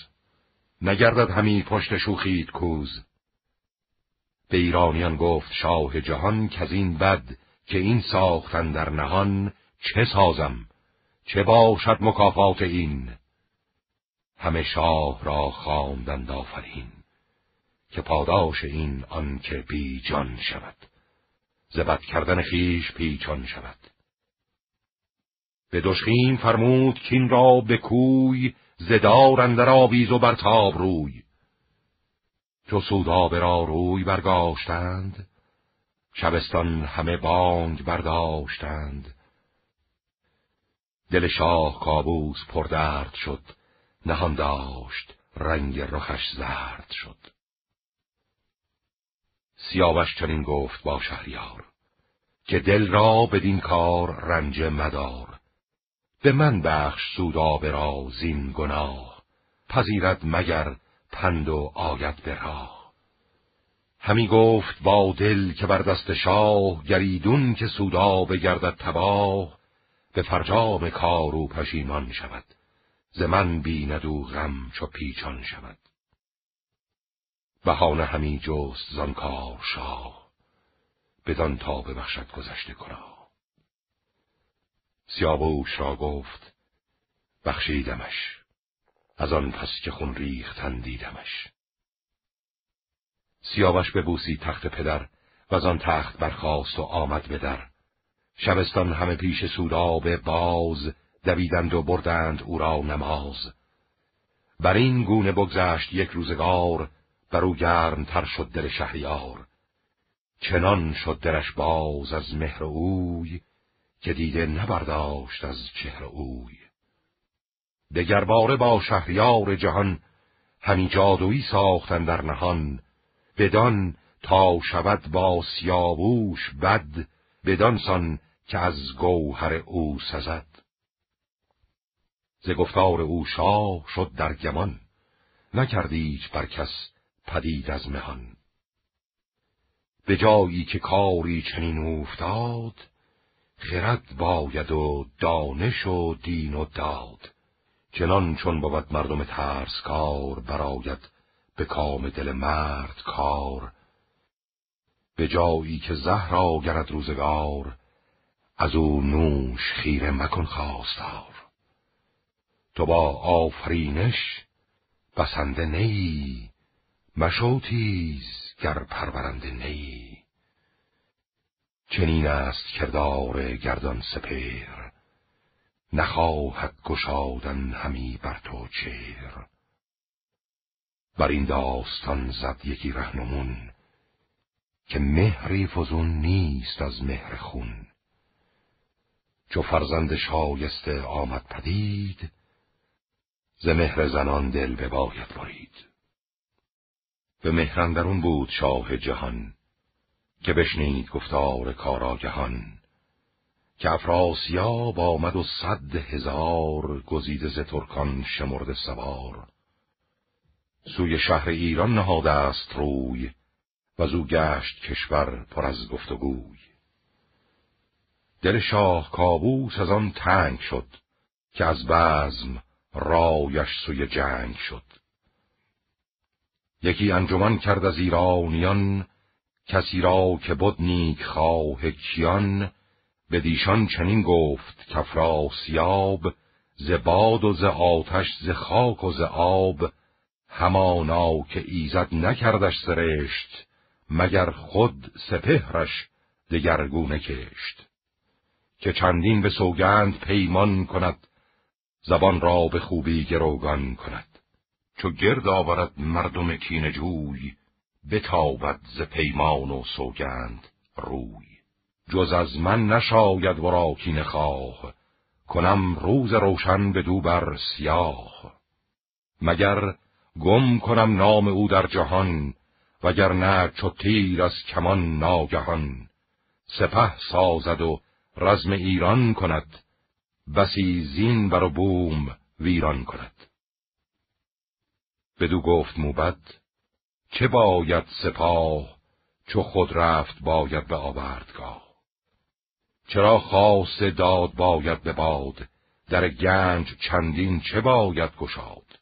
نگردد همی پشت شوخید کوز. به ایرانیان گفت شاه جهان که از این بد که این ساختن در نهان چه سازم؟ چه باشد مکافات این؟ همه شاه را خواندند آفرین که پاداش این آن که بی جان شود زبد کردن خیش پیچان شود. به دشخیم فرمود کین را به کوی زدار اندر آویز و برتاب روی. چو سودابه را روی برگاشتند شبستان همه بانگ برداشتند. دل شاه کابوس پردرد شد نهان داشت رنگ رخش زرد شد. سیاوش چنین گفت با شهریار که دل را بدین کار رنج مدار. به من بخش سودابه را زین گناه پذیرد مگر پند و آید به راه. همی گفت با دل که بر دست شاه گریدون که سودا بگردد تباه به فرجام کار و پشیمان شود. ز من بیند و غم چو پیچان شود. بهانه همی جست زان کار شاه بدان تا ببخشد گذشته کنا. سیابوش را گفت بخشیدمش. از آن پس که خون ریختن دیدمش سیاوش ببوسی تخت پدر و از آن تخت برخاست و آمد به در. شبستان همه پیش سوداب باز دویدند و بردند او را نماز. بر این گونه بگذشت یک روزگار بر او تر شد دل شهریار. چنان شد درش باز از مهر اوی که دیده نبرداشت از چهر اوی. دگرباره با شهریار جهان همی جادویی ساختن در نهان. بدان تا شود با سیاووش بد بدانسان که از گوهر او سزد. ز گفتار او شاه شد در گمان نکردیچ بر کس پدید از مهان. به جایی که کاری چنین افتاد خرد باید و دانش و دین و داد. چنان چون بود مردم ترس کار براید به کام دل مرد کار. به جایی که زهر آگرد روزگار از او نوش خیره مکن خواستار. تو با آفرینش بسنده نیی مشوتیز گر پرورنده نیی چنین است کردار گردان سپیر نخواهد گشادن همی بر تو چیر بر این داستان زد یکی رهنمون که مهری فزون نیست از مهر خون. چو فرزند شایسته آمد پدید ز مهر زنان دل بباید برید. به مهرندرون بود شاه جهان که بشنید گفتار کاراگهان. که افراسیاب آمد و صد هزار گزیده ز ترکان شمرد سوار. سوی شهر ایران نهاده است روی و او گشت کشور پر از گفتگوی. دل شاه کابوس از آن تنگ شد که از بزم رایش سوی جنگ شد. یکی انجمن کرد از ایرانیان کسی را که بود نیک خواه کیان به دیشان چنین گفت کفراسیاب ز باد و ز آتش ز خاک و ز آب. همانا که ایزد نکردش سرشت مگر خود سپهرش دگرگونه کشت. که چندین به سوگند پیمان کند زبان را به خوبی گروگان کند. چو گرد آورد مردم کین جوی بتابد ز پیمان و سوگند روی. جز از من نشاید ورا کین خواه. کنم روز روشن به دو بر سیاه. مگر گم کنم نام او در جهان وگر نه چو تیر از کمان ناگهان. سپه سازد و رزم ایران کند بسی زین بر و بوم ویران کند. بدو گفت موبد چه باید سپاه چو خود رفت باید به آوردگاه. چرا خاص داد باید به باد؟ در گنج چندین چه باید گشاد؟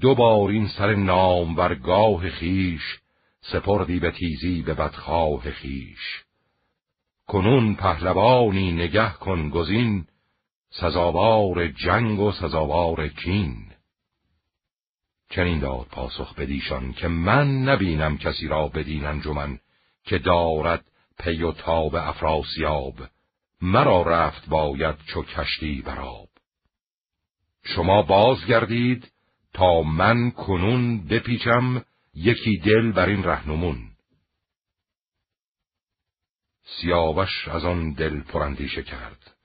دو بار این سر نام ورگاه خیش سپردی به تیزی به بدخواه خیش کنون پهلوانی نگه کن گزین سزاوار جنگ و سزاوار کین. چنین داد پاسخ بدیشان که من نبینم کسی را بدین انجمن که دارد پی و تاب افراسیاب مرا رفت باید چو کشتی براب شما بازگردید تا من کنون بپیچم یکی دل بر این رهنمون. سیاوش از آن دل پرندیشه کرد.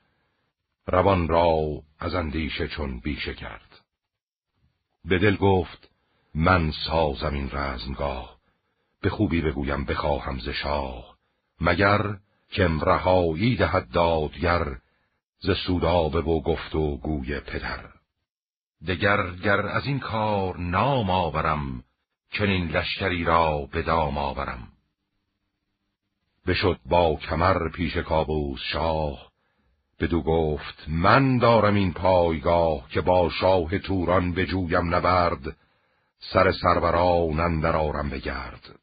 روان را از اندیشه چون بیشه کرد. به دل گفت من سازم این رزمگاه. به خوبی بگویم بخواهم ز مگر که رهایی دهد دادگر ز سودابه و گفت و گوی پدر. دگر گر از این کار نام آورم چنین لشکری را به دام آورم. بشد با کمر پیش کابوس شاه بدو گفت من دارم این پایگاه که با شاه توران بجویم نبرد سر سروران اندر آرم بگرد.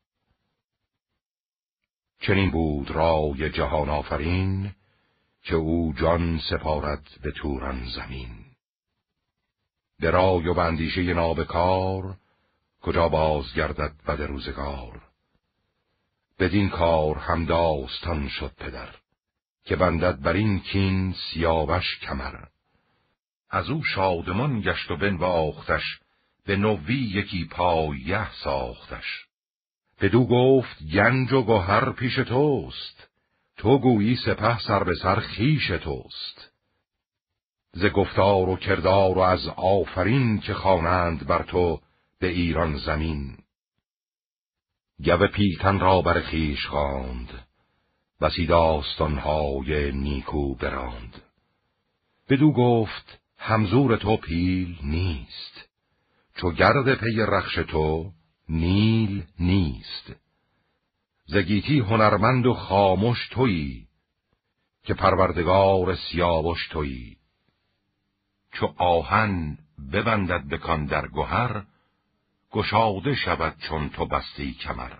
چنین بود رای جهان آفرین که او جان سپارد به توران زمین. به رای و بندیشه نابکار کجا بازگردد بد روزگار؟ بدین کار هم داستان شد پدر که بندد بر این کین سیاوش کمر. از او شادمان گشت و بنواختش به نوی یکی پایه ساختش. بدو گفت گنج و گوهر پیش توست. تو گویی سپه سر به سر خیش توست. ز گفتار و کردار و از آفرین که خوانند بر تو به ایران زمین. گو پیلتن را بر خیش خواند. بسی داستانهای نیکو براند. بدو گفت همزور تو پیل نیست. چو گرد پی رخش تو نیل نیست. زگیتی هنرمند و خاموش تویی که پروردگار سیاوش تویی. چو آهن ببندد بکان در گهر گشاده شود چون تو بستی کمر.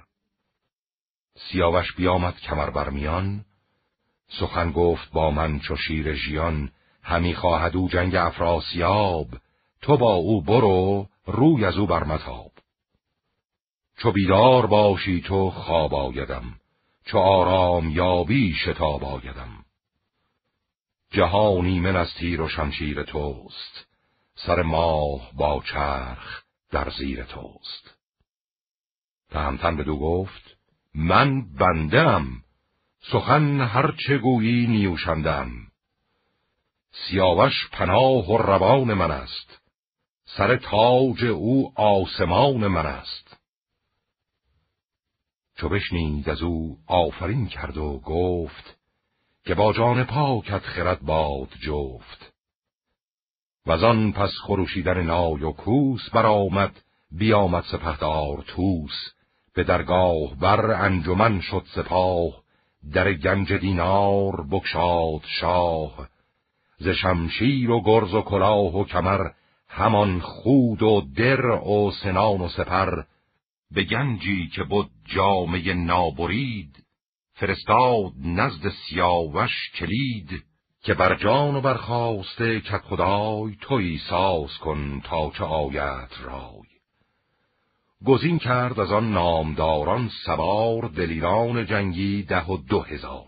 سیاوش بیامد کمر برمیان سخن گفت با من چو شیر ژیان همی خواهد او جنگ افراسیاب تو با او برو روی از او برمتاب. چو بیدار باشی تو خواب آیدم چو آرام یابی شتاب آیدم. جهانی من از تیر و شمشیر توست سر ماه با چرخ در زیر توست. تهمتن بدو گفت من بندم سخن هر چه گویی نیوشندم سیاوش پناه و روان من است سر تاج او آسمان من است. چو بشنید از او آفرین کرد و گفت که با جان پاکت خرد باد جفت. و آن پس خروشیدن نای و کوس برآمد بیامد سپهدار توس به درگاه بر انجمن شد سپاه در گنج دینار بکشاد شاه. ز شمشیر و گرز و کلاه و کمر همان خود و در و سنان و سپر. به گنجی که بود جامعه نابرید فرستاد نزد سیاوش کلید که بر جان و برخواسته که خدای توی ساز کن تا چه آیت رای. گزین کرد از آن نامداران سوار دلیران جنگی ده و دو هزار.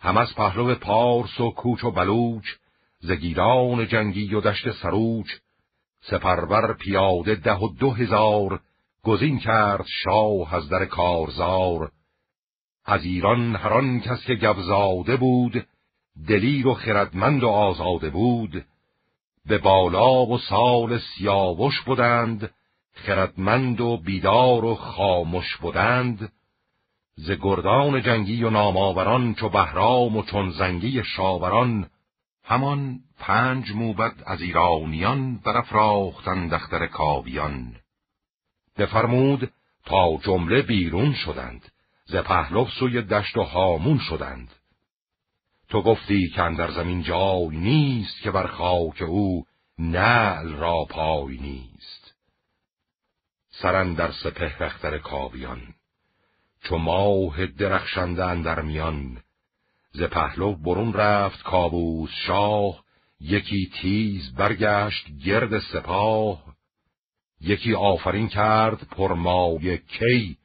هم از پهلو پارس و کوچ و بلوچ زگیران جنگی و دشت سروچ سپرور پیاده ده و دو هزار گزین کرد شاه از در کارزار. از ایران هران کس که گوزاده بود دلیر و خردمند و آزاده بود. به بالا و سال سیاوش بودند خردمند و بیدار و خاموش بودند ز گردان جنگی و ناماوران چو بهرام و چون زنگی شاوران همان پنج موبد از ایرانیان برافراختند دختر کاویان بفرمود تا جمله بیرون شدند ز پهلو سوی دشت و هامون شدند. تو گفتی که در زمین جای نیست که بر خاک او نعل را پای نیست. سرن در سپه رختر کاویان چو ماه درخشنده اندر میان ز پهلو برون رفت کابوس شاه یکی تیز برگشت گرد سپاه یکی آفرین کرد پرمای کی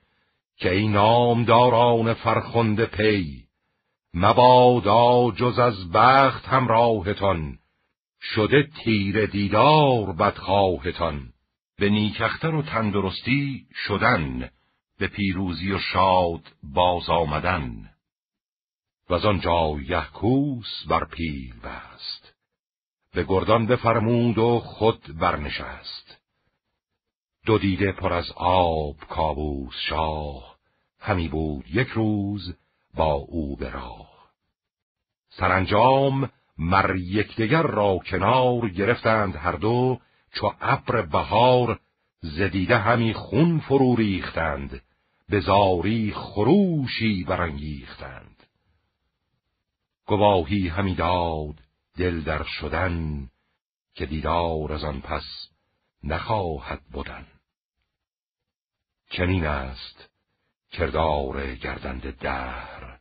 که ای نامداران فرخنده پی. مبادا جز از بخت همراهتان شده تیر دیدار بدخواهتان. به نیکختر و تندرستی شدن به پیروزی و شاد باز آمدن. و از آن جایه کوس بر پیل بست به گردان بفرمود و خود برنشست. دو دیده پر از آب کابوس شاه. همی بود یک روز با او به راه. سرانجام مر یکدیگر را کنار گرفتند هر دو چو ابر بهار زدیده همی خون فرو ریختند به زاری خروشی برانگیختند. گواهی همی داد دل در شدن که دیدار از آن پس نخواهد بودن چنین است کردار گردنده دهر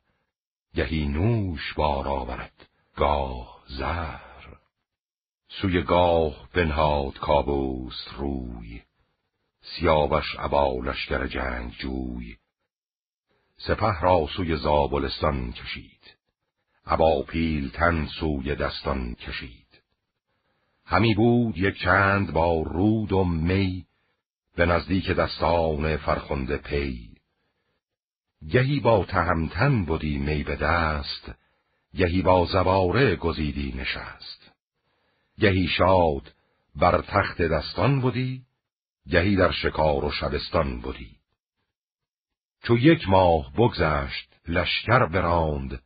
گهی نوش بار آورد گاه زهر. سوی گاه بنهاد کابوس روی سیاوش عبا لشکر جنگ جوی. سپه را سوی زابلستان کشید عبا تن سوی دستان کشید. همی بود یک چند با رود و می به نزدیک دستان فرخنده پی. گهی با تهمتن بودی می به دست گهی با زباره گزیدی نشست. گهی شاد بر تخت دستان بودی گهی در شکار و شبستان بودی چو یک ماه بگذشت لشکر براند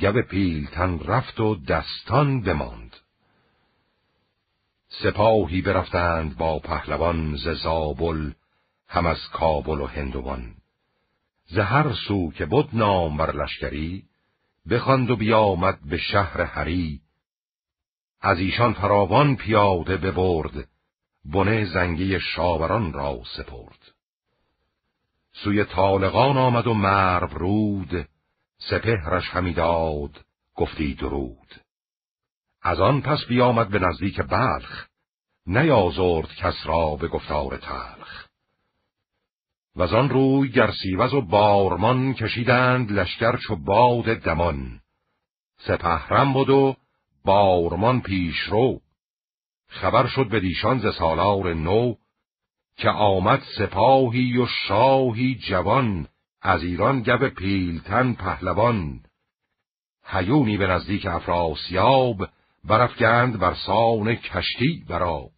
گو پیلتن رفت و دستان بماند. سپاهی برفتند با پهلوان ز زابل هم از کابل و هندوان. ز هر سو که بود نام بر لشکری بخواند و بیامد به شهر هری از ایشان فراوان پیاده ببرد بنه زنگی شاوران را سپرد. سوی طالقان آمد و مرو رود سپهرش همی داد گفتی درود. از آن پس بیامد به نزدیک بلخ. نیازرد کس را به گفتار تلخ. و آن روی گرسیوز و بارمان کشیدند لشکر چو باد دمان. سپهرم بود و بارمان پیش رو. خبر شد به دیشان ز سالار نو که آمد سپاهی و شاهی جوان از ایران گب پیلتن پهلوان. هیونی به نزدیک افراسیاب برفگند بر سان کشتی براب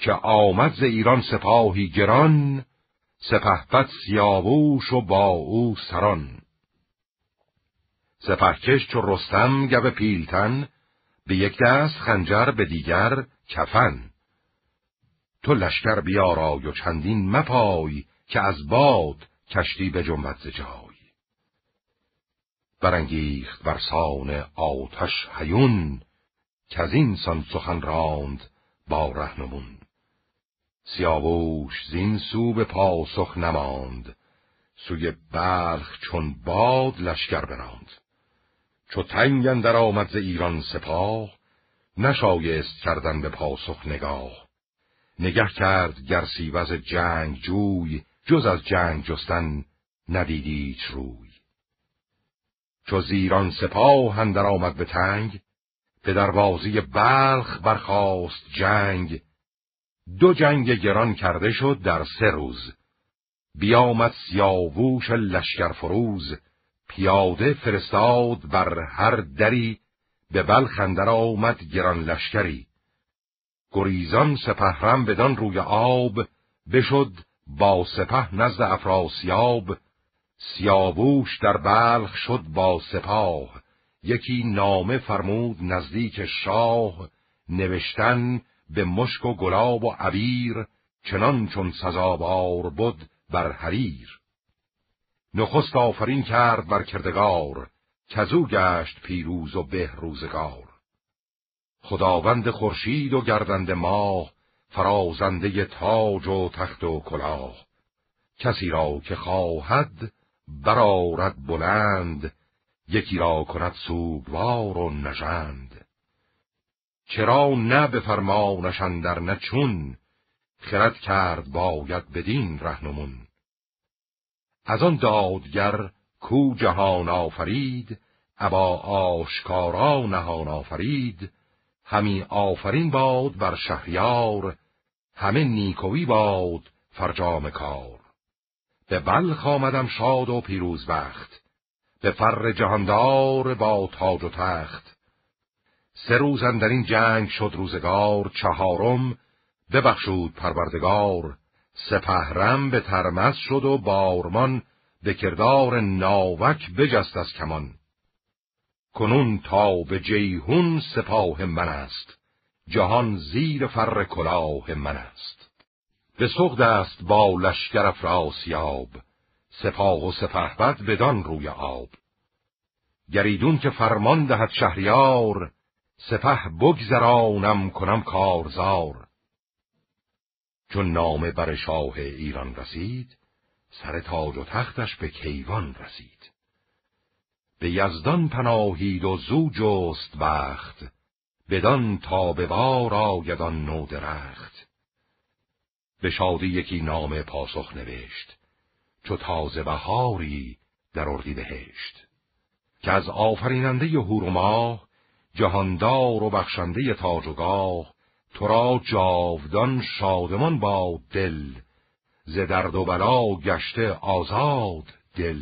که آمد ز ایران سپاهی گران سپهبد سیاووش و با او سران. سپهکش چو رستم گب پیلتن به یک دست خنجر به دیگر کفن. تو لشکر بیارای و چندین مپای که از باد کشتی به جنبت ز جای. برانگیخت برسان آتش هیون که از این سان سخن راند با رهنمون سیاووش زین سو به پاسخ نماند. سوی بلخ چون باد لشکر براند. چو تنگ در آمد ز ایران سپاه نشایست کردن به پاسخ نگاه. نگه کرد گرسیوز جنگ جوی جز از جنگ جستن ندیدیچ روی. چو زیران سپاه اندر آمد به تنگ به دروازی بلخ برخاست جنگ دو جنگ گران کرده شد در سه روز. بیامد سیاووش لشکر فروز پیاده فرستاد بر هر دری به بلخ اندر آمد گران لشکری. گریزان سپهرم بدان روی آب بشد با سپه نزد افراسیاب. سیاووش در بلخ شد با سپاه یکی نامه فرمود نزدیک شاه نوشتن به مشک و گلاب و عبیر چنان چون سزاوار بود بر حریر. نخست آفرین کرد بر کردگار کزو گشت پیروز و به روزگار. خداوند خورشید و گردند ماه فرازنده تاج و تخت و کلاه. کسی را که خواهد برارد بلند یکی را کند سوگوار و نژند. چرا نه به فرمانش در نه چون؟ خرد کرد باید بدین رهنمون. از آن دادگر کو جهان آفرید ابا آشکارا نهان آفرید. همی آفرین باد بر شهریار همه نیکوی باد فرجام کار. به بلخ آمدم شاد و پیروز بخت به فر جهاندار با تاج و تخت. سه روز در این جنگ شد روزگار چهارم. ببخشود پروردگار سپهرم به ترمز شد و بارمان به کردار ناوک بجست از کمان. کنون تا به جیهون سپاه من است جهان زیر فر کلاه من است. به سغد است با لشکر افراسیاب سپاه و سپهبد بدان روی آب. گریدون که فرمان دهد شهریار سپه بگذرانم کنم کارزار. چون نامه بر شاه ایران رسید سر تاج و تختش به کیوان رسید. به یزدان پناهید و زو جست بخت بدان تا به بار آیدان نو درخت. به شادی یکی نام پاسخ نوشت چو تازه بهاری در اردی بهشت که از آفریننده هور و ماه جهاندار و بخشنده تاج و گاه تو را جاودان شادمان با دل ز درد و بلا گشته آزاد دل.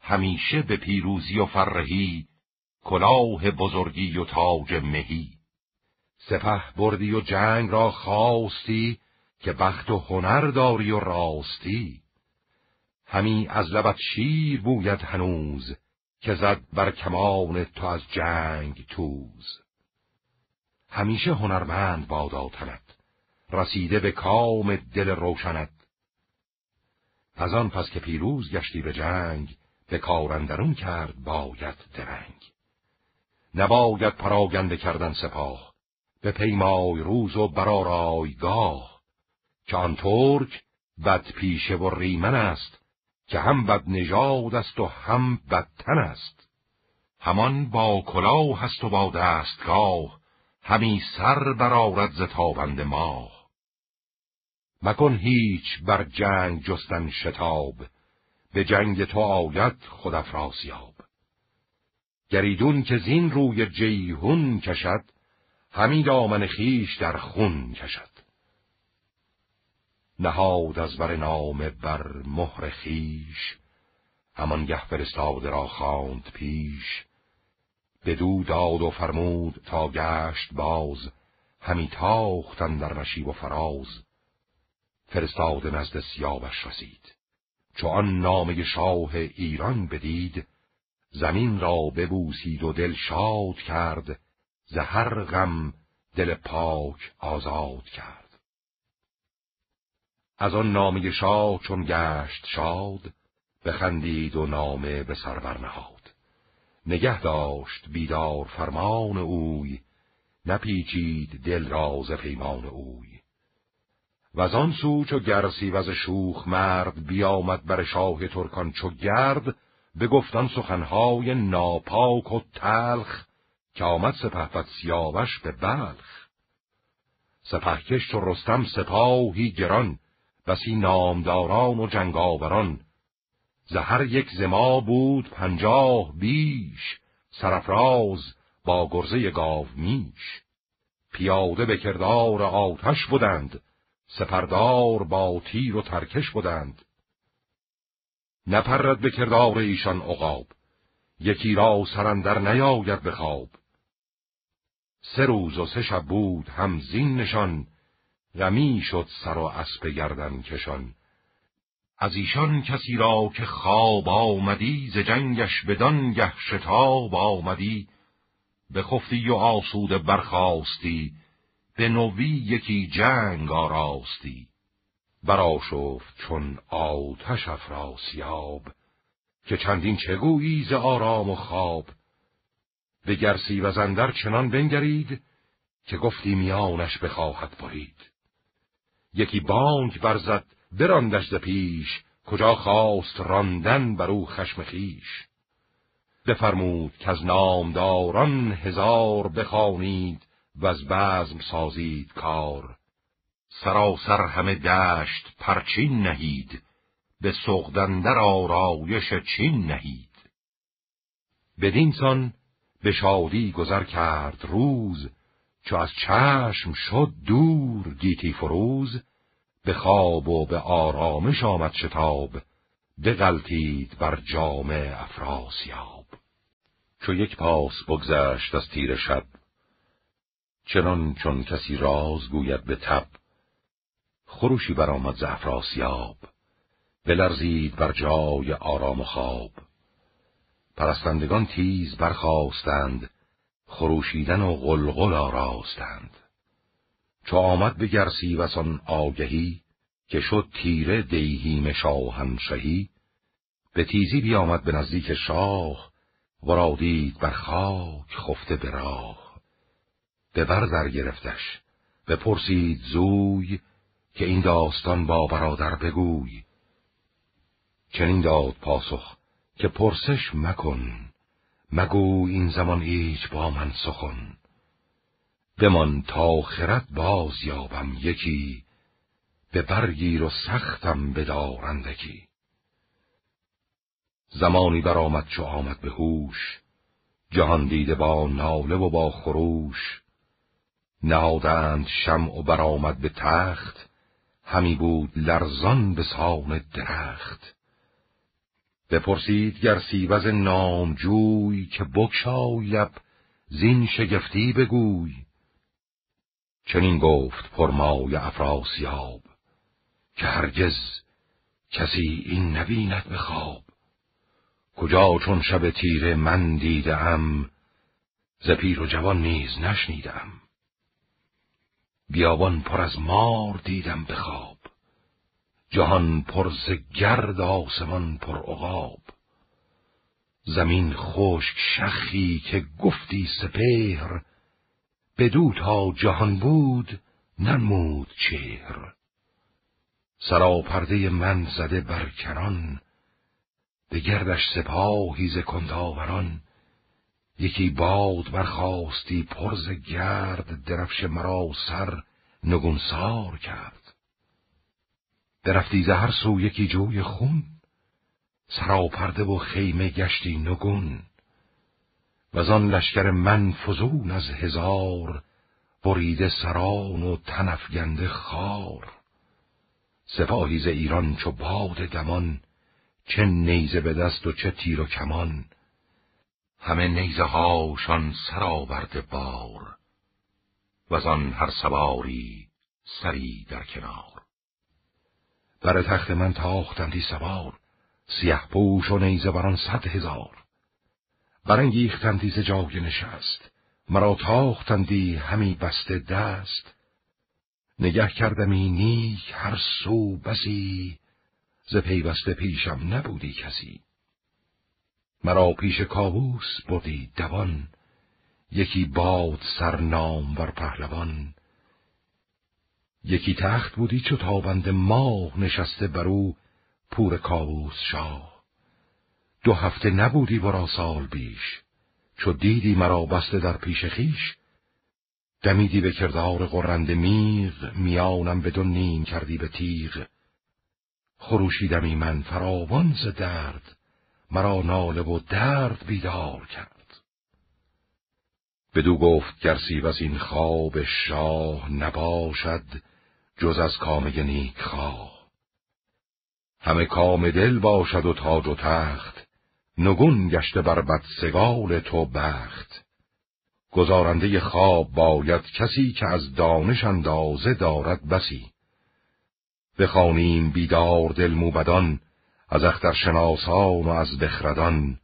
همیشه به پیروزی و فرهی کلاه بزرگی و تاج مهی. سپه بردی و جنگ را خواستی که بخت و هنر داری و راستی. همی از لبت شیر بوید هنوز که زد بر کمان تو از جنگ توز. همیشه هنرمند بادا تند رسیده به کام دل روشنت. از آن پس که پیروز گشتی به جنگ به کارندرون کرد باید درنگ. نباید پراگنده کردن سپاه به پیمای روز و برارایگاه که آن ترک بد پیشه و ریمن است که هم بد نژاد است و هم بدتن است. همان با کلاه هست و با دستگاه همی سر برارد ز تابند ماه. مکن هیچ بر جنگ جستن شتاب به جنگ تو آید خود افراسیاب. گریدون که زین روی جیهون کشد همی دامن خیش در خون کشد. نهاد از بر نام بر مهر خیش گه فرستاده را خواند پیش. بدو داد و فرمود تا گشت باز. همی تاختن در نشیب و فراز. فرستاده نزد سیاوش رسید. چو آن نامه شاه ایران بدید زمین را ببوسید و دل شاد کرد زهر غم دل پاک آزاد کرد. از آن نامه شاه چون گشت شاد بخندید و نامه به سر نهاد نگه داشت بیدار فرمان اوی نپیچید دل راز پیمان اوی. و از آن سو چو گرسی وز شوخ مرد بیامد بر شاه ترکان چو گرد گفتن سخنهای ناپاک و تلخ که آمد سپهبد سیاوش به بلخ. سپهکش چو رستم سپاهی گران بسی نامداران و جنگاوران. زهر یک زما بود پنجاه بیش سرفراز با گرزه گاو میش. پیاده به کردار آتش بودند سپردار با تیر و ترکش بودند نپرد به کردار ایشان عقاب یکی را سرندر نیاید به خواب. سه روز و سه شب بود هم زین نشان غمی شد سر و اسب گردن کشان. از ایشان کسی را که خواب آمدی ز جنگش بدان گه شتاب آمدی. به خفتی و آسوده برخواستی به نوی یکی جنگ آراستی. براشفت چون آتش افراسیاب. که چندین چگویی ز آرام و خواب؟ به گرسی و زندر چنان بنگرید که گفتی میانش بخواهد برید. یکی بانک برزد براندش ز پیش کجا خواست راندن بر او خشم خیش بفرمود که از نامداران هزار بخوانید و از بزم سازید کار. سراسر همه دشت پرچین نهید به سغدندر آرایش چین نهید. بدینسان به شادی گذر کرد روز چو از چشم شد دور گیتی فروز به خواب و به آرامش آمد شتاب بغلتید بر جام افراسیاب. چو یک پاس بگذشت از تیر شب چنان چون کسی راز گوید به تب خروشی برآمد ز افراسیاب بلرزید بر جای آرام و خواب. پرستندگان تیز برخواستند خروشیدن و غلغل آراستند. چو آمد به گرسی و آگهی که شد تیره دیهیم شاهنشهی. به تیزی بیامد به نزدیک شاه و دید بر خاک خفته به راه. به بر در گرفتش بپرسید زوی که این داستان با برادر بگوی. چنین داد پاسخ که پرسش مکن. مگو این زمان ایچ با من سخن. بمان تا خرد باز یابم یکی به برگیر و سختم بدارندکی زمانی برآمد چو آمد به هوش جهان دیده با ناله و با خروش. نهادند شمع و برآمد به تخت همی بود لرزان به سان درخت. بپرسید گر سیوز نامجوی که بکشای لب زین شگفتی بگوی. چنین گفت پرمای افراسیاب که هرگز کسی این نبیند به خواب. کجا چون شب تیره من دیدم ز پیر و جوان نیز نشنیدم. بیابان پر از مار دیدم به جهان پر ز گرد آسمان پر عقاب. زمین خشک شخی که گفتی سپهر بدو تا جهان بود نمود چهر. سراپرده من زده بر کران به گردش سپاهی ز کنداوران. یکی باد برخواستی پرز گرد درفش مرا سر نگونسار کرد. درفتی هر سو یکی جوی خون سراپرده و خیمه گشتی نگون. و آن لشکر من فزون از هزار بریده سران و تنفگنده خار. سپاهی ز ایران چو باد دمان چه نیزه به دست و چه تیر و کمان. همه نیزه هاشان سرآورده بار و آن هر سواری سری در کنار. بر تخت من تاختندی سوار سیه پوش و نیزه بران صد هزار. برانگیختندی ز جای نشست مرا تاختندی همی بسته دست. نگه کردمی نیک هر سو بسی ز پیوسته پیشم نبودی کسی. مرا پیش کابوس بردی دوان یکی باد سرنام بر پهلوان. یکی تخت بودی چو تابند ماه نشسته بر او پور کابوس شاه. دو هفته نبودی ورا سال بیش چو دیدی مرا بسته در پیش خیش دمیدی به کردار قرند میغ میانم به دو نیم کردی به تیغ. خروشیدمی من فراوان ز درد مرا ناله و درد بیدار کرد. بدو گفت گرسی و این خواب شاه نباشد جز از کامه نیک خواه. همه کام دل باشد و تاج و تخت نگون گشته بر بدسگال تو بخت. گزارنده خواب باید کسی که از دانش اندازه دارد بسی. بخوانیم بیدار دل موبدان از اخترشناسان و از بخردان.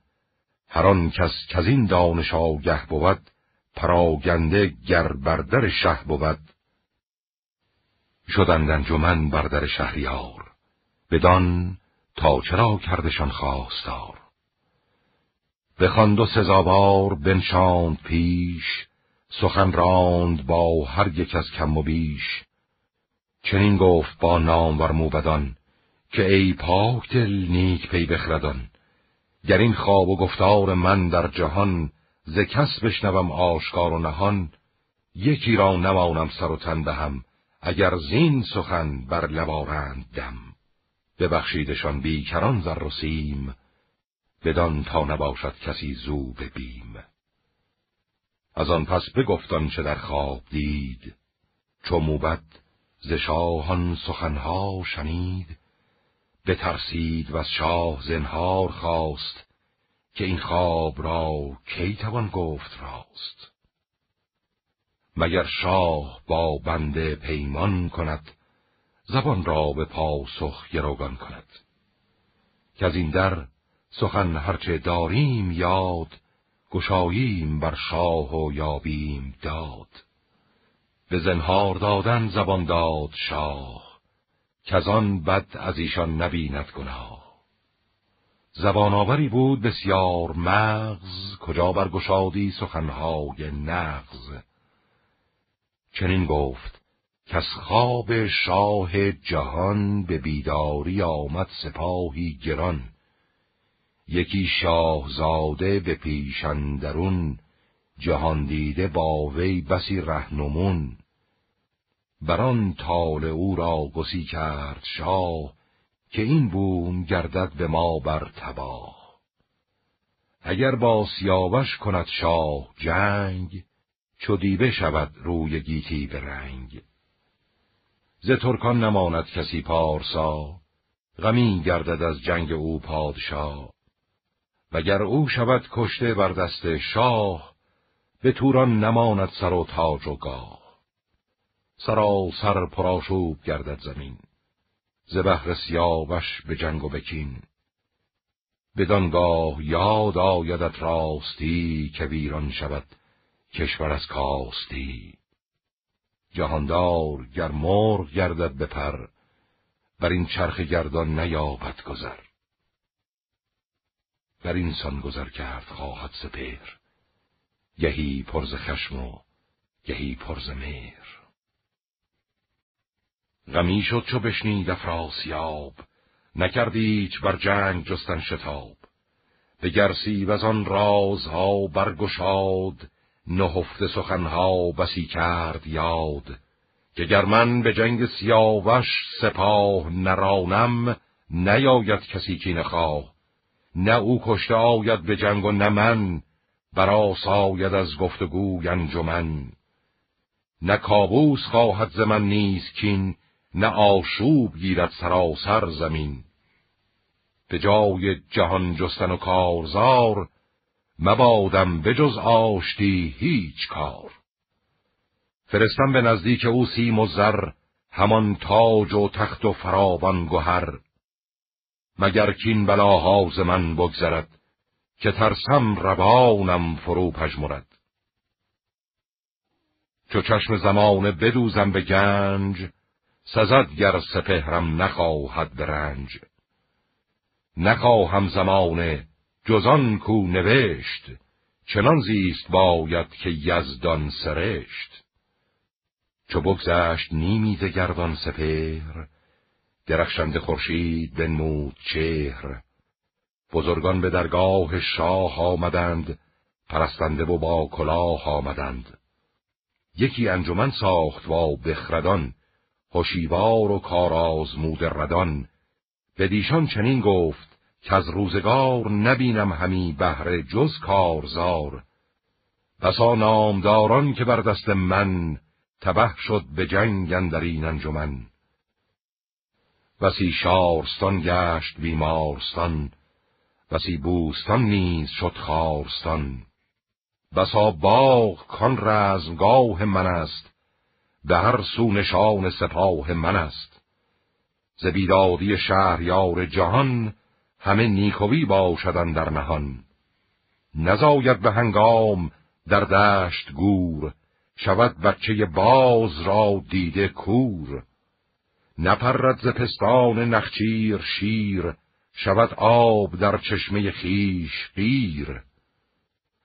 هر کس که از این دانش آگه بود پراگنده گر بردر شه بود. شدند انجمن بر در شهریار بدان تا چرا کردشان خواستار. بخواند و سزاوار بنشاند پیش سخن راند با هر یک از کم و بیش. چنین گفت با نام ور موبدان که ای پاک دل نیک پی بخردان. گر این خواب و گفتار من در جهان ز کس بشنوم آشکار و نهان یکی را نمانم سر و تن دهم اگر زین سخن بر لبارند دم ببخشیدشان بیکران زر و سیم بدان تا نباشد کسی زو بیم. از آن پس بگفتان چه در خواب دید چو موبد ز شاهان سخنها شنید بترسید و از شاه زنهار خواست که این خواب را کی توان گفت راست. مگر شاه با بنده پیمان کند زبان را به پاسخ گروگان کند. که از این در سخن هرچه داریم یاد گشاییم بر شاه و یابیم داد. به زنهار دادن زبان داد شاه که از آن بد از ایشان نبیند گناه. زبان بود بسیار مغز کجا برگشادی سخنهای نغز؟ چنین گفت که خواب شاه جهان به بیداری آمد سپاهی گران. یکی شاهزاده به پیشندرون جهان دیده با وی بسی رهنمون. بران تال او را گسی کرد شاه که این بوم گردد به ما بر تباه. اگر با سیاوش کند شاه جنگ چو دیبه شود روی گیتی به رنگ. ز ترکان نماند کسی پارسا غمی گردد از جنگ او پادشاه وگر او شود کشته بر دست شاه به توران نماند سر و تاج و گاه. سر پراشوب گردد زمین ز بهر سیاوش به جنگ و بکین. بدانگاه یاد آیدت راستی که ویران شود کشور از کاستی جهاندار گر مرغ گردد بپر بر این چرخ گردان نیابد گذر. بر این سان گذر کرد خواهد سپهر گهی پرز خشم و گهی پرز مهر. غمی شد چو بشنید افراسیاب نکردیچ بر جنگ جستن شتاب. به گرسی و آن رازها برگشاد نهفته سخنها بسی کرد یاد که گر من به جنگ سیاوش سپاه نرانم نیاید کسی کی نخواه نه او کشته آید به جنگ و نه من برا ساید از گفتگوی انجمن. نه کابوس خواهد ز من نیز کین نه آشوب گیرد سراسر زمین. به جای جهان جستن و کارزار مبادم به جز آشتی هیچ کار. فرستم به نزدیک او سیم و زر همان تاج و تخت و فراوان گهر. مگر کین بلاها ز من بگذرد که ترسم روانم فرو پژمرد. چو چشم زمان بدوزم به گنج سزد گر سپهرم نخواهد به رنج. نخواهم زمان جزان کو نوشت چنان زیست باید که یزدان سرشت. چو بگذشت نیمی ز گردان سپهر درخشند خورشید بنمود چهر. بزرگان به درگاه شاه آمدند پرستنده و با کلاه آمدند. یکی انجمن ساخت و بخردان هوشیوار و کارآزمود ردان. بدیشان چنین گفت که از روزگار نبینم همی بهره جز کارزار. بسا نامداران که بر دست من تبه شد به جنگ اندر این انجمن. وسی شارستان گشت بیمارستان وسی بوستان نیز شد خارستان. بسا باغ کان رزمگاه من است به هر سو نشان سپاه من است. ز بیدادی شهریار جهان همه نیکوی باشدن در نهان. نزاید به هنگام در دشت گور شود بچه باز را دیده کور. نپرد ز پستان نخچیر شیر شود آب در چشمه خیش بیر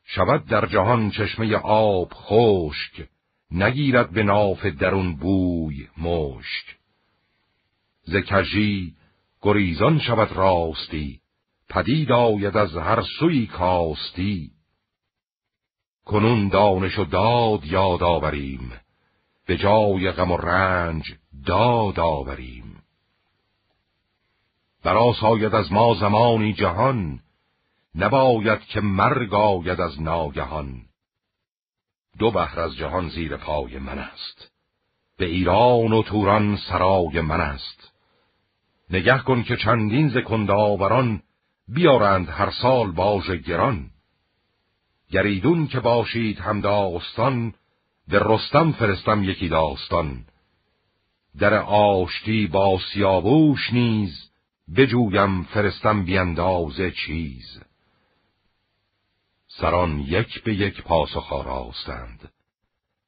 شود در جهان چشمه آب خشک نگیرد به ناف درون بوی مشک. ز کژی گریزان شود راستی. پدید آید از هر سوی کاستی. کنون دانش و داد یاد آوریم. به جای غم و رنج داد آوریم. برا ساید از ما زمانی جهان. نباید که مرگ آید از ناگهان. دو بحر از جهان زیر پای من است. به ایران و توران سرای من است. نگه کن که چندین ز کنداوران بیارند هر سال باژ گران. گریدون که باشید هم داستان به رستم فرستم یکی داستان. در آشتی با سیاووش نیز بجویم فرستم بیاندازه چیز. سران یک به یک پاسخ آراستند.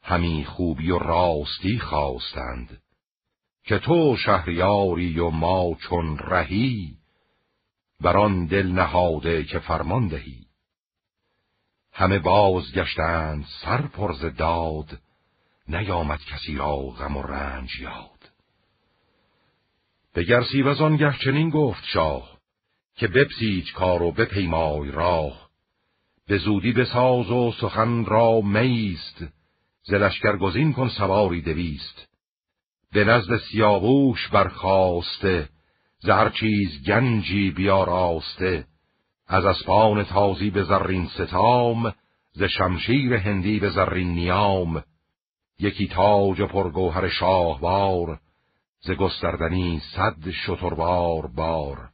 همی خوبی و راستی خواستند. که تو شهریاری و ما چون رهی بران دل نهاده که فرمان دهی. همه بازگشتند سر پرز داد نیامد کسی را غم و رنج یاد. به و آنگه چنین گفت شاه که بپسیج کار و بپیمای راه. به زودی بساز و سخن را میست زلشگر گزین کن سواری دویست. به نزد سیاووش برخواسته زهر چیز گنجی بیاراسته. از اسپان تازی به زرین ستام ز شمشیر هندی به زرین نیام. یکی تاج پرگوهر شاهوار ز گستردنی صد شتربار بار.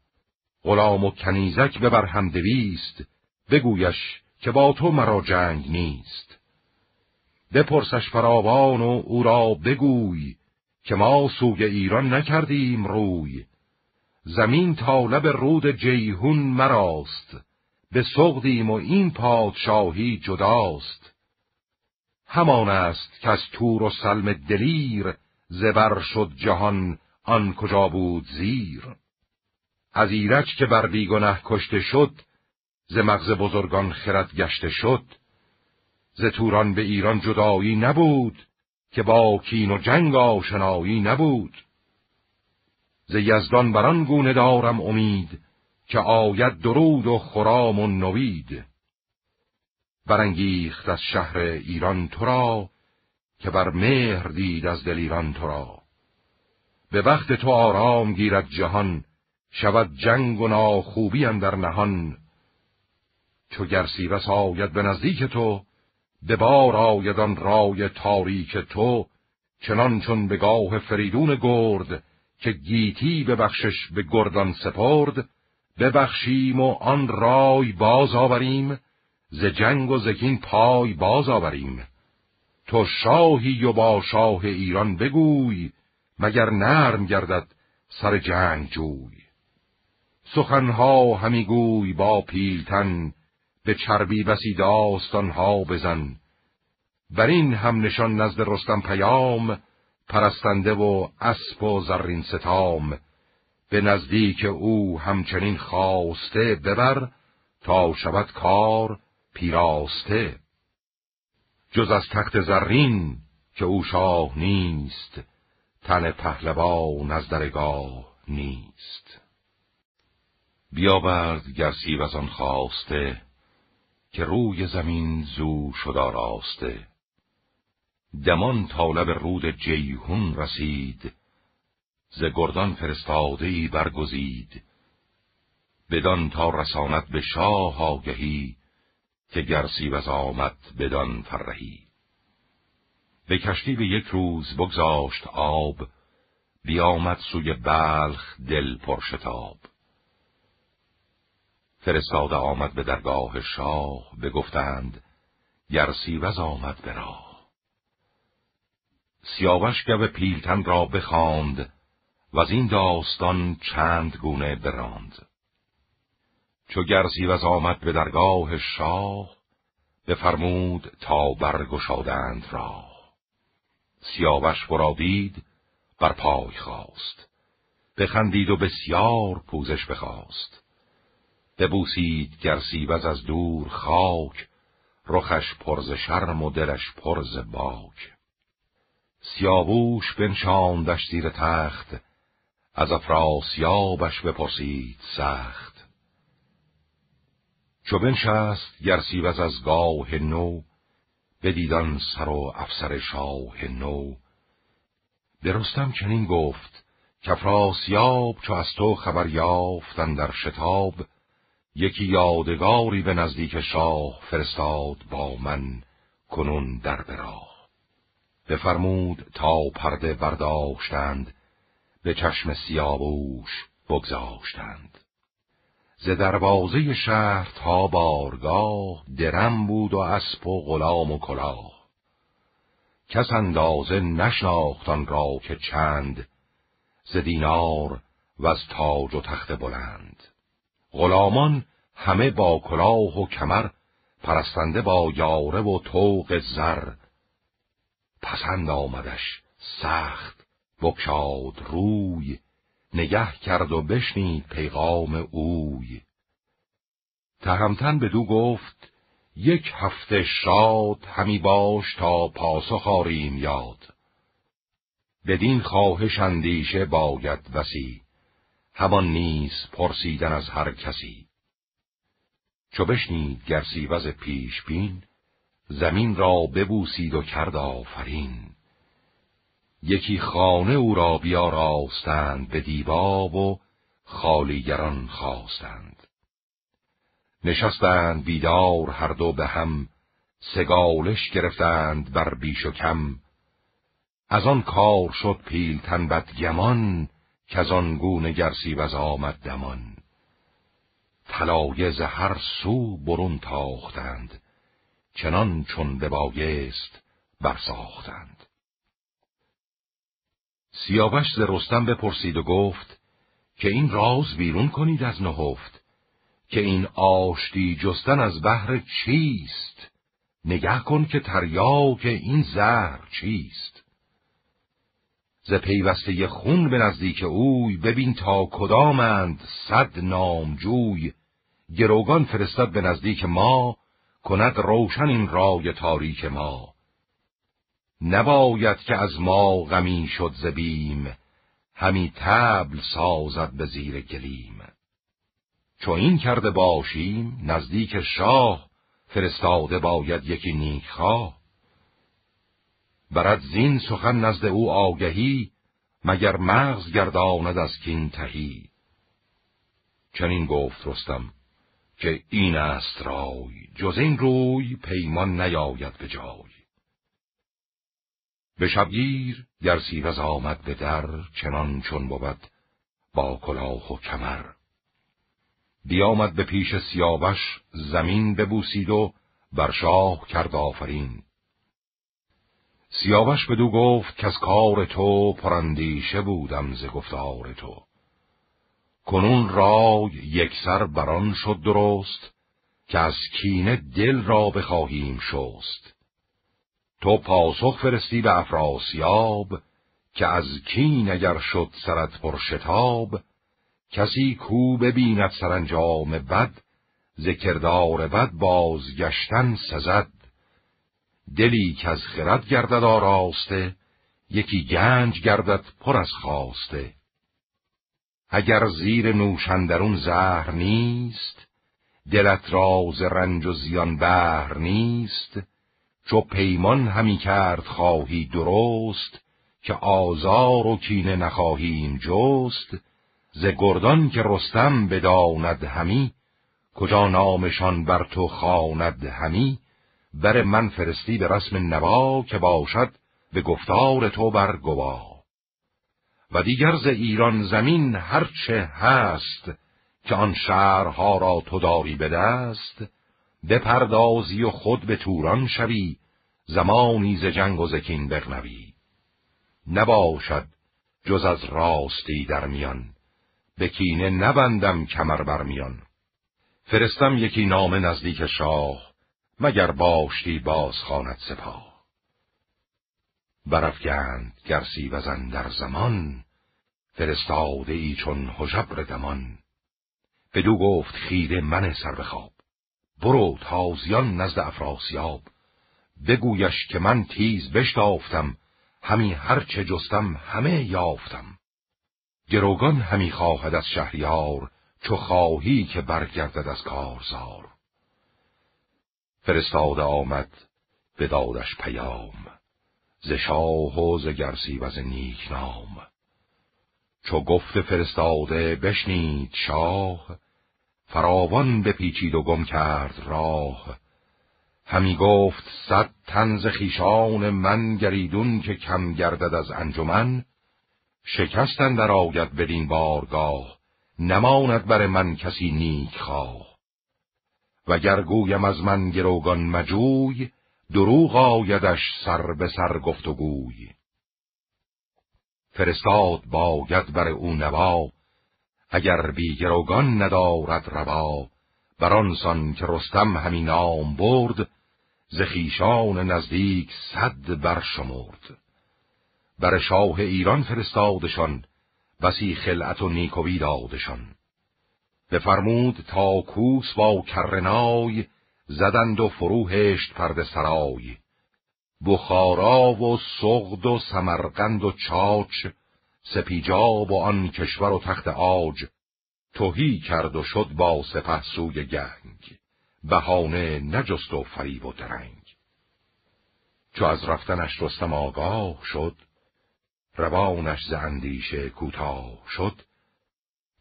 غلام و کنیزک ببر هم دویست بگویش که با تو مرا جنگ نیست. بپرسش فراوان و او را بگوی که ما سوی ایران نکردیم روی. زمین تا لب رود جیهون مراست. به سغدیم و این پادشاهی جداست. همان است که از تور و سلم دلیر زبر شد جهان آن کجا بود زیر. از ایرج که بر بیگنه کشته شد ز مغز بزرگان خرد گشته شد. ز توران به ایران جدایی نبود. که با کین و جنگ آشنایی نبود. ز یزدان بران گونه دارم امید که آید درود و خرام و نوید. برانگیخت از شهر ایران تو را که بر مهر دید از دل ایران تو را. به وقت تو آرام گیرد جهان شود جنگ و ناخوبی در نهان. چو گرسیوس آید به نزدیک تو به بار آیدان رای تاریک تو چنان چون به گاه فریدون گرد که گیتی ببخشش به گردان سپرد ببخشیم و آن رای باز آوریم ز جنگ و زکین پای باز آوریم. تو شاهی و با شاه ایران بگوی مگر نرم گردد سر جنگ جوی. سخنها همی گوی با پیلتن به چربی بسی داستانها بزن. بر این هم نشان نزد رستم پیام پرستنده و اسب و زرین ستام. به نزدیک او همچنین خواسته ببر تا شود کار پیراسته. جز از تخت زرین که او شاه نیست تن پهلوان از درگاه نیست. بیاورد گرسی و آن خواسته که روی زمین زو شد راسته دمان طالب رود جیهون رسید ز گردان فرستاده برگزید. بدان تا رسانت به شاه آگهی که گرسی و آمد بدان فرهی. به کشتی به یک روز بگذاشت آب بیامد سوی بلخ دل پرشتاب. فرستاده آمد به درگاه شاه بگفتند گرسی و آمد به راه. سیاوش گوه پیلتن را بخواند و از این داستان چند گونه براند. چو گرسیوز آمد به درگاه شاه بفرمود تا برگشادند را سیاوش برادید بر پای خواست بخندید و بسیار پوزش بخواست. ببوسید گرسیوز از دور خاک رخش پرز شرم و دلش پرز باک. سیاووش بنشاندش زیر تخت از افراسیابش بپرسید سخت. چو بنشست گرسیوز از گاه نو بدیدان سر و افسر شاه نو. به رستم چنین گفت کفراسیاب چو از تو خبر یافتن در شتاب یکی یادگاری به نزدیک شاه فرستاد با من کنون در براه بفرمود تا پرده برداشتند به چشم سیابوش بگذاشتند. ز دروازه شهر تا بارگاه درم بود و اسب و غلام و کلاه. کس اندازه نشناختان را که چند ز دینار و از تاج و تخت بلند. غلامان همه با کلاه و کمر پرستنده با یاره و توق زر. پسند آمدش سخت بکشاد روی نگه کرد و بشنید پیغام اوی. تهمتن دو گفت یک هفته شاد همی باش تا پاسخ آریم یاد. بدین خواهش اندیشه باید وسی همان نیز پرسیدن از هر کسی. چو بشنید گرسیوز پیش بین زمین را ببوسید و کرد آفرین. یکی خانه او را بیاراستند به دیباب و خالیگران خواستند. نشستند بیدار هر دو به هم سگالش گرفتند بر بیش و کم. از آن کار شد پیلتن بدگمان آن گونه گرسیوز آمد دمان. طلایه هر سو برون تاختند چنان چون ببایست برساختند. سیاوش ز رستم بپرسید و گفت که این راز بیرون کنید از نهفت که این آشتی جستن از بحر چیست؟ نگه کن که تریاک این زهر چیست؟ ز پیوسته خون به نزدیک اوی ببین تا کدامند صد نامجوی. گروگان فرستد به نزدیک ما کند روشن این رای تاریک ما. نباید که از ما غمی شد زبیم همی تبل سازد به زیر گلیم. چو این کرده باشیم نزدیک شاه فرستاده باید یکی نیکخواه برد زین سخن نزد او آگهی مگر مغز گرداند از کین تهی. چنین گفت رستم که این است رای جز این روی پیمان نیاید به جای. به شبگیر گرسیوز آمد به در چنان چون بود با کلاه و کمر. بیامد به پیش سیاوش زمین ببوسید و بر شاه کرد آفرین. سیاوش بدو گفت که از کار تو پرندیشه بودم ز گفتار تو. کنون رای یکسر بران شد درست که از کینه دل را بخواهیم شست. تو پاسخ فرستی به افراسیاب که از کین اگر شد سرت پر شتاب کسی کو ببیند سرانجام بد ذکردار بد بازگشتن سزد. دلی که از خرد گردد آراسته یکی گنج گردد پر از خواسته اگر زیر نوشندرون زهر نیست دلت راز رنج و زیان بهر نیست چو پیمان همی کرد خواهی درست که آزار و کینه نخواهیم جست ز گردان که رستم بداند همی کجا نامشان بر تو خواند همی؟ بر من فرستی به رسم نوا که باشد به گفتار تو بر گوا. و دیگر ز ایران زمین هرچه هست که آن شهرها را تو داری به دست بپردازی و خود به توران شوی زمانی ز جنگ و زکین برنوی نباشد جز از راستی در میان به کینه نبندم کمر بر میان. فرستم یکی نامه نزدیک شاه مگر باشتی باز خاند سپاه. برافگند گرسی وزن در زمان فرستاده ای چون حجبر دمان بدو گفت خیره من سر بخواب برو تازیان نزد افراسیاب. بگویش که من تیز بشتافتم همی هرچه جستم همه یافتم. گروگان همی خواهد از شهریار چو خواهی که برگردد از کارزار. فرستاده آمد به دادش پیام ز شاه و ز گرسی و ز نیک نام. چو گفت فرستاده بشنید شاه فراوان بپیچید و گم کرد راه. همی گفت صد تنز خیشان من گریدون که کم گردد از انجمن. شکستن در آید بدین بارگاه نماند بر من کسی نیک خواه. وگر گویم از من گروگان مجوی دروغ آیدش سر به سر گفت و گوی. فرستاد باید بر او نوا اگر بیگروگان ندارد روا. برانسان که رستم همین نام برد زخیشان نزدیک صد برشمرد بر شاه ایران فرستادشان بسی خلعت و نیکوی دادشان. بفرمود تا کوس با کرنای زدند و فروهشت پرد سرای. بخارا و سغد و سمرقند و چاچ سپیجاب و آن کشور و تخت آج توهی کرد و شد با سپه سوی گنگ. بهانه نجست و فریب و درنگ. چو از رفتنش رستم آگاه شد روانش ز اندیشه کوتاه شد.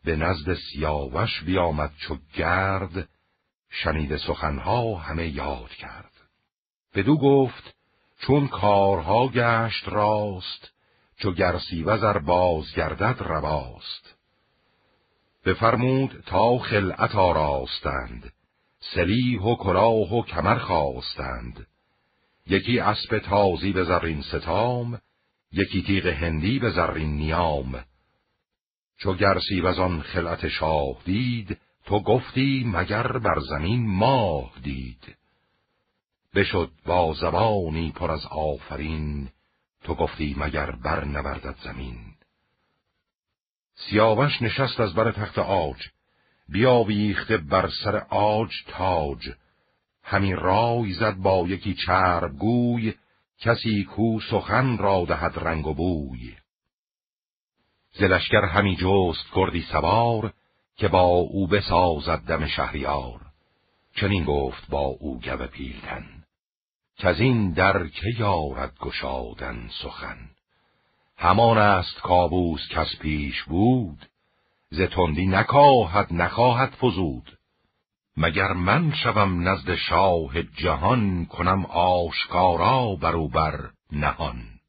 به نزد سیاوش بیامد چو گرد شنید سخنها همه یاد کرد. بدو گفت چون کارها گشت راست چو گرسی وزر بازگردد رواست. بفرمود تا خلعت آراستند سلیح و کلاه و کمر خواستند. یکی اسب تازی به زرین ستام یکی تیغ هندی به زرین نیام. چو گرسی و آن خلعت شاه دید تو گفتی مگر بر زمین ماه دید. بشد با زبانی پر از آفرین تو گفتی مگر بر نوردد زمین. سیاوش نشست از بر تخت آج بیاویخته بر سر آج تاج. همین رای زد با یکی چرب گوی کسی کو سخن را دهد رنگ و بوی. زلشگر همی جست کردی سوار که با او بسازد دم شهریار. چنین گفت با او گوه پیلتن که از این در که یارد گشادن سخن؟ همان است کابوس کس پیش بود ز تندی نکاهد نخواهد فزود. مگر من شوم نزد شاه جهان کنم آشکارا بروبر نهان؟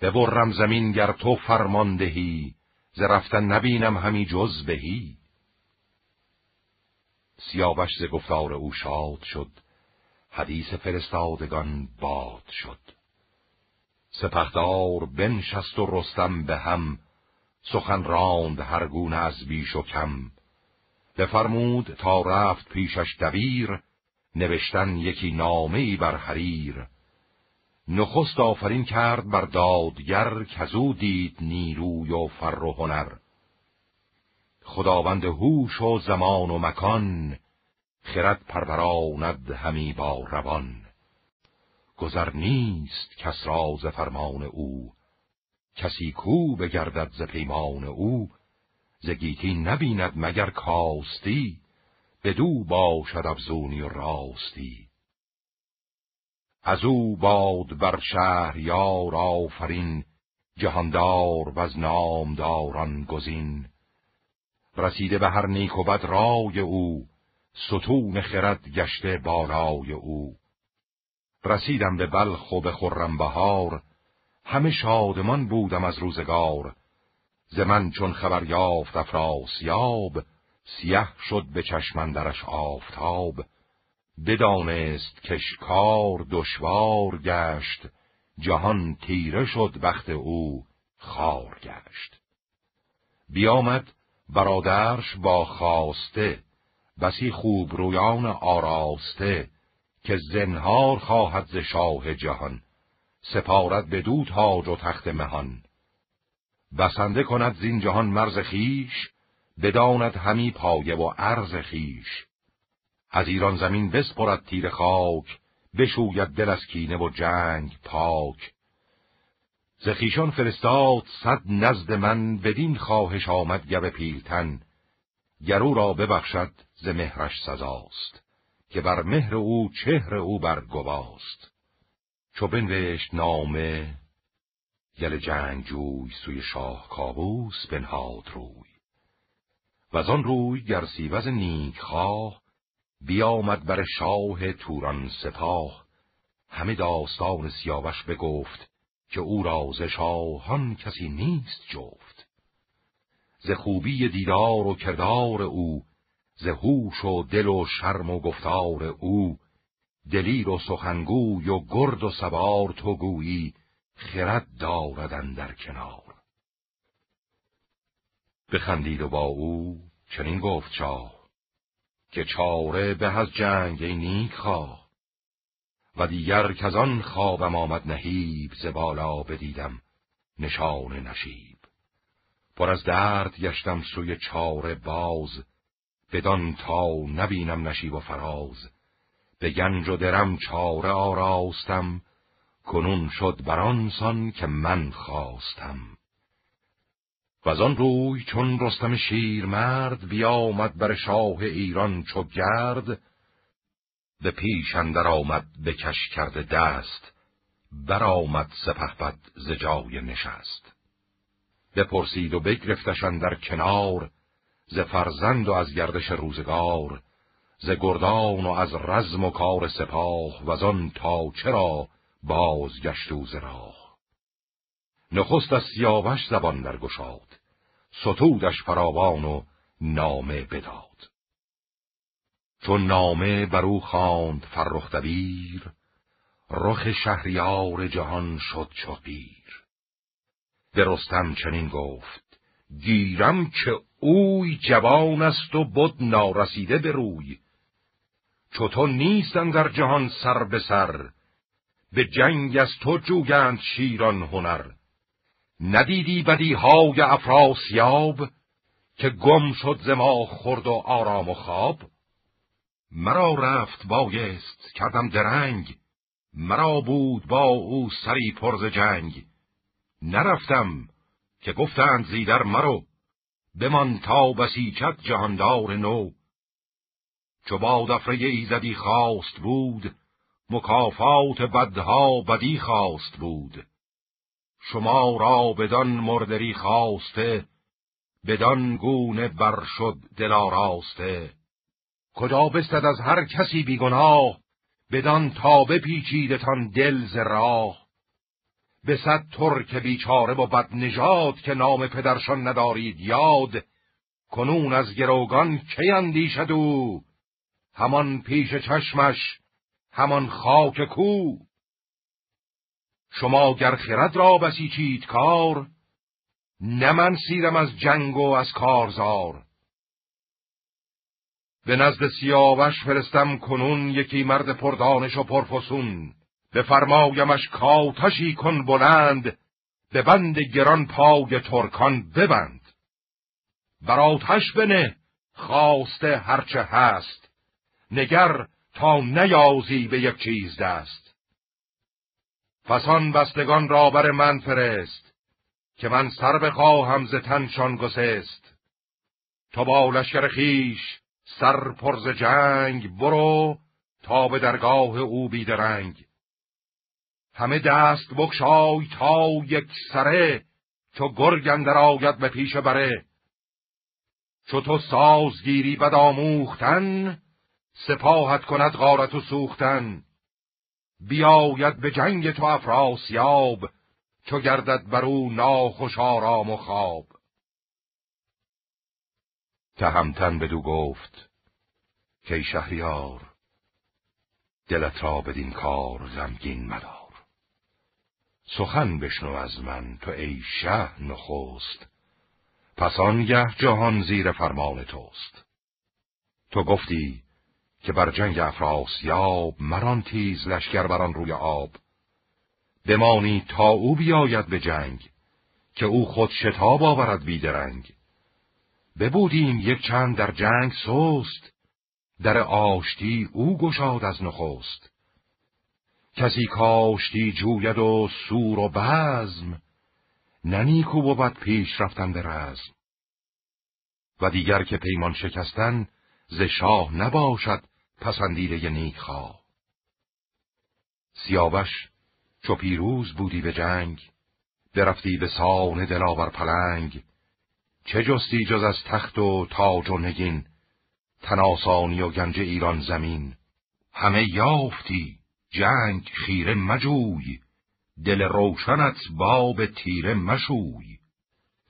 ببرم زمین گر تو فرماندهی ز رفتن نبینم همی جز بهی. سیاوش ز گفتار او شاد شد حدیث فرستادگان باد شد. سپهدار بنشست و رستم به هم سخن راند هر گونه از بیش و کم. بفرمود تا رفت پیشش دبیر نوشتن یکی نامه بر حریر. نخست آفرین کرد بر دادگر کزو دید نیروی و فر و هنر. خداوند هوش و زمان و مکان خرد پروراند همی با روان. گذر نیست کس را ز فرمان او کسی کو بگردد ز پیمان او. ز گیتی نبیند مگر کاستی بدو باشد افزونی و راستی. از او باد بر شهر یار آفرین جهاندار و از نامداران گزین. رسیده به هر نیک و بد رای او ستون خرد گشته بالای او. رسیدم به بلخ و به خرم بهار همه شادمان بودم از روزگار. ز من چون خبر یافت افراسیاب سیه شد به چشمندرش آفتاب. بدانست کشکار دشوار گشت جهان تیره شد وقت او خار گشت. بیامد برادرش با خواسته بسی خوب رویان آراسته که زنهار خواهد ز شاه جهان سپارد به دو تاج و تخت مهان. بسنده کند زین جهان مرز خیش بداند همی پایه و عرض خیش از ایران زمین بسپرد تیر خاک بشوید دل از کینه و جنگ پاک. زخیشان فرستاد صد نزد من بدین خواهش آمد گب پیلتن گرو را ببخشد ز مهرش سزاست که بر مهر او چهر او بر گواست. چو بنوشت نامه گل جنگجوی سوی شاه کابوس بنهاد روی. و آن روی گرسیوز نیک خواه بیامد بر شاه توران سپاه. همه داستان سیاوش بگفت که او را ز شاهان کسی نیست جفت. ز خوبی دیدار و کردار او ز هوش و دل و شرم و گفتار او. دلیر و سخنگوی و گرد و سوار تو گویی خرد داردن در کنار. بخندید و با او چنین گفت شاه. که چاره به از جنگ نیک خواه. و دیگر آن خوابم آمد نهیب زبالا بدیدم نشان نشیب. پر از درد گشتم سوی چاره باز بدان تا نبینم نشیب و فراز. به گنج و درم چاره آراستم کنون شد برانسان که من خواستم. و از آن روی چون رستم شیر مرد بیامد بر شاه ایران چو گرد به پیش اندر آمد کش کرده دست برآمد سپهبد ز جای نشست. بپرسید و بگرفتشان در کنار ز فرزند و از گردش روزگار ز گردان و از رزم و کار سپاه و آن تا چرا بازگشت ز راه. نخست از سیاوش زبان درگشاد ستودش فراوان و نامه بداد. چون نامه بر او خواند فرخ دبیر رخ شهریار جهان شد چو قیر به رستم چنین گفت گیرم که اوی جوان است و بد نارسیده به روی. چو تو نیستن در جهان سر به سر به جنگ از تو جوگند شیران هنر. ندیدی بدی های افراسیاب که گم شد ز ما خورد و آرام و خواب؟ مرا رفت بایست کردم درنگ مرا بود با او سری پرز جنگ. نرفتم که گفتند زیدر مرو بمان تا بسیچت جهاندار نو. چو با دفره ایزدی خواست بود مکافات بدها بدی خواست بود. شما را بدان مردری خواسته بدان گونه بر شد دلاراسته کجا بستد از هر کسی بیگناه بدان تا بپیچیدتان دل ز راه. به صد ترک بیچاره و بد نژاد که نام پدرشان ندارید یاد کنون از گروگان کی اندیشد او؟ همان پیش چشمش همان خاک کو؟ شما گر خرد را بسیچید کار نه من سیرم از جنگ و از کارزار. به نزد سیاوش فرستم کنون یکی مرد پردانش و پرفسون. فرمایمش کاتشی کن بلند به بند گران پای ترکان ببند. بر آتش بنه خواسته هرچه هست. نگر تا نیازی به یک چیز دست. فسان بستگان را بر من فرست که من سر بخواهم ز تنشان گسست. تا با لشکر خیش سر پرز جنگ برو تا به درگاه او بیدرنگ. همه دست بکشای تا یک سره چو گرگ اندر آید به پیش بره. چو تو سازگیری بد آموختن سپاهت کند غارت و سوختن. بیاید به جنگ تو افراسیاب چو گردد بر او ناخوش آرام و خواب. تهمتن بدو گفت که شهریار دلت را بدین کار غمگین مدار. سخن بشنو از من تو ای شه نخست. پس آنگه جهان زیر فرمان توست. تو گفتی که بر جنگ افراسیاب مران تیز لشکر بران روی آب. بمانی تا او بیاید به جنگ که او خود شتاب آورد بیدرنگ ببودیم یک چند در جنگ سوست در آشتی او گشاد از نخست. کسی کاشتی جوید و سور و بزم ننیکو بود پیش رفتن به رزم. و دیگر که پیمان شکستن ز شاه نباشد پسندیده نیک خواه سیاوش چو پیروز بودی به جنگ برفتی به سان دلاور پلنگ چه جستی جز از تخت و تاج و نگین تناسانی و گنج ایران زمین. همه یافتی جنگ خیره مجوی دل روشنت باب تیره مشوی.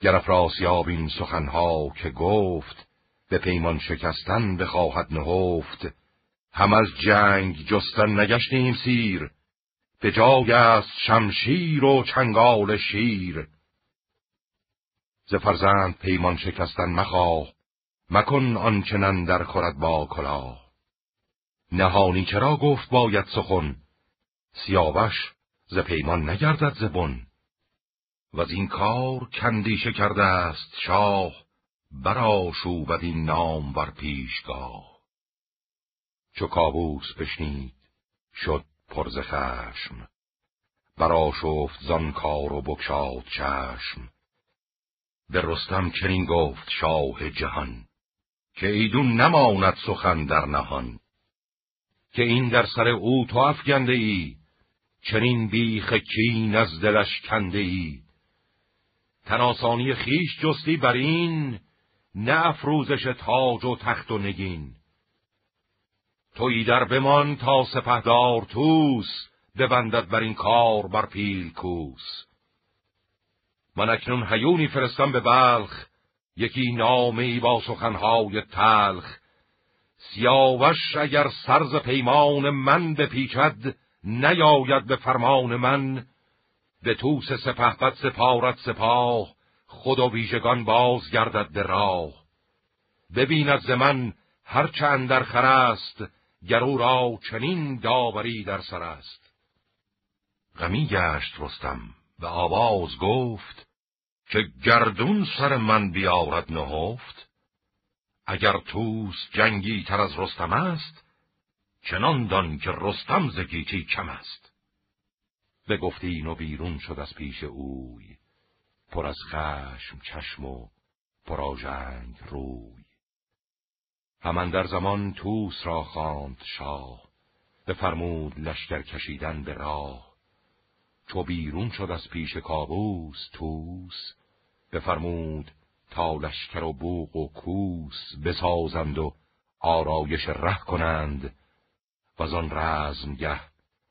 گر افراسیاب این سخنها که گفت به پیمان شکستن بخواهد نهفت. هم از جنگ جستن نگشتیم سیر به جای است شمشیر و چنگال شیر. ز فرزند پیمان شکستن مخواه مکن آنچنان در خورد با کلاه. نهانی چرا گفت باید سخن؟ سیاوش ز پیمان نگردد زبون و از این کار کندیشه کرده است شاه برا شوبد این نام ور پیشگاه. چو کابوس بشنید شد پرز خشم. برا شفت زان کار و بکشاد چشم. به رستم چنین گفت شاه جهان که ایدون نماند سخن در نهان. که این در سر او تو افگنده ای چنین بیخ کین از دلش کنده ای. تناسانی خیش جستی بر این نه افروزش تاج و تخت و نگین. توی در بمان تا سپهدار توس ببندد بر این کار بر پیل کوس. من اکنون هیونی فرستم به بلخ یکی نامه با سخنهای تلخ. سیاوش اگر سرز پیمان من بپیچد نیاید به فرمان من. به توس سپهبد سپارت سپاه خود و ویژگان باز گردد به راه. ببیند ز من هرچند در خر است گرو را چنین داوری در سر است. غمی گشت رستم و آواز گفت که گردون سر من بیارد نهفت. اگر توس جنگی تر از رستم است چنان دان که رستم زگیچی کم است. به گفتین و بیرون شد از پیش اوی پر از خشم چشم و پراژنگ روی. همان در زمان توس را خواند شاه بفرمود لشکر کشیدن به راه. چو بیرون شد از پیش کابوس توس بفرمود تا لشکر و بوق و کوس بسازند و آرایش ره کنند و آن رزمگه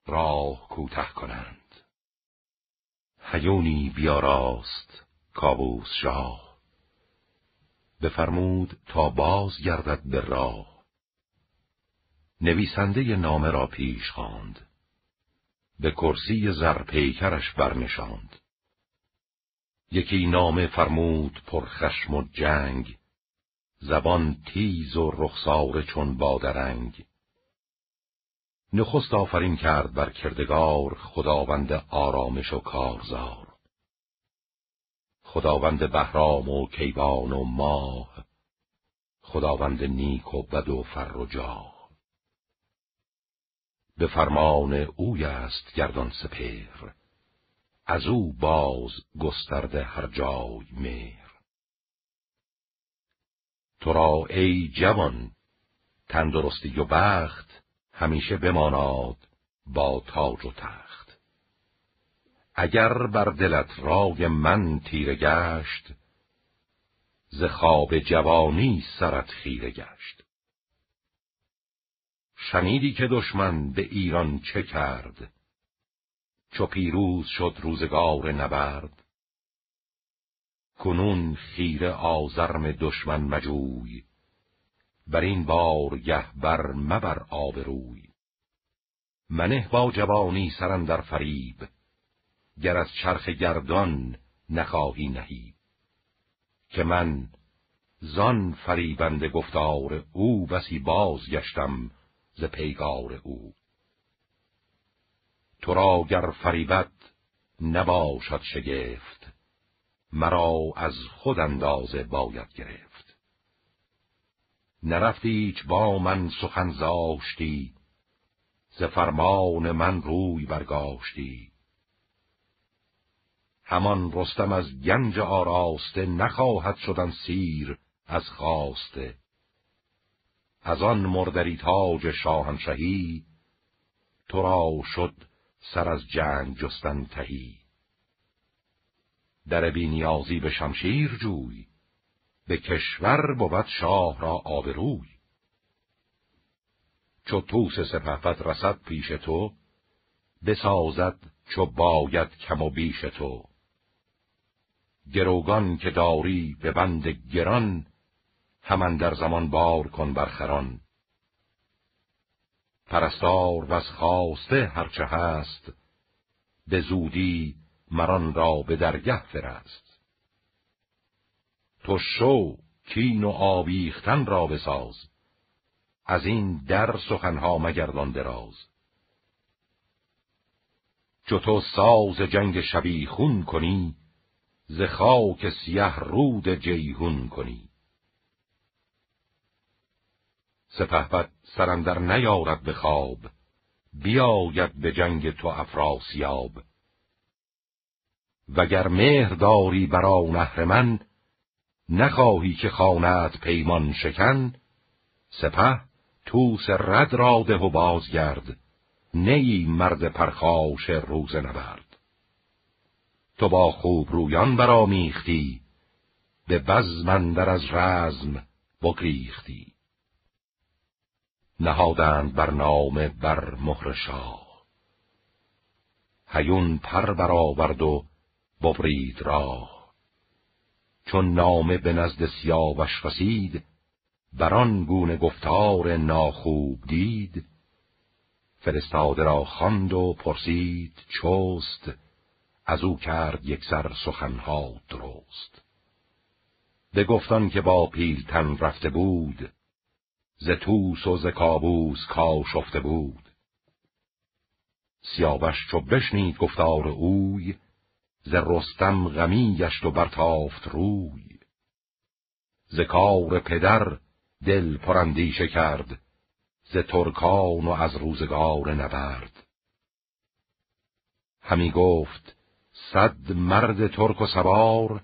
راه کوته کنند. هیونی بیاراست کابوس شاه. بفرمود تا باز گردد به راه. نویسنده نامه را پیش خواند. به کرسی زرپیکرش برنشاند. یکی نامه فرمود پر خشم و جنگ. زبان تیز و رخسار چون بادرنگ نخست آفرین کرد بر کردگار خداوند آرامش و کارزار. خداوند بهرام و کیوان و ماه. خداوند نیک و بد و فر و جاه. به فرمان اوی است گردان سپر از او باز گسترده هر جای مهر. تو را ای جوان تندرستی و بخت همیشه بماناد با تاج و تخت. اگر بر دلت رای من تیره گشت ز خواب جوانی سرت خیره گشت. شنیدی که دشمن به ایران چه کرد؟ چو پیروز شد روزگار نبرد. کنون خیره آزرم دشمن مجوی بر این بار گه بر مبر آبروی. منه با جوانی سرم در فریب گر از چرخ گردان نخواهی نهی. که من زان فریبند گفتار او بسی بازگشتم ز پیگار او. تو را گر فریبت نباشد شگفت مرا از خود اندازه باید گرفت. نرفتی با من سخن زاشتی ز فرمان من روی برگاشتی. همان رستم از گنج آراسته نخواهد شدن سیر از خواسته. از آن مردری تاج شاهنشهی تو را شد سر از جنگ جستن تهی. در بینیازی به شمشیر جوی به کشور بود شاه را آبروی. چو توس سپهبد رسد پیش تو بسازد چو باید کم و بیش تو. گروگان که داری به بند گران همان در زمان بار کن برخران پرستار و از خواسته هرچه هست به زودی مران را به درگه فرست. تو شو کین و آویختن را بساز از این در سخنها مگردان دراز. چو تو ساز جنگ شبیخون کنی ز خاک سیه رود جیهون کنی. سپهبد سرندر نیارد به خواب بیاید به جنگ تو افراسیاب. وگر مهر داری برا من نخواهی که خانت پیمان شکن سپه توس رد را ده و بازگرد نیی مرد پرخاش روز نبرد تو با خوب رویان برامیختی به بزمندر از رزم بگریختی. نهادند بر نام بر مهر شاه. هیون پر برآورد و ببرید راه. چون نامه به نزد سیاوش رسید بران گونه گفتار ناخوب دید. فرستاده را خواند و پرسید چوست از او کرد یک سر سخنها درست. به گفتان که با پیلتن رفته بود ز توس و ز کابوس کاشفته بود. سیاوش چو بشنید گفتار اوی ز رستم غمی گشت و برتافت روی. ز کار پدر دل پرندیشه کرد ز ترکان و از روزگار نبرد. همی گفت صد مرد ترک و سوار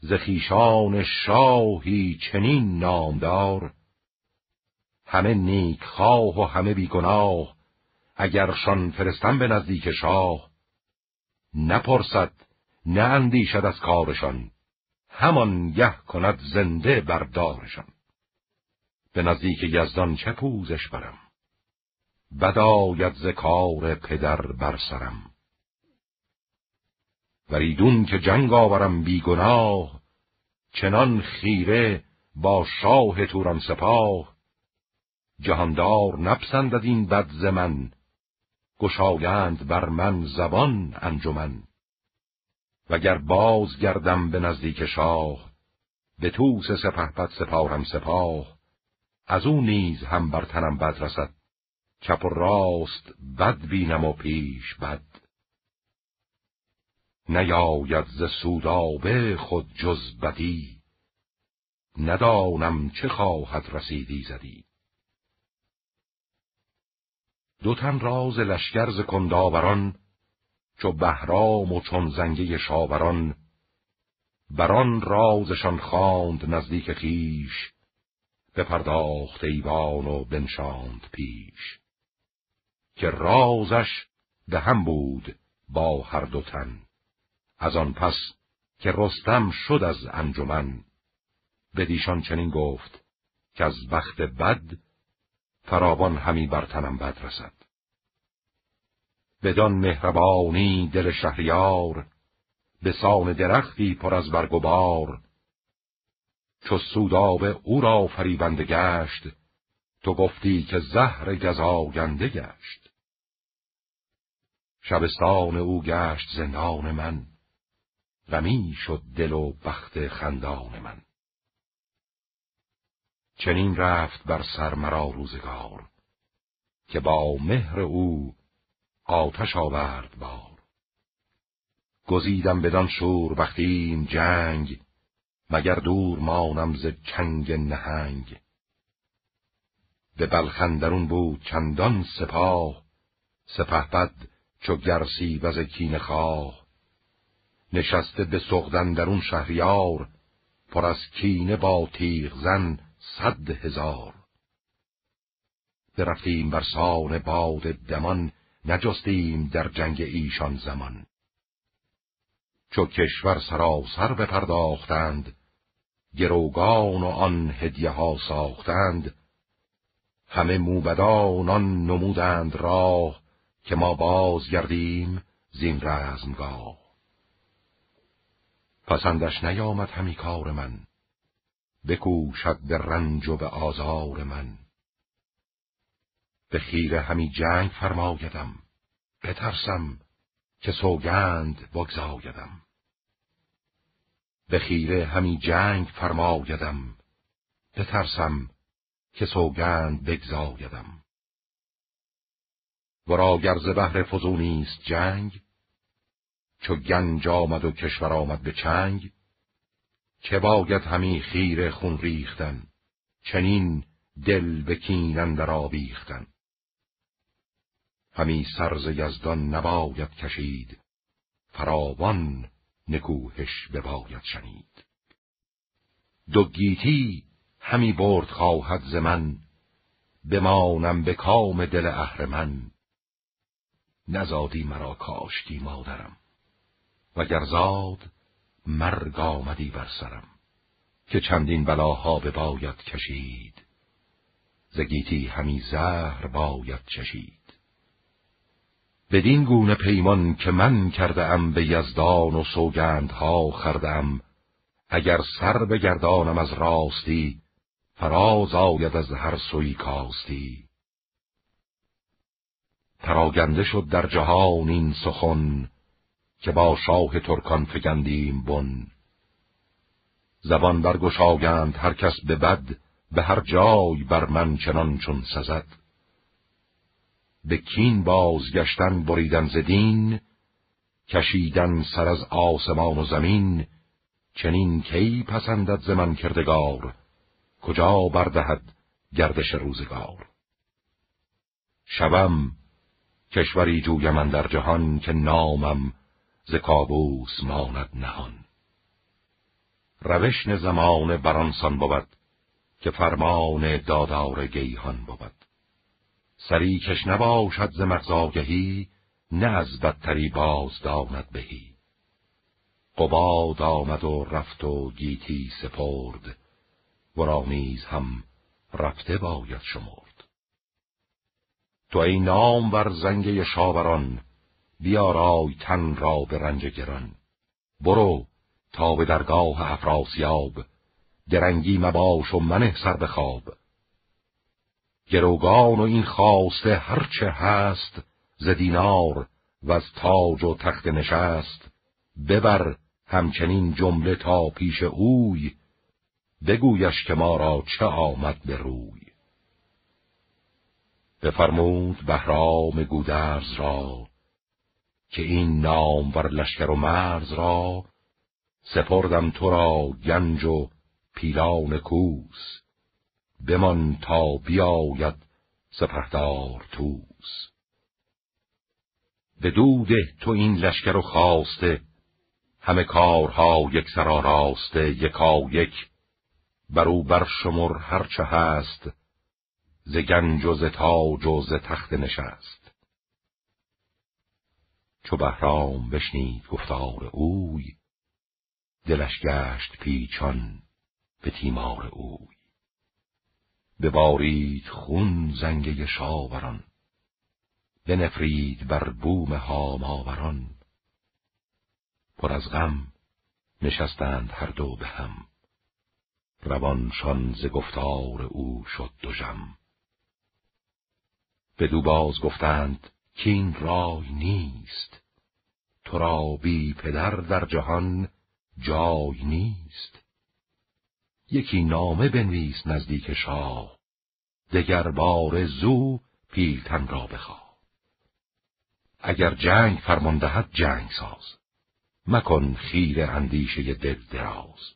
ز خیشان شاهی چنین نامدار. همه نیک خواه و همه بیگناه اگرشان فرستم به نزدیک شاه. نپرسد نه اندیشد از کارشان همان گه کند زنده بردارشان به نزدیک یزدان چه پوزش برم؟ بداید ز کار پدر بر سرم. وریدون که جنگ آورم بیگناه چنان خیره با شاه توران سپاه. جهاندار نپسندد این بد ز من گشایند بر من زبان انجمن. وگر باز گردم به نزدیک شاه به توس سپهبد سپارم سپاه. از او نیز هم بر تنم بد رسد چپ و راست بد بینم و پیش بد. نیاید ز سودابه خود جز بدی. ندانم چه خواهد رسیدی زدی. دو تن راز لشکر ز کنداوران چو بهرام و چون زنگه شاوران. بران رازشان خواند نزدیک خیش بپرداخت ایوان و بنشاند پیش. که رازش به هم بود با هر دو تن. از آن پس که رستم شد از انجمن. بدیشان چنین گفت که از وقت بد فراوان همی بر تنم بد رسد. بدان مهربانی دل شهریار به سان درختی پر از برگ و بار. چو سوداب او را فریبنده گشت تو گفتی که زهر گزاینده گشت. شبستان او گشت زندان من. غمی شد دل و بخت خندان من. چنین رفت بر سر مرا روزگار که با مهر او آتش آورد بار. گزیدم بدان شور بختیم جنگ مگر دور مانم ز چنگ نهنگ. به بلخندرون بود چندان سپاه سپهبد چو گرسی وز کین خواه. نشسته به سغدن درون شهریار پر از کینه با تیغ زن صد هزار. برفتیم بر سان باد دمان نجستیم در جنگ ایشان زمان. چو کشور سراسر بپرداختند گروگان و آن هدیه ها ساختند همه موبدان آن نمودند راه که ما باز گردیم زین رزمگاه. پسندش نیامد همی کار من. بکوشد به رنج و به آزار من. به خیره همی جنگ فرمایدم. بترسم که سوگند بگذایدم به خیره همی جنگ فرمایدم. بترسم که سوگند بگذایدم ورا گر ز بهر فزونیست جنگ چو گنج آمد و کشور آمد به چنگ چه باید همی خیر خون ریختن چنین دل به کینن در آبیختن همی سرز یزدان نباید کشید فراوان نکوهش بباید شنید. دو گیتی همی برد خواهد ز من بمانم به کام دل اهرمن. نزادی مرا کاشتی مادرم. وگر زاد مرگ آمدی بر سرم که چندین بلاها به باید کشید. زگیتی همی زهر باید چشید. بدین گونه پیمان که من کرده ام به یزدان و سوگندها خردم اگر سر بگردانم از راستی فراز آید از هر سوی کاستی. پراگنده شد در جهان این سخن که با شاه ترکان فگندیم بن. زبان برگشایند هر کس به بد به هر جای بر من چنان چون سزد. به کین بازگشتن بریدن زدین کشیدن سر از آسمان و زمین چنین کی پسندد ز من کردگار؟ کجا بردهد گردش روزگار؟ شوم کشوری جویم در جهان که نامم ز کابوس ماند نهان. روشن زمان برانسان بود که فرمان دادار گیهان بود. سری کش نباشد ز مغزاگهی نه از بدتری باز داند بهی. قباد آمد و رفت و گیتی سپرد ورا نیز هم رفته باید شمرد. تو ای نام بر زنگه شاوران بیارای تن را به رنج گران. برو تا به درگاه افراسیاب درنگی مباش و منه سر به خواب. گروگان و این خواسته هرچه هست ز دینار و از تاج و تخت نشست. ببر همچنین جمله تا پیش اوی بگویش که ما را چه آمد به روی. بفرمود بهرام گودرز را. که این نام ور لشکر و مرز را سپردم تو را گنج و پیلان کوس. بمان تا بیاید سپهدار توس به دوده تو این لشکر و خواسته همه کارها یک سرا راسته یکا یک. برو بر شمر هرچه هست ز گنج و ز تاج و ز تخت نشست. چو بهرام بشنید گفتار اوی دلش گشت پیچان به تیمار اوی. ببارید خون زنگه شاوران بنفرید بر بوم هاماوران. پر از غم نشستند هر دو به هم روانشان ز گفتار او شد دو جم بدو باز گفتند که این رای نیست. تو را بی پدر در جهان جای نیست. یکی نامه بنویس نزدیک شاه دگر بار زو پیلتن را بخواه. اگر جنگ فرمان دهد جنگ ساز. مکن خیر اندیشه دل دراز.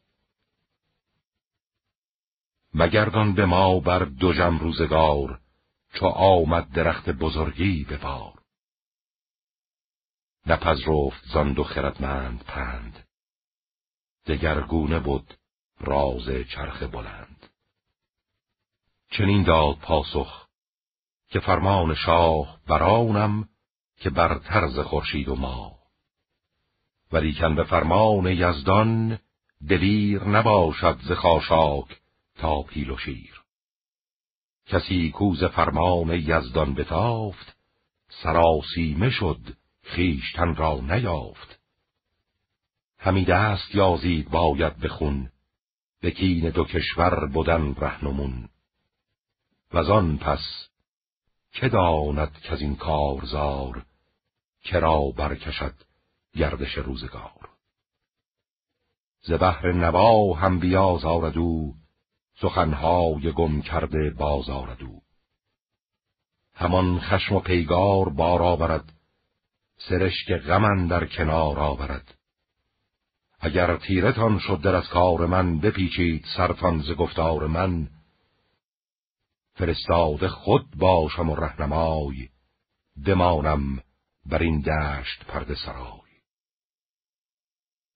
مگردان به ما بر دو جم روزگار چو آمد درخت بزرگی به بار. نپذرفت زان دو خردمند پند. دگرگونه بود راز چرخ بلند. چنین داد پاسخ که فرمان شاه برانم که بر طرز خورشید و ما. ولیکن به فرمان یزدان دلیر نباشد ز خاشاک تا پیل و شیر. کسی کوز فرمان یزدان بتافت سراسیمه شد خیشتن را نیافت. همی دست یازید باید بخون به کین دو کشور بودن رهنمون. و آن پس که داند که از این کارزار کرا برکشد گردش روزگار. ز بحر نوا هم بیازارد او سخنهای گم کرده بازارد او. همان خشم و پیگار بارا برد سرشک غمن در کنار آورد. اگر تیرتان شد در از کار من بپیچید سرتان ز گفتار من. فرستاده خود باشم و رهنمای بمانم بر این دشت پرده سرای.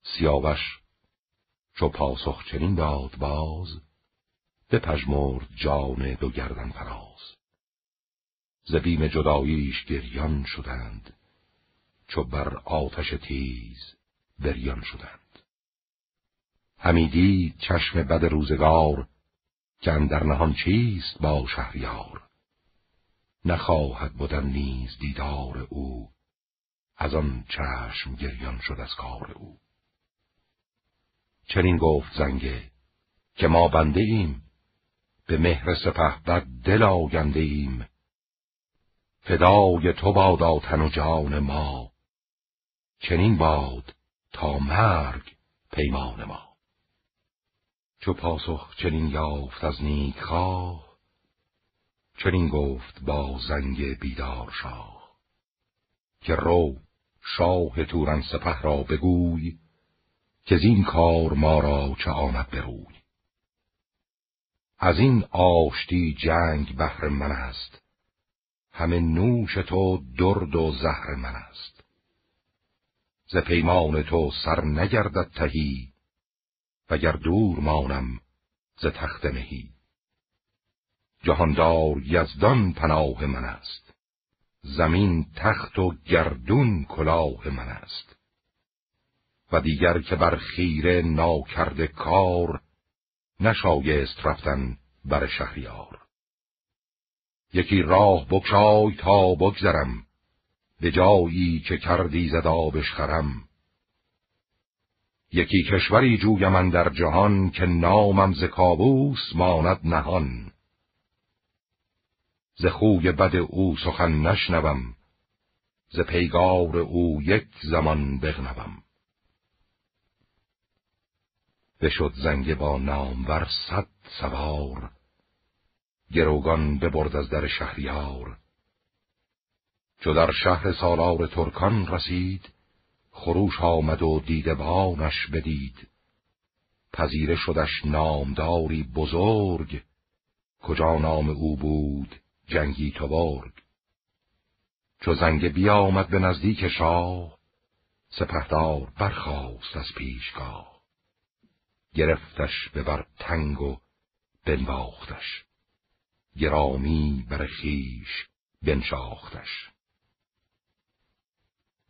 سیاوش چو پاسخ چنین داد باز بپژمرد جان دو گردن فراز. ز بیم جداییش گریان شدند چو بر آتش تیز بریان شدند. همی دید چشم بد روزگار که اندر نهان چیست با شهریار. نخواهد بودن نیز دیدار او از آن چشم گریان شد از کار او. چنین گفت زنگه که ما بنده ایم. به مهر سپه بد دل آگنده ایم فدای تو بادا تن و جان ما. چنین باد تا مرگ پیمان ما. چو پاسخ چنین یافت از نیک خواه چنین گفت با زنگ بیدار شاه. که رو شاه توران سپه را بگوی که این کار ما را چه آمد بروی از این آشتی جنگ بهر من است. همه نوش تو درد و زهر من است. ز پیمان تو سر نگردد تهی وگر دور مانم ز تخت مهی. جهاندار یزدان پناه من است. زمین تخت و گردون کلاه من است. و دیگر که بر خیره ناکرد کار نشایست رفتن بر شهریار. یکی راه بکشای تا بگذرم به جایی که کردی زدا بشخرم یکی کشوری جویم در جهان که نامم ز کابوس ماند نهان. ز خوی بد او سخن نشنوم ز پیگار او یک زمان بغنوم. بشد زنگ با نامور صد سوار. گروگان ببرد از در شهریار. چو در شهر سالار ترکان رسید خروش آمد و دیدبانش بدید. پذیره شدش نامداری بزرگ. کجا نام او بود؟ جنگی تبرگ. چو زنگ بیامد به نزدیک شاه سپهدار برخاست از پیشگاه. گرفتش به بر تنگ و بنواختش. گرامی بر خیش بنشاختش.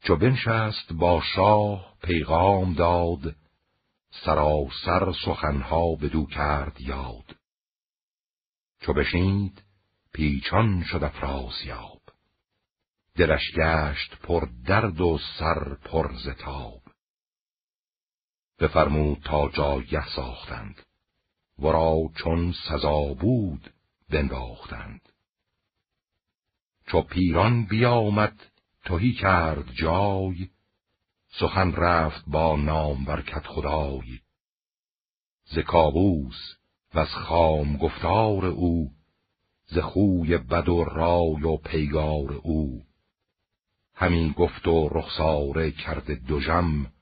چو بنشست با شاه پیغام داد سراسر سخنها بدو کرد یاد. چو بشنید پیچان شد افراسیاب. دلش گشت پر درد و سر پر زتاب بفرمود تا جایه ساختند ورا چون سزا بود بنداختند. چو پیران بیامد توهی کرد جای سخن رفت با نام برکت خدای. ز کابوس و از خام گفتار او ز خوی بد و رای و پیگار او. همین گفت و رخساره کرده دوژم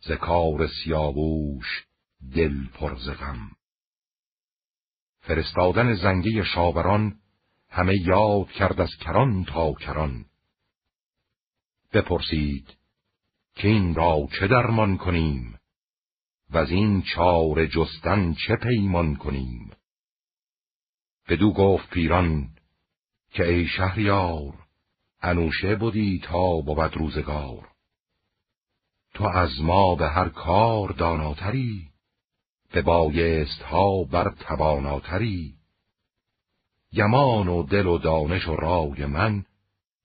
ز کار سیاووش دل پر غم. فرستادن زنگی شاوران همه یاد کرد از کران تا کران. بپرسید که این را چه درمان کنیم؟ و از این چار جستن چه پیمان کنیم؟ بدو گفت پیران که ای شهریار انوشه بودی تا بود روزگار. تو از ما به هر کار داناتری به بایست ها بر تواناتری. یمان و دل و دانش و رای من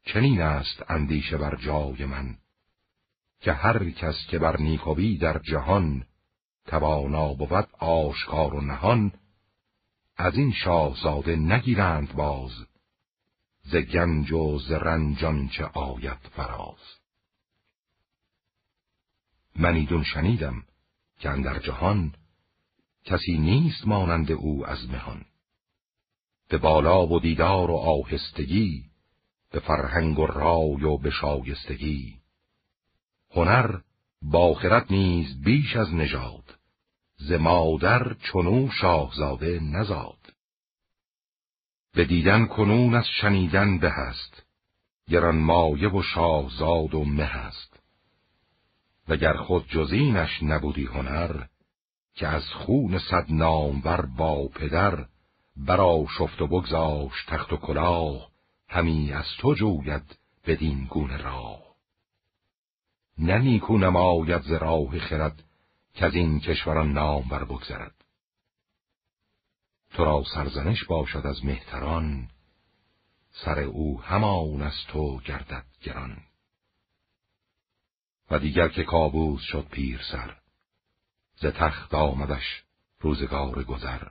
چنین است اندیشه بر جای من که هر کس که بر نیکوی در جهان توانا بود آشکار و نهان از این شاهزاده نگیرند باز ز گنج و ز رنجان چه آید فراز. من ایدون شنیدم که در جهان کسی نیست مانند او از مهان. به بالا و دیدار و آهستگی به فرهنگ و رای و به شایستگی. هنر باخرت نیز بیش از نژاد ز مادر چنو شاهزاده نزاد. به دیدن کنون از شنیدن به هست گران مایه و شاهزاد و مه هست وگر خود جزینش نبودی هنر که از خون صد نامور با پدر برا شفت و بگذاش تخت و کلاه همی از تو جوید بدین گونه راه. نه نیکو نماید ز راه خرد که از این کشوران نام بر بگذرد. تو را سرزنش باشد از مهتران سر او همان از تو گردد گران. دیگر که کابوس شد پیر سر ز تخت آمدش روزگار گذر.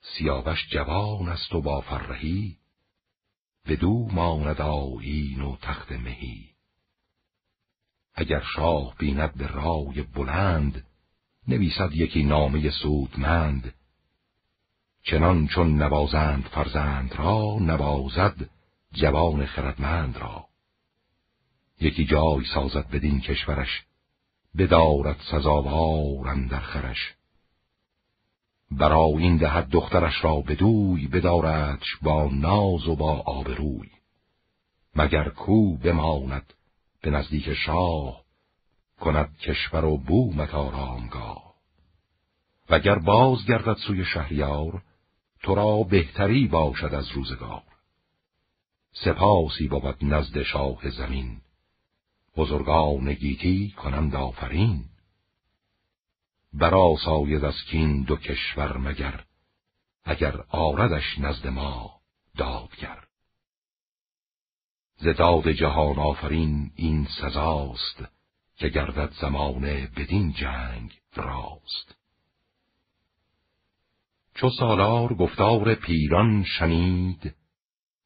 سیاوش جوان است و با فرهی بدو ماند آیین و تخت مهی. اگر شاه بیند به رای بلند نویسد یکی نامه سودمند. چنان چون نوازند فرزند را نوازد جوان خردمند را. یکی جای سازد بدین کشورش بدارد سزاوار در خرش. برا این دهد دخترش را بدوی بداردش با ناز و با آبروی. مگر کو بماند به نزدیک شاه کند کشور و بومت آرامگاه؟ وگر باز گردد سوی شهریار تو را بهتری باشد از روزگار. سپاسی بود نزد شاه زمین بزرگان گیتی کنند آفرین. برا ساید از کین دو کشور مگر اگر آردش نزد ما دادگر. ز داد جهان آفرین این سزاست که گردد زمانه بدین جنگ راست. چو سالار گفتار پیران شنید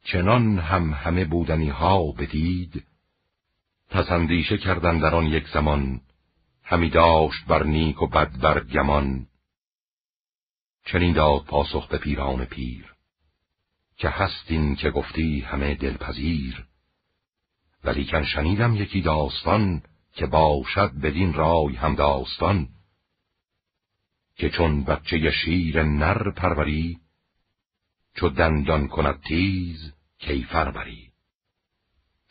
چنان هم همه بودنی ها بدید پسندیشه کردن در آن یک زمان همی داشت بر نیک و بد بر گمان. چنین داد پاسخ به پیران پیر که هستین که گفتی همه دلپذیر. ولیکن شنیدم یکی داستان که باشد بدین رای هم داستان که چون بچه شیر نر پروری چو دندان کند تیز کیفر بری.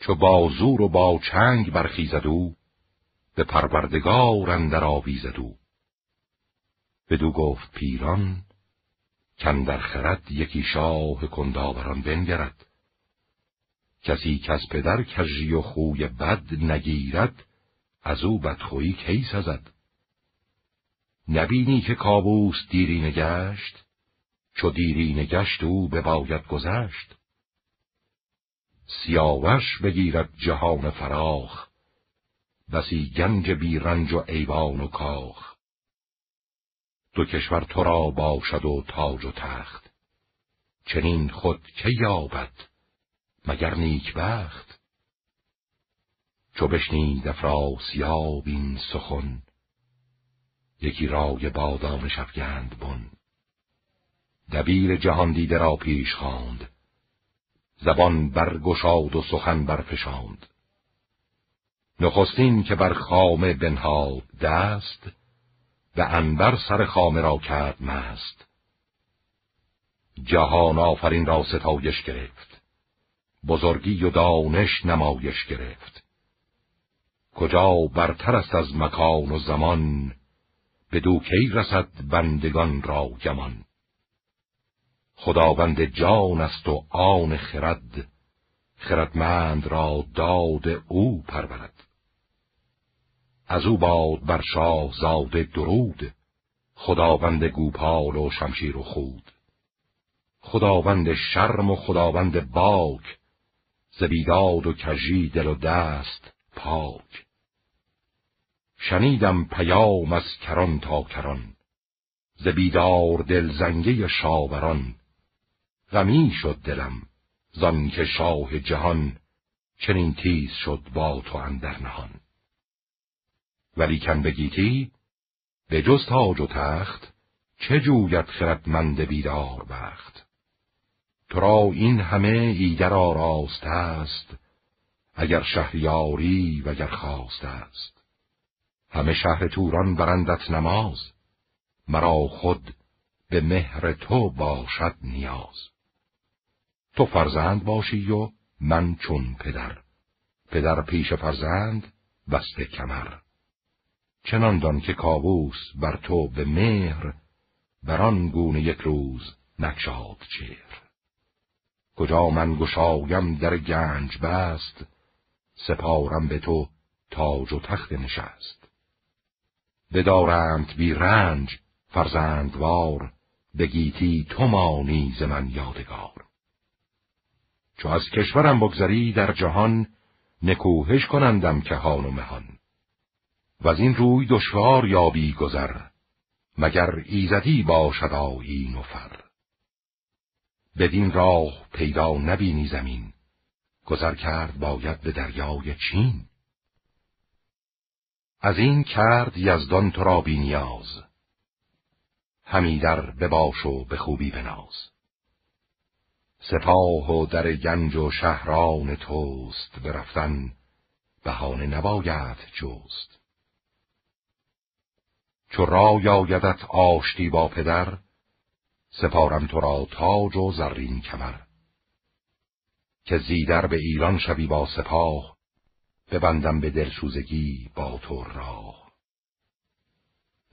چو با زور و با چنگ برخیزد او به پروردگار اندر آویزد او. بدو گفت پیران کندر خرد یکی شاه کنداوران بنگرد. کسی که از پدر کژی و خوی بد نگیرد از او بدخویی کی سزد؟ نبینی که کابوس دیری نگشت چو دیری نگشت او باید گذشت؟ سیاوش بگیرد جهان فراخ. بسی گنج بیرنج و ایوان و کاخ. دو کشور تو را باشد و تاج و تخت. چنین خود که یابد مگر نیک بخت چو بشنید افراسیاب این سخن یکی رای بادام شفگند بن. دبیر جهان دیده را پیش خواند. زبان برگشاد و سخن برفشاند. نخستین که بر خامه بنهاد دست به انبر سر خامه را کرد مست. جهان آفرین را ستایش گرفت. بزرگی و دانش نمایش گرفت. کجا برتر است از مکان و زمان به دوکی رسد بندگان را گمان. خداوند جان است و آن خرد خردمند را داد او پرورد. از او باد بر شاه زاده درود خداوند گوپال و شمشیر و خود. خداوند شرم و خداوند باک زبیداد و کژی دل و دست پاک. شنیدم پیام از کران تا کران زبیدار دل زنگه شاوران غمی شد دلم زان که شاه جهان چنین تیز شد با تو اندر نهان. ولی کن بگیتی به جز تاج و تخت چه جوید خردمند بیدار بخت؟ تو را این همه ایدر آراست است اگر شهریاری و اگر خواست است. همه شهر توران برندت نماز مرا خود به مهر تو باشد نیاز. تو فرزند باشی و من چون پدر. پدر پیش فرزند بسته کمر. چنان دان که کابوس بر تو به مهر بر آن گونه یک روز نکشاد چهر. کجا من گشایم در گنج بست سپارم به تو تاج و تخت نشست. بدارند بی رنج فرزندوار بگیتی تو مانی ز من یادگار. چو از کشورم بگذری در جهان نکوهش کنندم که و مهان. و از این روی دشوار یابی گذر مگر ایزدی باشد آیین و فر. بدین راه پیدا نبینی زمین گذر کرد باید به دریای چین. از این کرد یزدان تو را بی نیاز همی در بباش و به خوبی بناز. سپاه و در گنج و شهران توست برفتن بهانه نباید جست. چو رای آیدت آشتی با پدر سپارم تو را تاج و زرین کمر. که زیدر به ایران شوی با سپاه ببندم به دلسوزگی با تو راه.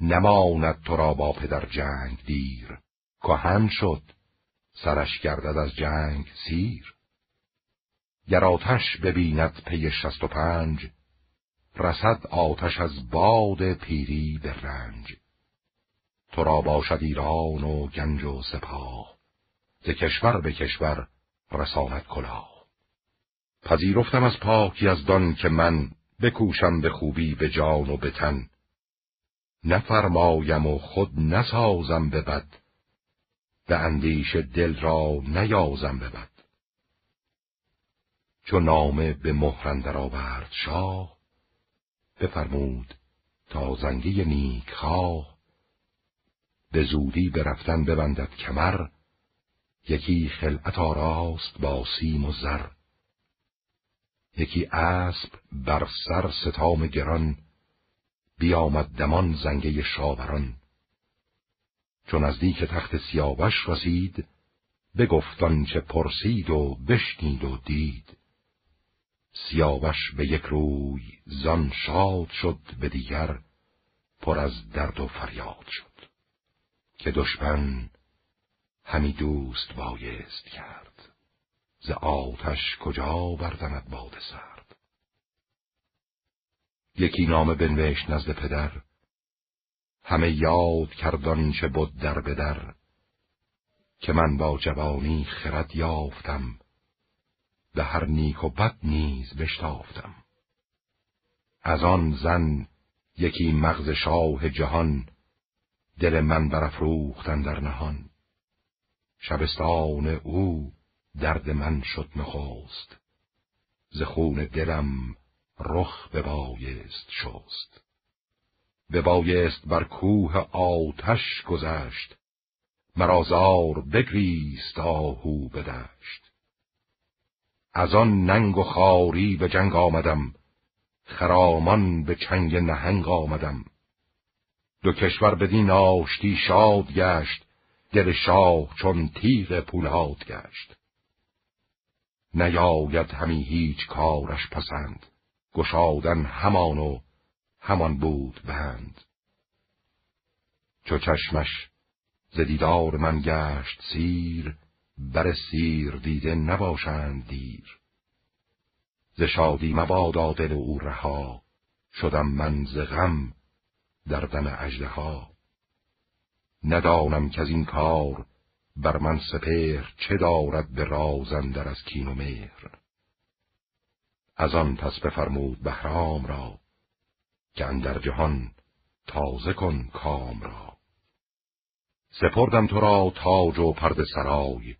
نماند تو را با پدر جنگ دیر کهن شد سرش گردد از جنگ سیر. گر آتش ببیند پی شست و پنج رسد آتش از باد پیری به رنج. تو را باشد ایران و گنج و سپاه ز کشور به کشور رساند کلاه. پذیرفتم از پاکی از دان که من بکوشم به خوبی به جان و به تن. نفرمایم و خود نسازم به بد به اندیش دل را نیازم به بد. چو نامه به مهرندر آورد شاه بفرمود تا زنگی نیک خواه. به زودی به رفتن ببندد کمر یکی خلعت آراست با سیم و زر. یکی اسب بر سر ستام گران بیامد دمان زنگه شاوران. چون نزدیک تخت سیاوش رسید بگفتان چه پرسید و بشنید و دید. سیاوش به یک روی زان شاد شد به دیگر پر از درد و فریاد شد که دشمن همی دوست بایست کرد. ز آتش کجا بردمد باد سرد؟ یکی نامه بنوشت نزد پدر همه یاد کردان چه بود در بدر که من با جوانی خرد یافتم به هر نیک و بد نیز بشتافتم. از آن زن یکی مغز شاه جهان دل من برافروختن در نهان. شبستان او درد من شد نخواست ز خون دلم رخ به بایست شست. به بایست بر کوه آتش گذشت. مرازار بگریست آهو بدشت از آن ننگ و خاری به جنگ آمدم. خرامان به چنگ نهنگ آمدم. دو کشور بدین آشتی شاد گشت. دل شاه چون تیغ پولاد گشت. نیاید همی هیچ کارش پسند. گشادن همان و همان بود بند چو چشمش ز دیدار من گشت سیر بر سیر دیده نباشند دیر. ز شادی مبادا دل او رها شدم من ز غم در دم اژدها. ندانم که از این کار بر من سپهر چه دارد به رازندر از کین و مهر. از آن پس بفرمود بهرام را که اندر جهان تازه کن کام را. سپردم تو را تاج و پرد سرای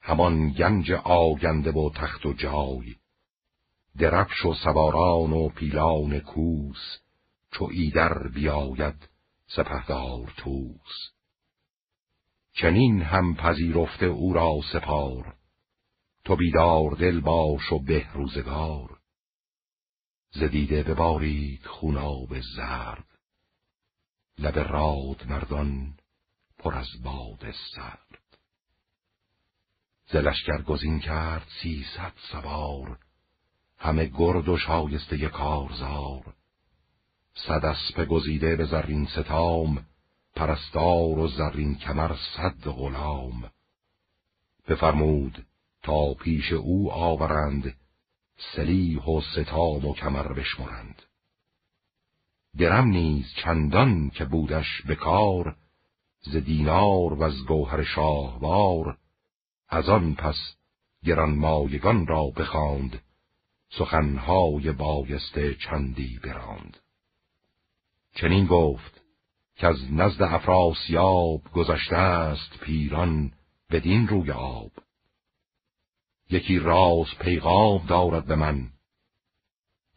همان گنج آگنده و تخت و جای. درفش و سواران و پیلان کوس چو ایدر بیاید سپهدار توس چنین هم پذیرفته او را سپار تو بیدار دل باش و به روزگار. زدیده ببارید خوناب زرد. لب راد مردان پر از باد سرد. زلشگر گزین کرد سیصد سوار. همه گرد و شایسته کارزار. صد اسب گزیده به زرین ستام. پرستار و زرین کمر صد غلام. بفرمود تا پیش او آورند سلیح و ستام و کمر بشمرند. درم نیز چندان که بودش به کار ز دینار و از گوهر شاهوار از آن پس گرانمایگان را بخواند سخنهای بایسته چندی براند. چنین گفت که از نزد افراسیاب گذشته است پیران بدین روی آب. یکی راز پیغام دارد به من.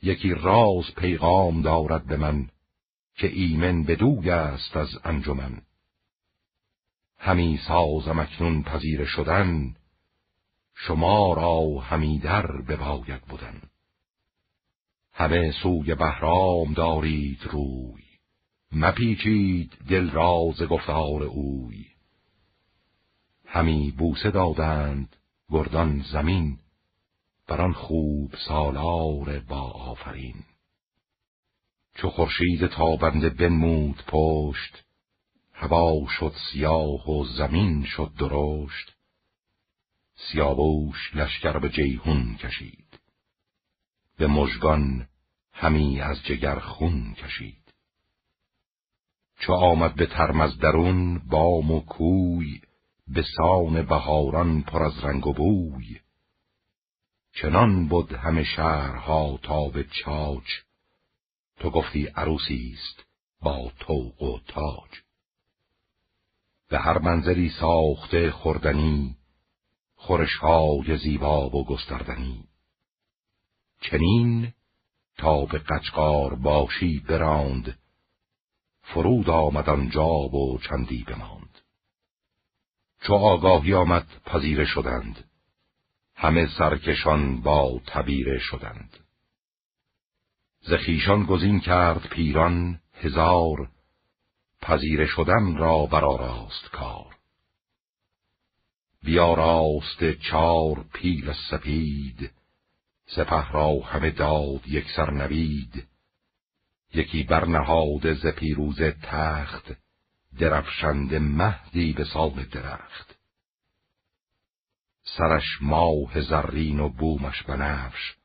یکی راز پیغام دارد به من که ایمن بدوگ است از انجمن. همی سازم اکنون پذیر شدن شما را همی در بباید بودن. همه سوی بهرام دارید روی مپیچید دل راز گفتار اوی. همی بوسه دادند گردان زمین بران خوب سالار با آفرین. چو خورشید تابنده بنمود پشت هوا شد سیاه و زمین شد درشت. سیاووش لشکر به جیهون کشید. به مژگان همی از جگر خون کشید. چو آمد به ترمز درون بام و کوی به سان بهاران پر از رنگ و بوی. چنان بود همه شهرها تا به چاچ. تو گفتی عروسی است با توق و تاج. به هر منزلی ساخته خوردنی خورشهای زیبا و گستردنی. چنین تا به قچقار باشی براند فرود آمد آنجا و چندی بماند. چو آگاهی آمد پذیره شدند. همه سرکشان با تبیره شدند. زخیشان گزین کرد پیران هزار پذیره شدن را برآراست کار. بیاراست چار پیل سپید سپه را همه داد یک سر نوید. یکی برنهاد ز پیروز تخت درفشند مهدی به سال درخت. سرش ماه زرین و بومش بنفش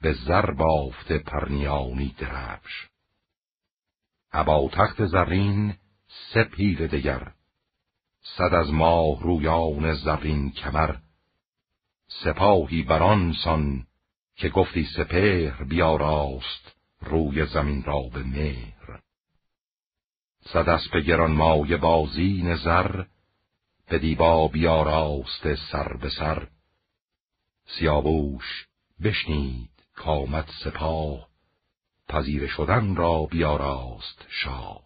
به زر بافته پرنیانی درفش. ابا تخت زرین سه پیر دگر صد از ماه رویان زرین کمر. سپاهی بران سان که گفتی سپهر بیاراست روی زمین را به مهر. صد اسب گران مایه بازین زر به دیبا بیاراست سر به سر. سیاووش بشنید کامت سپاه پذیر شدن را بیاراست شاه.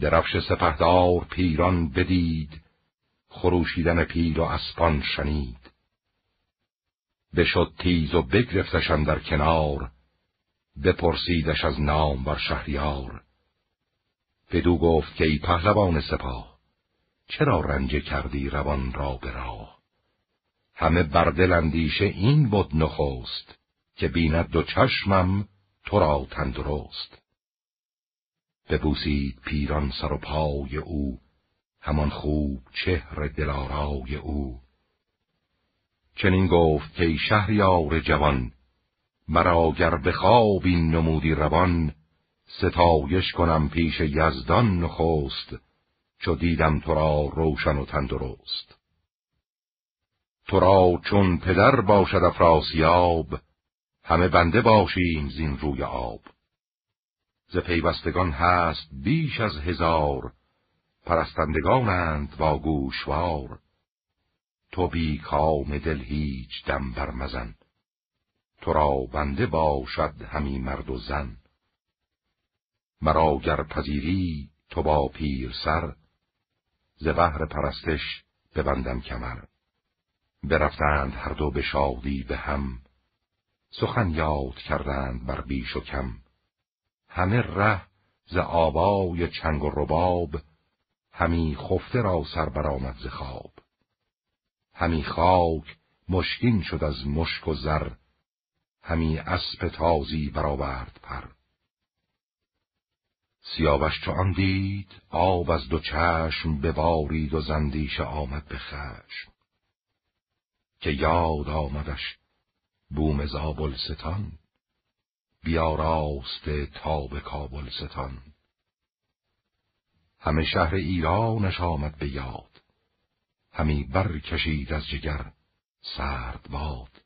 درفش سپهدار پیران بدید خروشیدن پیل و اسپان شنید. بشد تیز و بگرفتشان در کنار بپرسیدش از نام بر شهریار. بدو گفت که ای پهلوان سپاه چرا رنج کردی روان را به راه؟ همه بردل اندیشه این بود نخست که بیند دو چشمم تو را تندرست. ببوسید پیران سر و پای او همان خوب چهر دلارای او. چنین گفت که شهریار جوان مرا گر به خواب این نمودی روان ستایش کنم پیش یزدان نخست چو دیدم تو را روشن و تندرست. تو را چون پدر باشد افراسیاب همه بنده باشیم زین روی آب. ز پیوستگان هست بیش از هزار پرستندگانند با گوشوار. تو بی کام دل هیچ دم برمزن تو را بنده باشد همی مرد و زن. مرا گر پذیری تو با پیر سر ز بهر پرستش ببندم کمر. برفتند هر دو به شادی به هم سخن یاد کردند بر بیش و کم. همه ره ز آبای چنگ و رباب همی خفته را سر برآمد ز خواب. همی خاک مشکین شد از مشک و زر همی اسب تازی برآورد پر. سیاوش چو آن دید آب از دو چشم ببارید و زندیش آمد به خشم. که یاد آمدش بوم زابلستان بیاراسته تا به کابلستان. همه شهر ایرانش آمد به یاد همی برکشید از جگر سرد باد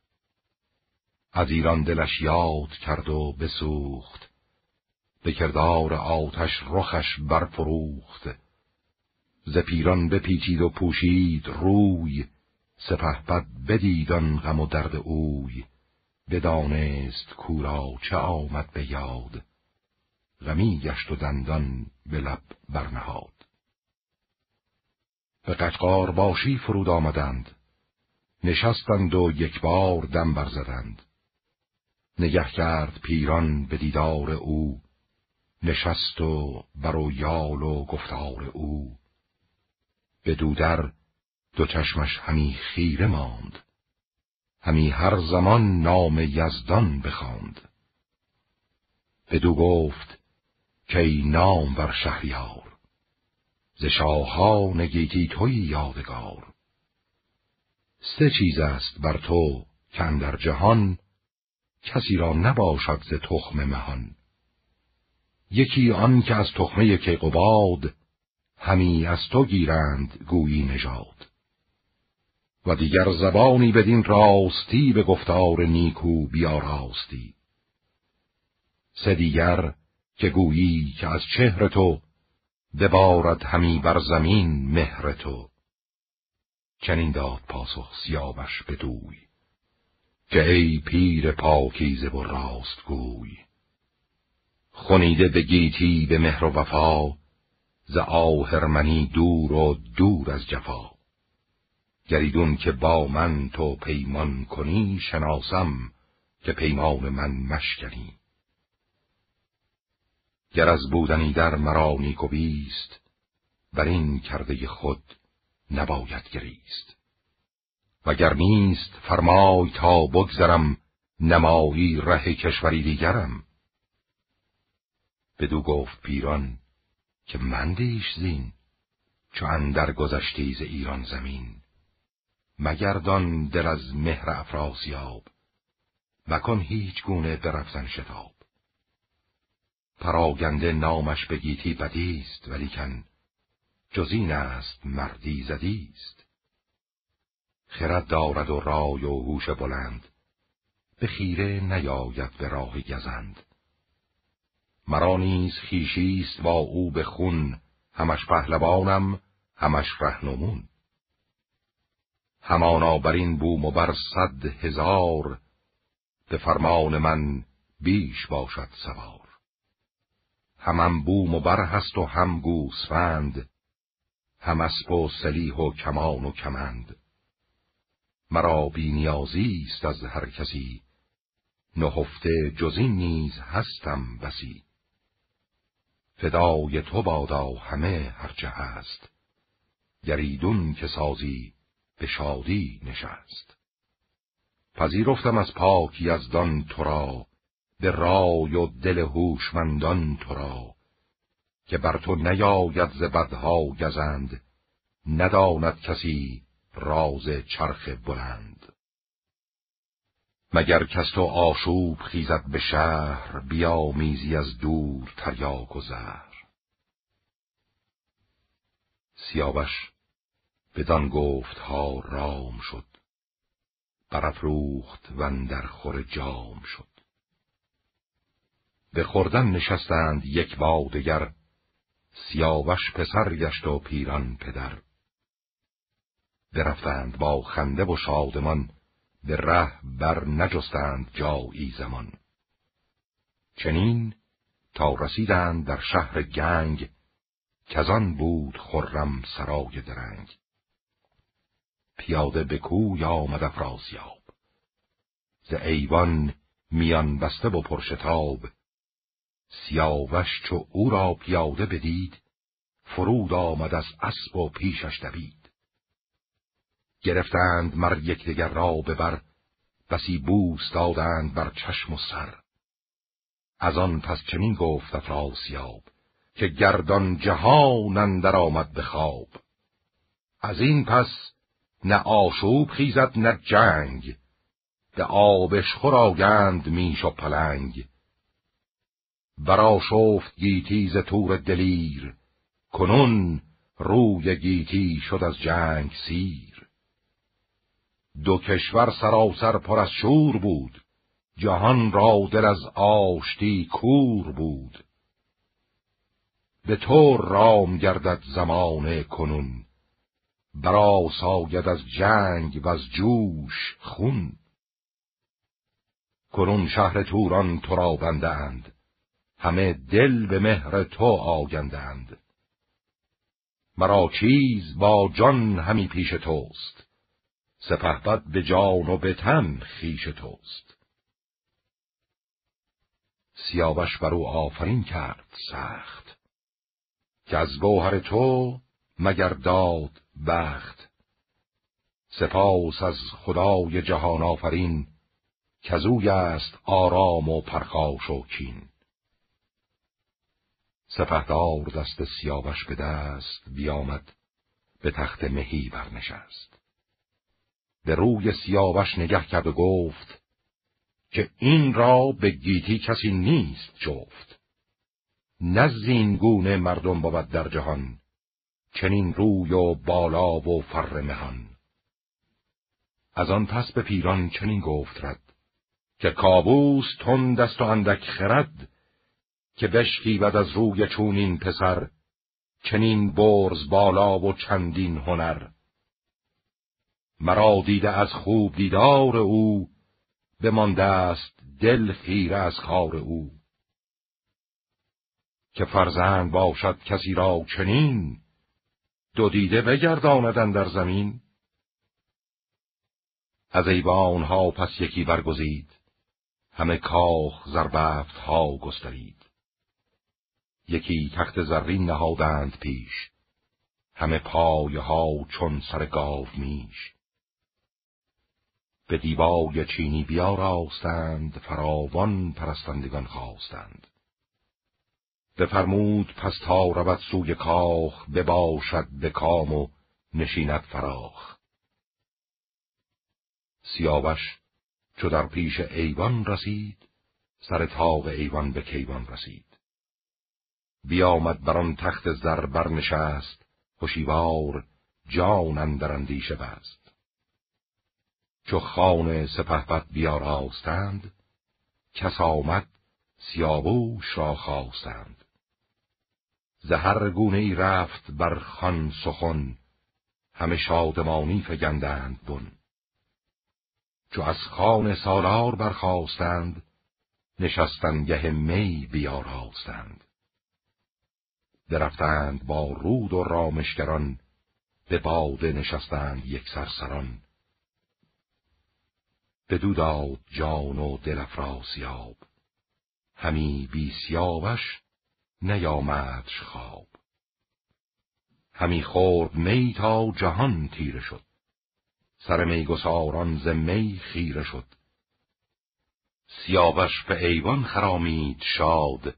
از ایران دلش یاد کرد و بسوخت به کردار آتش رخش برفروخت. ز پیران بپیچید و پوشید روی سپه بد بدیدان غم و درد اوی. بدانست کورا چه آمد به یاد. غمی گشت و دندان به لب برنهاد. به قشقار باشی فرود آمدند. نشستند و یک بار دم برزدند. نگه کرد پیران به دیدار او. نشست و بر و یال و گفتار او. به دودر دو چشمش همی خیره ماند. همی هر زمان نام یزدان بخواند. بدو گفت که ای نام بر شهریار ز شاهها نگیتی توی یادگار. سه چیز است بر تو که در جهان کسی را نباشد ز تخم مهان. یکی آن که از تخمه کیقوباد همی از تو گیرند گویی نژاد. و دیگر زبانی بدین راستی به گفتار نیکو بیاراستی. سه دیگر که گویی که از چهر تو ببارد همی بر زمین مهر تو. چنین داد پاسخ سیاوش بدوی که ای پیر پاکیزه و راست گوی. خونیده به گیتی به مهر و وفا ز آهرمنی دور و دور از جفا. گریدون که با من تو پیمان کنی شناسم که پیمان من مشکنی. گر از بودنی در مرا نیک بیست بر این کرده خود نباید گریست. وگر نیست فرمای تا بگذرم نمایی ره کشوری دیگرم. بدو گفت پیران که من دیش زین چو اندر گذشتی ز ایران زمین. مگردان دل از مهر افراسیاب مکن هیچ گونه برفتن شتاب. پراگنده نامش بگیتی بدیست ولیکن جز این است مردی زدیست. خرد دارد و رای و هوش بلند به خیره نیاید به راه گزند. مرا نیز خیشیست با او به خون همش پهلوانم همش رهنمون. همانا بر این بوم و بر صد هزار به فرمان من بیش باشد سوار. همم بوم و بر هست و هم گوسفند هم اسب و سلیح و کمان و کمند. مرا بی است از هر کسی نهفته جزین نیز هستم بسی. فدای تو بادا همه هرچه هست. گریدون که سازی به شادی نشست. پذیرفتم از پاک یزدان تو را به رای و دل هوشمندان تو را. که بر تو نیاید ز بدها گزند نداند کسی راز چرخ بلند. مگر کس تو آشوب خیزد به شهر بیامیزی از دور تریاک و زهر سیاوش بدان گفت ها رام شد برافروخت و در خور جام شد. به خوردن نشستند یک بادگر سیاوش پسر گشت و پیران پدر. برفتند با خنده و شادمان به ره بر نجستند جایی زمان. چنین تا رسیدند در شهر گنگ کزان بود خرم سرای درنگ. پیاده به کوی آمد افراسیاب. ز ایوان میان بسته و پرشتاب سیاوش چو او را پیاده بدید فرود آمد از اسب و پیشش دوید. گرفتند مر یکدیگر را ببر بسی بوس دادند بر چشم و سر. از آن پس چنین گفت افراسیاب که گردان جهان اندر آمد به خواب. از این پس نه آشوب خیزد نه جنگ به آبش خوراگند میش و پلنگ. برا شفت گیتی ز تور دلیر کنون روی گیتی شد از جنگ سیر. دو کشور سراسر پر از شور بود. جهان را دل از آشتی کور بود. به تو رام گردد زمانه کنون. برا ساید از جنگ و از جوش خون. کنون شهر توران تو را بندند همه دل به مهر تو آگندند مرا چیز با جان همی پیش توست. سپهبد به جان و به تن خیش توست. سیاوش بر او آفرین کرد سخت که از گوهر تو مگر داد بخت. سپاس از خدای جهان آفرین کزوی است آرام و پرخاش و کین. سپهدار دست سیاوش به دست بیامد به تخت مهی برنشست. به روی سیاوش نگه کرد و گفت که این را به گیتی کسی نیست جفت. نزین گونه مردم بود در جهان چنین روی و بالا و فر مهان. از آن پس به پیران چنین گفت رد که کابوس تند دست و اندک خرد که بشکیبد از روی چونین پسر چنین برز بالا و چندین هنر. مرا دیده از خوب دیدار او بمانده است دل خیره از کار او. که فرزند باشد کسی را چنین دو دیده بگرداندن در زمین. از ایوان ها پس یکی برگزید همه کاخ زربفت ها گسترید. یکی تخت زرین نهادند پیش همه پای ها چون سر گاو میش. به دیبای چینی بیاراستند فراوان پرستندگان خواستند. بفرمود پس تا رود سوی کاخ بباشد به کام و نشیند فراخ. سیاوش چو در پیش ایوان رسید سر تاق ایوان به کیوان رسید. بیامد بر آن تخت زر برنشست هوشیوار جان اندر اندیشه بست. چو خان سپهبد بیاراستند کس آمد سیاووش را خواستند. زهر گونه ای رفت بر خان سخن همه شادمانی فگندند بن. چو از خان سالار برخواستند نشستن گه می بیاراستند. درفتند با رود و رامشگران به باده نشستند یک سرسران. بدو داد جان و دل افراسیاب. همی بی سیاوش نیامدش خواب. همی خورد می تا جهان تیره شد. سر میگساران ز می خیره شد. سیاوش به ایوان خرامید شاد.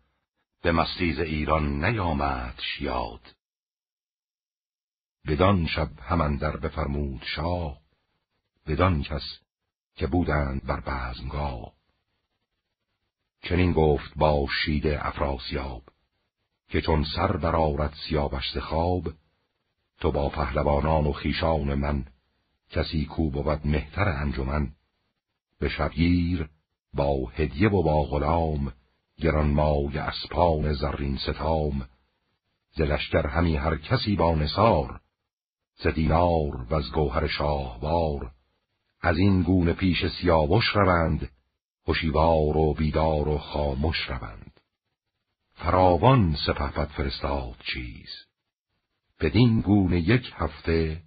به مستیز ایران نیامدش یاد. بدان شب همندر بفرمود شاه. بدان کس که بودند بر بزمگاه. چنین گفت با شید افراسیاب که چون سر برارد سیاوش ز خواب تو با پهلوانان و خیشان من کسی کو بود مهتر انجمن. به شبگیر با هدیه و با غلام گرانمای اسپان زرین ستام. ز لشکر همی هر کسی با نصار ز دینار و از گوهر شاهوار. از این گونه پیش سیاوش روند هوشیوار و بیدار و خاموش روند. فراوان سپهبد فرستاد چیز. بدین گونه یک هفته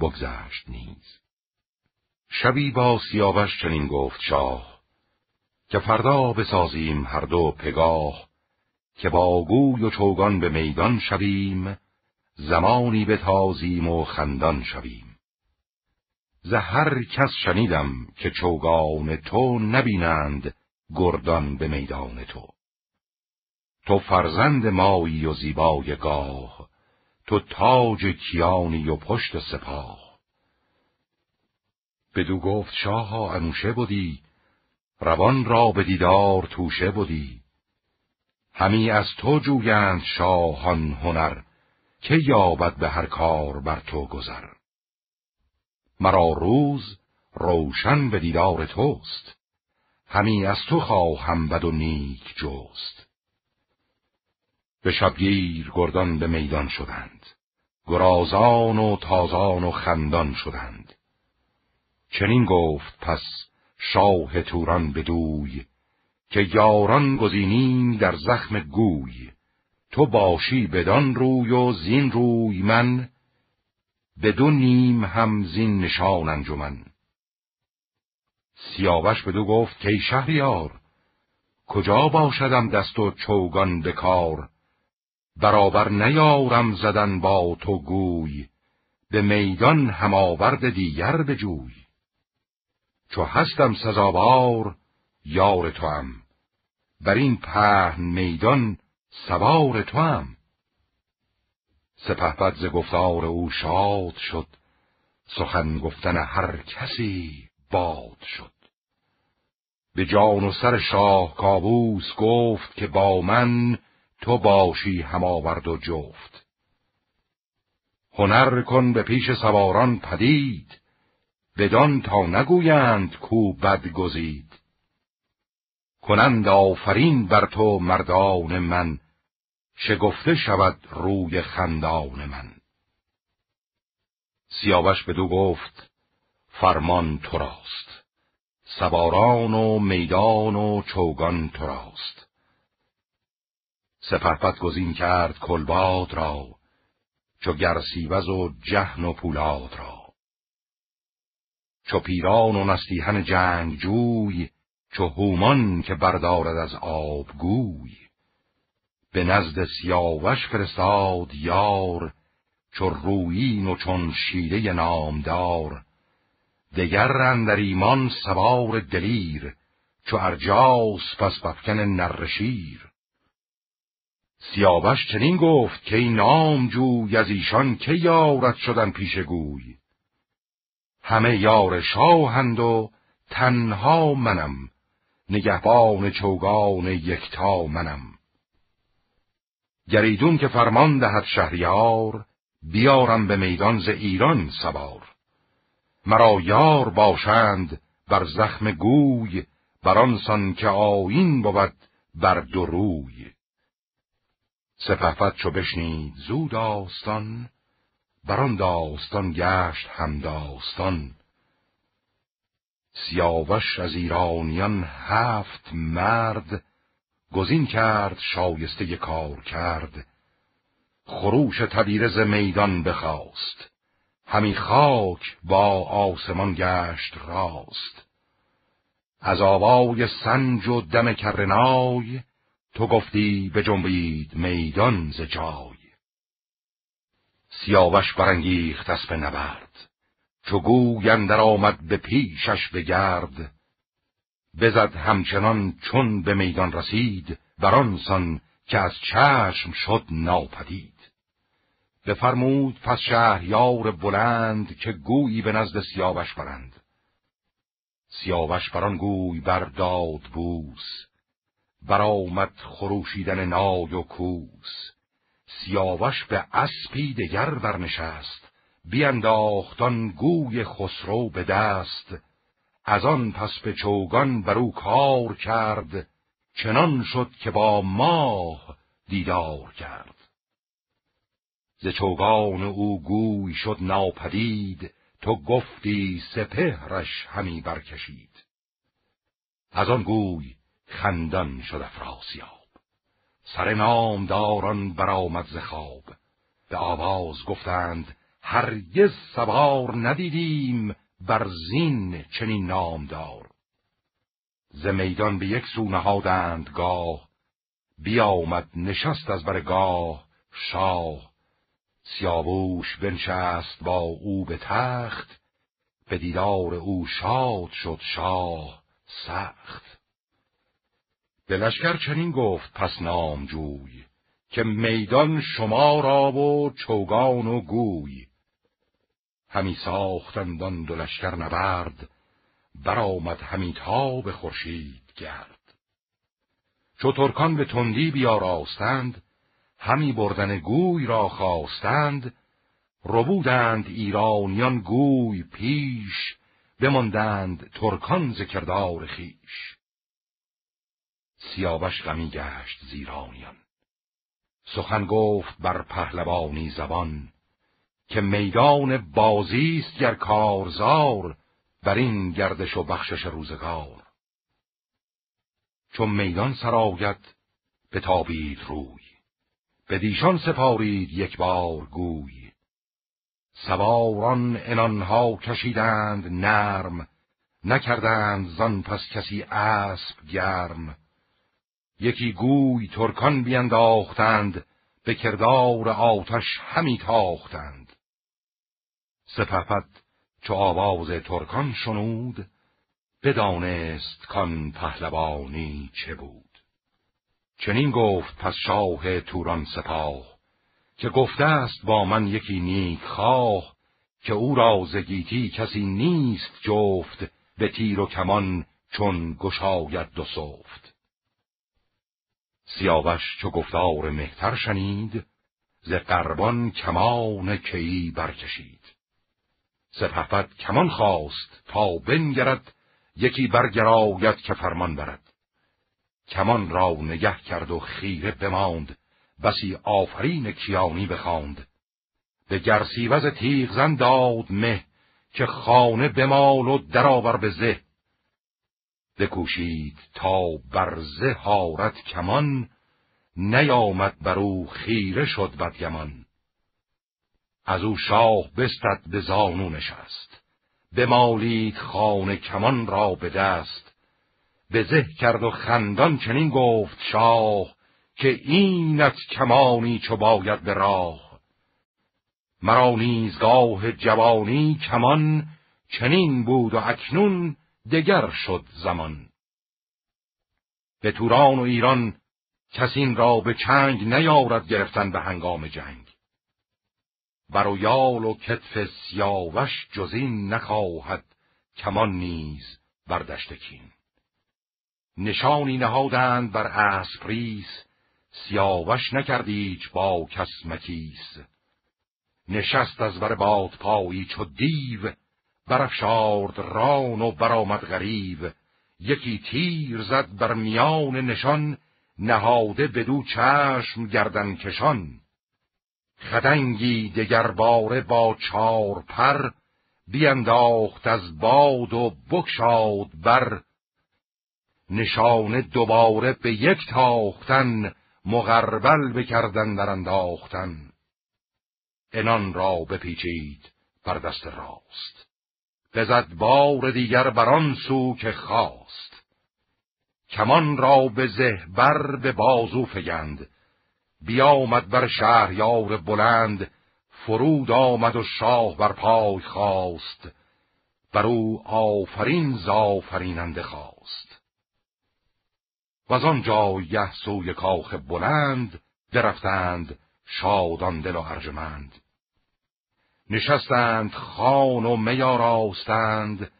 بگذشت نیز. شبی با سیاوش چنین گفت شاه که فردا بسازیم هر دو پگاه که با گوی و چوگان به میدان شویم زمانی بتازیم و خندان شویم. هر کس شنیدم که چوگان تو نبینند گردان به میدان تو. تو فرزند مایی و زیبای گاه تو تاج کیانی و پشت سپاه. بدو گفت شاها انوشه بودی روان را به دیدار توشه بودی همی از تو جویند شاهان هنر که یابد به هر کار بر تو گذر؟ مرا روز روشن به دیدار توست. همی از تو خواهم بد و نیک جوست به شبگیر گردان به میدان شدند. گرازان و تازان و خندان شدند. چنین گفت پس شاه توران بدوی که یاران گزینیم در زخم گوی. تو باشی بدان روی و زین روی من بدون نیم هم زین نشان انجمن. سیاوش بدو گفت که شهریار کجا باشدم دست و چوگان بکار برابر نیارم زدن با تو گوی به میدان هماورد دیگر بجوی چو هستم سزاوار یار توام بر این پهن میدان سوار توام. سپهبد ز گفتار او شاد شد. سخن گفتن هر کسی باد شد. به جان و سر شاه کابوس گفت که با من تو باشی هماورد و جفت. هنر کن به پیش سواران پدید بدان تا نگویند کو بد گزید. کنند آفرین بر تو مردان من شگفته شود روی خندان من. سیاوش بدو گفت فرمان تو راست سواران و میدان و چوگان تو راست سپرپت گزین کرد کلباد را چو گرسیوز و جهن و پولاد را. چو پیران و نستیهن جنگ جوی چو هومان که بردارد از آب گوی به نزد سیاوش فرستاد یار چو رویین و چون شیده نامدار. دگر اندر ایمان سوار دلیر چو ارجاس پس بفکن نرشیر سیاوش چنین گفت که این نام جوی از ایشان که یارت شدن پیش گوی؟ همه یار شاهند و تنها منم نگهبان چوگان یکتا منم. گریدون که فرمان دهد شهریار بیارم به میدان ز ایران سوار. مرا یار باشند بر زخم گوی برانسان که آین بود بر دروی سپهبد چو بشنید زود آستان بران داستان گشت هم داستان. سیاوش از ایرانیان هفت مرد گزین کرد شایسته کار کرد. خروش تبیرز میدان بخواست. همی خاک با آسمان گشت راست. از آوای سنج و دم کرنای تو گفتی به جنبید میدان ز جای. سیاوش برانگیخت اسب نبرد. چو گویندر آمد به پیشش بگرد بزد همچنان چون به میدان رسید برانسان که از چشم شد ناپدید. بفرمود پس شهریار بلند که گویی به نزد سیاوش برند. سیاوش بران گوی برداد بوس برآمد خروشیدن نای و کوس. سیاوش به اسبی دگر برنشست بیانداختان گوی خسرو به دست از آن پس به چوگان بر او کار کرد چنان شد که با ماه دیدار کرد. ز چوگان او گوی شد ناپدید تو گفتی سپهرش همی برکشید. از آن گوی خندان شد افراسیاب. سر نامداران برآمد ز خواب. به آواز گفتند هرگز سوار ندیدیم بر زین چنین نامدار. ز میدان به یک سو نهادند گاه بیامد نشست از بر گاه شاه. سیاووش بنشست با او به تخت به دیدار او شاد شد شاه سخت. به چنین گفت پس نامجوی که میدان شما را و چوگان و گوی. همی ساختند آن دو لشکر نبرد برآمد همی به خورشید گرد. چو ترکان به تندی بیاراستند همی بردن گوی را خواستند ربودند ایرانیان گوی پیش بماندند ترکان ز کردار خیش سیاوش غمی گشت زیرانیان. سخن گفت بر پهلوانی زبان که میدان بازی است گر کارزار بر این گردش و بخشش روزگار. چون میدان سراید به تابید روی به دیشان سپارید یک بار گوی. سواران انانها کشیدند نرم نکردند زان پس کسی اسب گرم. یکی گوی ترکان بینداختند به کردار آتش همی تاختند. سپهبد چو آواز ترکان شنود بدانست کان پهلوانی چه بود. چنین گفت پس شاه توران سپاه که گفته است با من یکی نیک خواه که او را زگیتی کسی نیست جفت به تیر و کمان چون گشاید دو صفت سیاوش چو گفتار مهتر شنید ز قربان کمان کیی برکشید. سپهبد کمان خواست تا بنگرد یکی برگراید که فرمان برد. کمان را نگه کرد و خیره بماند بسی آفرین کیانی بخواند. به گرسیوز تیغزن داد مه که خانه بمال و درآور به زه. بکوشید تا بر زه هارت کمان نیامد بر او خیره شد بدگمان. از او شاه بستد به زانو نشست بمالید خانه کمان را به دست. به زه کرد و خندان چنین گفت شاه که اینت کمانی چو باید به راه. مرا نیزگاه جوانی کمان چنین بود و اکنون دگر شد زمان. به توران و ایران کس این را به چنگ نیارد گرفتن به هنگام جنگ. بر و یال و کتف سیاوش جز این نخواهد کمان نیز بر دشت کین نشانی نهادند بر اسپریس سیاوش نکرد ایچ با کس مکیس نشست از بر پایی چو دیو برفشارد ران و برآمد غریو. یکی تیر زد بر میان نشان نهاده بدو چشم گردن کشان. خدنگی دگر باره با چار پر بینداخت از باد و بکشاد بر. نشانه دوباره به یک تاختن مغربل بکردن در انداختن. انان را بپیچید بر دست راست. بزد بار دیگر بران سو که خواست. کمان را به زهبر به بازو فگند. بیامد بر شهریار بلند فرود آمد و شاه بر پای خواست بر او آفرین زافریننده خواست. و از آن جایه سوی کاخ بلند درفتند شادان دل و ارجمند. نشستند خان و میاراستند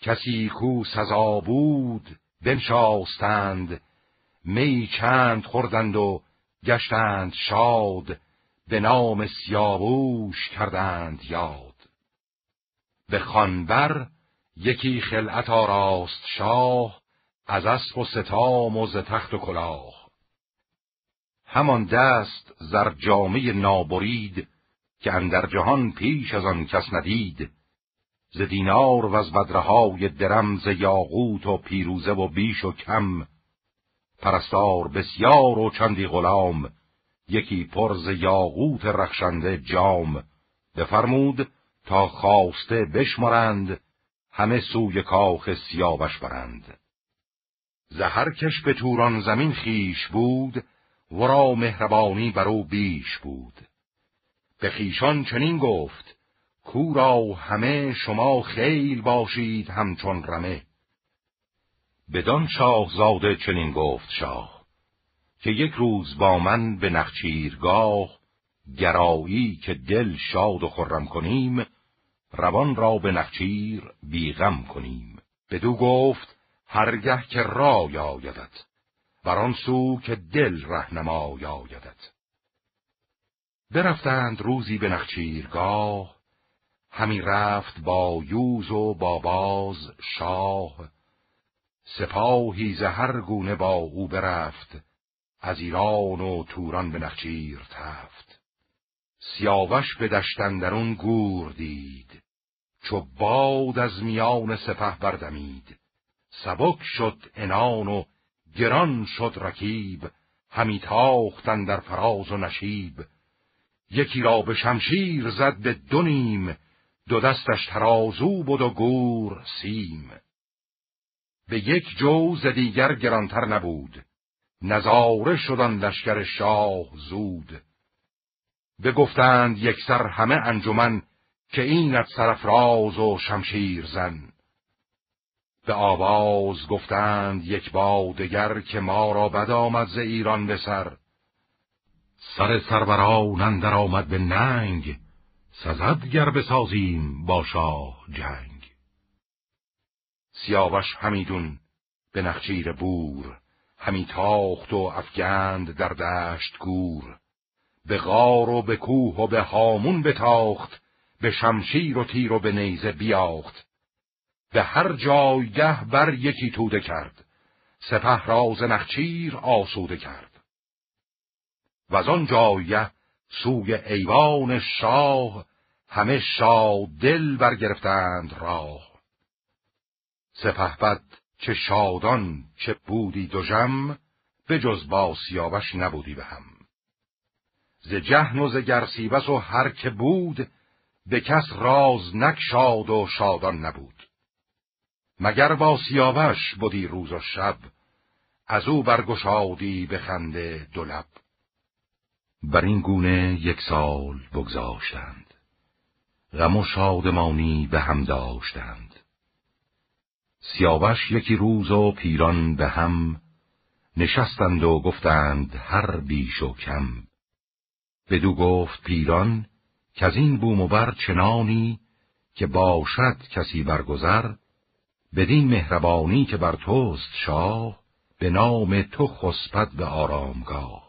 کسی کو سزا بود بنشاستند می چند خوردند و گشتند شاد به نام سیاووش کردند یاد. به خانبر یکی خلعت آراست شاه از اسب و ستام و ز تخت و کلاه. همان دست زر جامه نابرید که اندر جهان پیش از آن کس ندید. ز دینار و از بدرهای درم ز یاقوت و پیروزه و بیش و کم پرستار بسیار و چندی غلام یکی پرز یاقوت رخشنده جام. بفرمود تا خواسته بشمرند همه سوی کاخ سیاوش برند. زهر کش به توران زمین خیش بود ورا مهربانی برو بیش بود. به خیشان چنین گفت کورا همه شما خیل باشید همچون رمه؟ بدان شاهزاده چنین گفت شاه که یک روز با من به نخچیرگاه گرایی که دل شاد و خرم کنیم روان را به نخچیر بیغم کنیم. بدو گفت هرگه که را یادت بر سو که دل رهنما یادت برفتند روزی به نخچیرگاه همی رفت با یوز و با باز شاه سپاهی زهر گونه با او برفت از ایران و توران به نخچیر تفت. سیاوش به دشتندرون گور دید چو باد از میان سپه بردمید. سبک شد انان و گران شد رکیب همی تاختن در فراز و نشیب. یکی را به شمشیر زد به دو نیم دو دستش ترازو بود و گور سیم. به یک جوز دیگر گرانتر نبود. نظاره شدن لشکر شاه زود. بگفتند یک سر همه انجمن که اینت سرفراز و شمشیر زن. به آواز گفتند یک با دگر که ما را بد آمد ز ایران به سر. سر سروران اندر آمد به ننگ. سزد گر بسازیم با شاه جنگ. سیاوش همیدون به نخچیر بور همی تاخت و افگند در دشت گور. به غار و به کوه و به هامون بتاخت به شمشیر و تیر و به نیزه بیاخت. به هر جایگه بر یکی توده کرد سپه راز نخچیر آسوده کرد. و از آن جایه سوی ایوان شاه همه شاد دل برگرفتند راه. سپه چه شادان چه بودی دو جم به جز با سیاوش نبودی به هم. ز جهن و ز گرسیبس و هر که بود به کس راز نکشاد و شادان نبود. مگر با سیاوش بودی روز و شب از او برگشادی به خنده دو لب. بر این گونه یک سال بگذاشتند. غم و شادمانی به هم داشتند. سیاوش یکی روز و پیران به هم نشستند و گفتند هر بیش و کم. بدو گفت پیران که از این بوم و بر چنانی که باشد کسی برگذر بدین مهربانی که بر توست شاه به نام تو خسبت به آرامگاه.